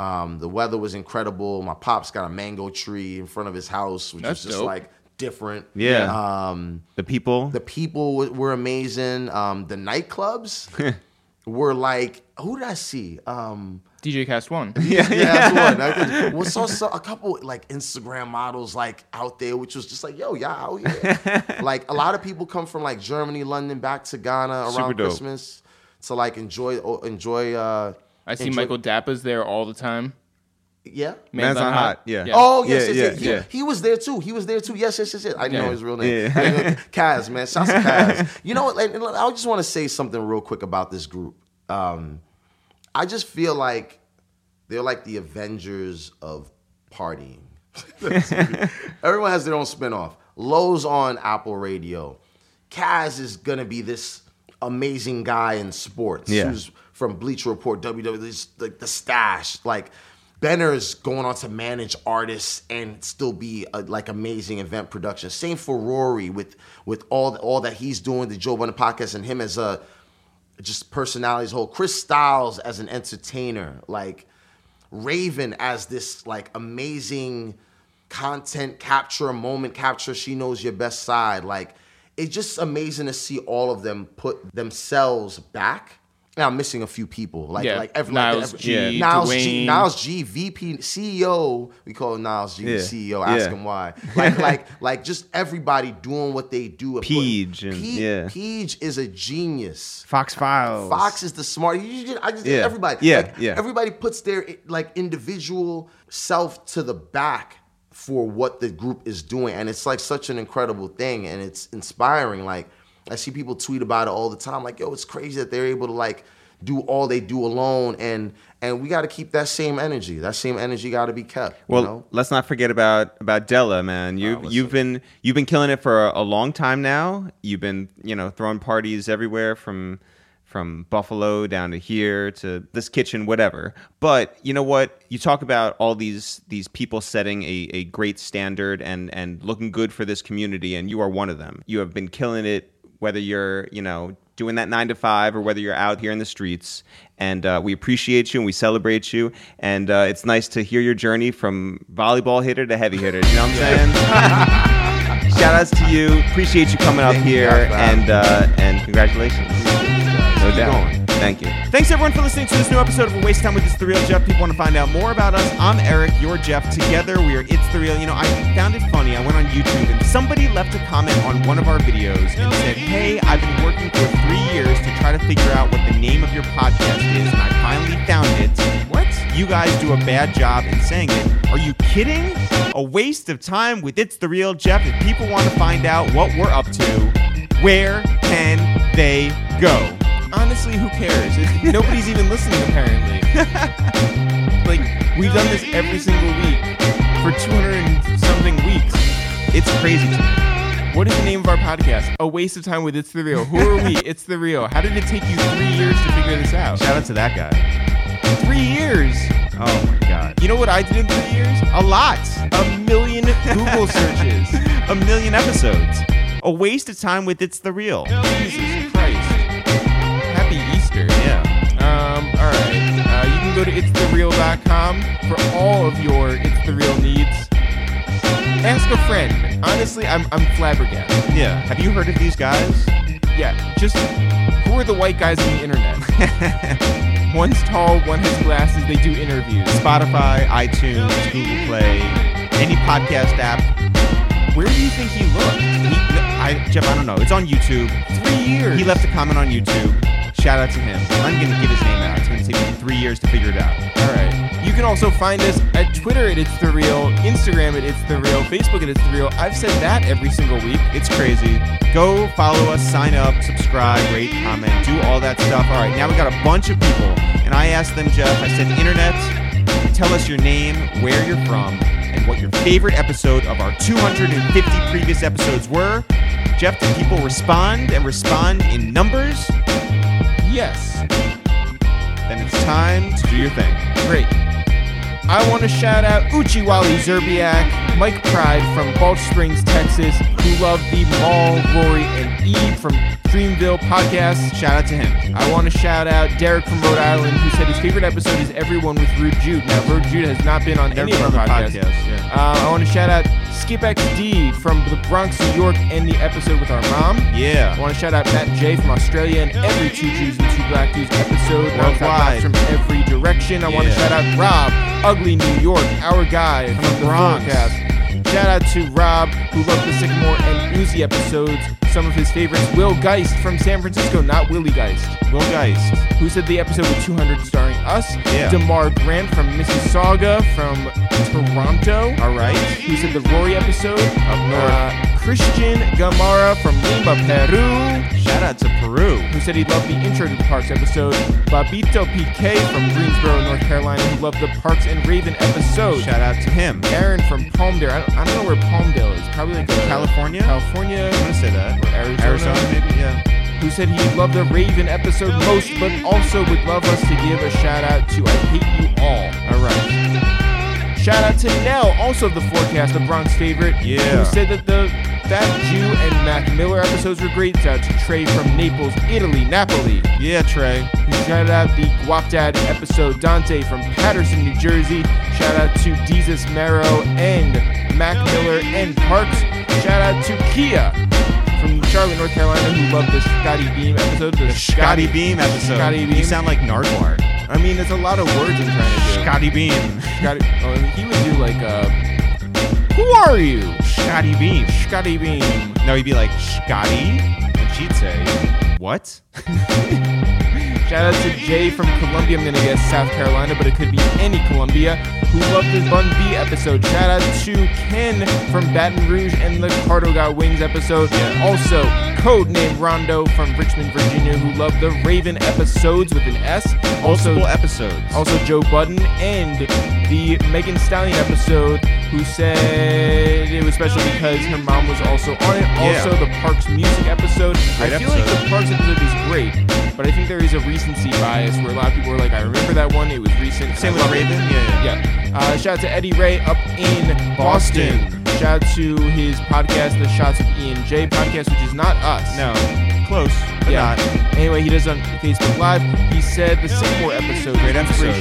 Um, the weather was incredible. My pops got a mango tree in front of his house, which That's was just dope. like different. Yeah. Um, The people. the people w- were amazing. Um, the nightclubs were like, who did I see? Um, DJ Kast One. yeah, that's the one. I could- saw, saw a couple like Instagram models like out there, which was just like, yo, y'all out here. like a lot of people come from like Germany, London, back to Ghana around. Christmas to like enjoy o- enjoy. Uh, I see enjoy- Michael Dapaah's there all the time. Yeah. Man's on Hot, yeah. Oh yes, Yeah, yes, yeah, yes. He, he was there too. He was there too. Yes, yes, yes, yes. I didn't Yeah. know his real name. Yeah. I didn't Kaz, man. Shouts to Kaz. You know what? Like, I just want to say something real quick about this group. Um, I just feel like they're like the Avengers of partying. Everyone has their own spinoff. Lowe's on Apple Radio. Kaz is gonna be this amazing guy in sports Yeah. who's from Bleacher Report, WWE, like the stash. Like Benner's going on to manage artists and still be a, like amazing event production. Same for Rory with with all all that he's doing, the Joe Budden podcast, and him as a just personalities whole. Chris Styles as an entertainer, like Raven as this like amazing content capture, moment capture. She knows your best side. Like it's just amazing to see all of them put themselves back. Now I'm missing a few people, like Yeah. like every Niles like, G, every- Niles G, Niles G, VP, CEO. We call him Niles G, Yeah. CEO. Ask Yeah. him why. Like like like just everybody doing what they do. and put- Peach and- Pe- yeah. Peach is a genius. Fox Files. Fox is the smart. You just, I just Yeah. everybody. Yeah, like, yeah. Everybody puts their like individual self to the back for what the group is doing, and it's like such an incredible thing, and it's inspiring. Like I see people tweet about it all the time. Like, yo, it's crazy that they're able to like do all they do alone, and and we got to keep that same energy. That same energy got to be kept. Well, you know? let's not forget about about Dela, man. You listen. you've been you've been killing it for a, a long time now. You've been you know throwing parties everywhere from from Buffalo down to here to this kitchen, whatever. But you know what? You talk about all these these people setting a, a great standard and and looking good for this community, and you are one of them. You have been killing it, whether you're you know doing that nine to five or whether you're out here in the streets. And uh, we appreciate you and we celebrate you. And uh, it's nice to hear your journey from volleyball hitter to heavy hitter. You know what I'm saying? Shout outs to you. Appreciate you coming up here guys for having and uh, and congratulations. No doubt. Thank you. Thanks everyone for listening to this new episode of A Waste of Time with ItsTheReal Jeff. People want to find out more about us. I'm Eric, you're Jeff. Together we are ItsTheReal. You know, I found it funny. I went on YouTube and somebody left a comment on one of our videos and said, Hey, I've been working for three years to try to figure out what the name of your podcast is, and I finally found it. What? You guys do a bad job in saying it. Are you kidding? A waste of time with ItsTheReal Jeff. If people want to find out what we're up to, where can they go? Honestly, who cares? It- nobody's even listening, apparently. like, we've done this every single week for 200 and something weeks. It's crazy. What is the name of our podcast? A waste of time with ItsTheReal. Who are we? ItsTheReal. How did it take you three years to figure this out? Shout out to that guy. Three years. Oh my god. You know what I did in three years? A lot. A million Google searches. A million episodes. A waste of time with ItsTheReal. Jesus can go to itsthereal.com for all of your ItsTheReal needs. Ask a friend. Honestly, I'm, I'm flabbergasted. Yeah. Have you heard of these guys? Yeah, just who are the white guys on the internet? One's tall, one has glasses, they do interviews. Spotify, iTunes, Google Play, any podcast app. Where do you think he looked? He, I, Jeff, I don't know. It's on YouTube. Three years. He left a comment on YouTube. Shout out to him. I'm going to give his name out. It's going to take me three years to figure it out. All right. You can also find us at Twitter at ItsTheReal, Instagram at ItsTheReal, Facebook at ItsTheReal. I've said that every single week. It's crazy. Go follow us, sign up, subscribe, rate, comment, do all that stuff. All right, now we got a bunch of people, and I asked them, Jeff, I said, Internet, tell us your name, where you're from, and what your favorite episode of our 250 previous episodes were. Jeff, did people respond and respond in numbers? Yes. Then it's time to do your thing. Great. I want to shout out Uchiwali Zerbiak, Mike Pride from Balch Springs, Texas, who love the Mal, Rory, and Eve from Dreamville podcast. Shout out to him. I want to shout out Derek from Rhode Island, who said his favorite episode is Everyone with Rude Jude. Now, Rude Jude has not been on any of our been on the podcasts. podcast, yeah. Uh, I want to shout out Skip XD from the Bronx, New York, and the episode with our mom. Yeah. I want to shout out Matt J from Australia and every Two Jews and Two Black Dudes episode. Worldwide. From every direction. I want to shout out Rob, Ugly New York, our guy from, the the Bronx. Forecast. Shout out to Rob, who loved the Sycamore and Uzi episodes. Some of his favorites, Will Geist from San Francisco, not Willie Geist, Will Geist. who said the episode with 200 starring us. Yeah. Demar Grant from Mississauga from Toronto All right. who said the Rory episode. Up north. Uh, Christian Gamara from Lima, Peru, Shout out to Peru. who said he loved the intro to the Parks episode. Babito PK from Greensboro, North Carolina, who loved the Parks and Raven episode. Shout out to him. Aaron from Palmdale. I don't, I don't know where Palmdale is. Probably like a- uh, California? California. I'm gonna say that. Or Arizona. Arizona, maybe. Yeah. Who said he loved the Raven episode most, but also would love us to give a shout out to I Hate You All. All right. Shout out to Nell, also of the forecast, the Bronx favorite. Yeah. Who said that the Fat Jew and Mac Miller episodes were great. Shout out to Trey from Naples, Italy, Napoli. Yeah, Trey. Who shouted out the Guap Dad episode. Dante from Paterson, New Jersey. Shout out to Jesus Marrow and Mac Miller and Parks. Shout out to Kia from Charlotte, North Carolina, who loved the Scotty Beam episode. The, Scotty Beam episode. Scotty You sound like Nardwuar. I mean, it's a lot of words I'm trying to do. Scotty Beam. Scotty. Oh, he would do like, uh, who are you? Scotty Beam. Scotty Beam. No, he'd be like, Scotty? And she'd say, what? Shout out to Jay from Columbia. I'm gonna guess South Carolina, but it could be any Columbia. Who loved the Bun B episode. Shout out to Ken from Baton Rouge and the Cardo Got Wings episode. Yeah. Also, codename Rondo from Richmond, Virginia, who loved the Raven episodes with an S. Also, Multiple episodes. also Joe Budden and the Megan Stallion episode, who said it was special because her mom was also on it. Yeah. Also, the Parks music episode. Great I feel like the Parks episode is great, but I think there is a recency bias where a lot of people are like, I remember that one, it was recent. Same with love it." Raven? Yeah, yeah. Yeah. Uh, shout out to Eddie Ray up in Boston. Boston. Shout out to his podcast, the Shots with Ian J podcast, which is not us. No. Close, but Yeah. not. Anyway, he does on Facebook Live. He said the Sycamore episode, Great episode.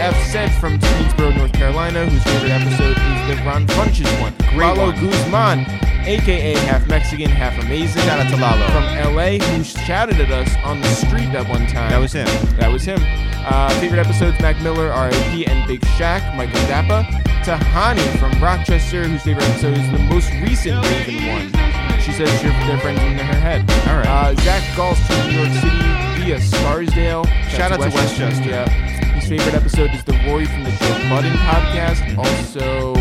AF. Said from Greensboro, North Carolina, whose favorite episode is the Ron Funches one. Great Lalo one. Guzman, aka half Mexican, half amazing. Shout out to Lalo. from LA, who shouted at us on the street that one time. That was him. That was him. Uh, favorite episodes: Mac Miller, R.I.P., and Big Shaq. Michael Zappa. Tahani from Rochester, whose favorite episode is the most recent Raven one. She says she- they're friends in her head. All right. Uh, Zach from New York City via Scarsdale. Shout out to Westchester. Yeah. His favorite episode is the Rory from the Joe Budden podcast. Also,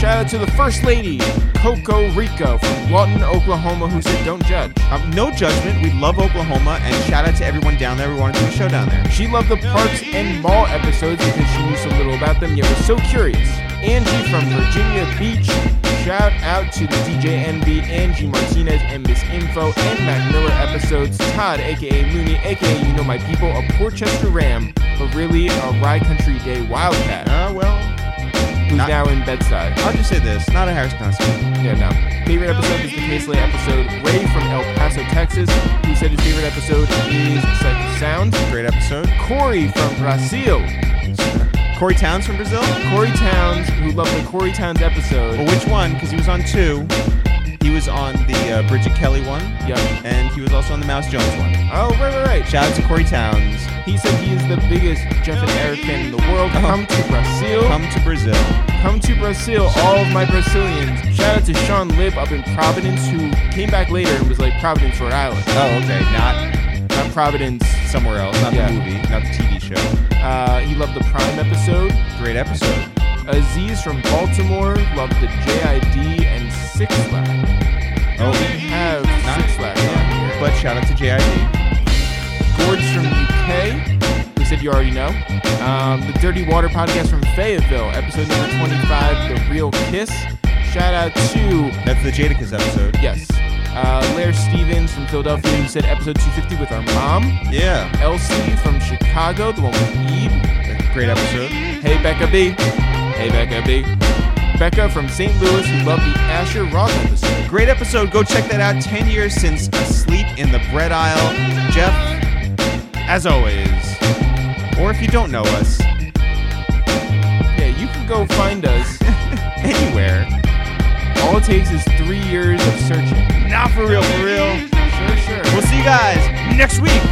shout out to the First Lady, Coco Rico from Lawton, Oklahoma, who said, "Don't judge." Um, no judgment. We love Oklahoma, and shout out to everyone down there. We wanted to do a show down there. She loved the Parks and Mal episodes because she knew so little about them, yet was so curious. Angie from Virginia Beach. Shout out to the DJ Envy, Angie Martinez, and Miss Info, and Mac Miller episodes. Todd, aka Mooney, aka You Know My People, a Portchester Ram, but really a Rye Country Day Wildcat, Uh, well, who's not- now in Bed-Stuy. I'll just say this. Not a Harris concert. Yeah, no. Favorite episode is the Casely episode. Ray from El Paso, Texas, who said his favorite episode is Sight of Sound. Great episode. Corey from Brazil. Corey Towns from Brazil? Corey Towns, who loved the Corey Towns episode. Well, which one? Because he was on two. He was on the uh, Bridget Kelly one, Yep. and he was also on the Mouse Jones one. Oh, right, right, right. Shout out to Corey Towns. He said he is the biggest Jeff and Eric fan in the world. Come to Brazil. Come to Brazil. Come to Brazil, all of my Brazilians. Shout out to Sean Lib up in Providence, who came back later and was like, Providence, Rhode Island. Oh, okay. Not Not Providence. Somewhere else. Not Yeah. the movie. Not the TV show. Uh, he loved the Prime episode. Great episode. Aziz from Baltimore loved the JID and Six Flag. Oh, We have not Six on. But shout out to JID. Gord's from UK. We said you already know. Um, the Dirty Water podcast from Fayetteville, episode number 25, The Real Kiss. Shout out to, That's the Jadakiss episode. yes, uh, Lair Stevens from Philadelphia, who said episode 250 with our mom. Yeah. Elsie from Chicago, the one with Eve. Great episode. Hey, Becca B. Hey, Becca B. Becca from St. Louis, who loved the Asher Roth episode. Great episode. Go check that out. 10 years since Asleep in the Bread Aisle. Jeff, as always, or if you don't know us, Yeah, you can go find us. anywhere. All it takes is three years of searching. Not for real, for real. Sure, sure. We'll see you guys next week.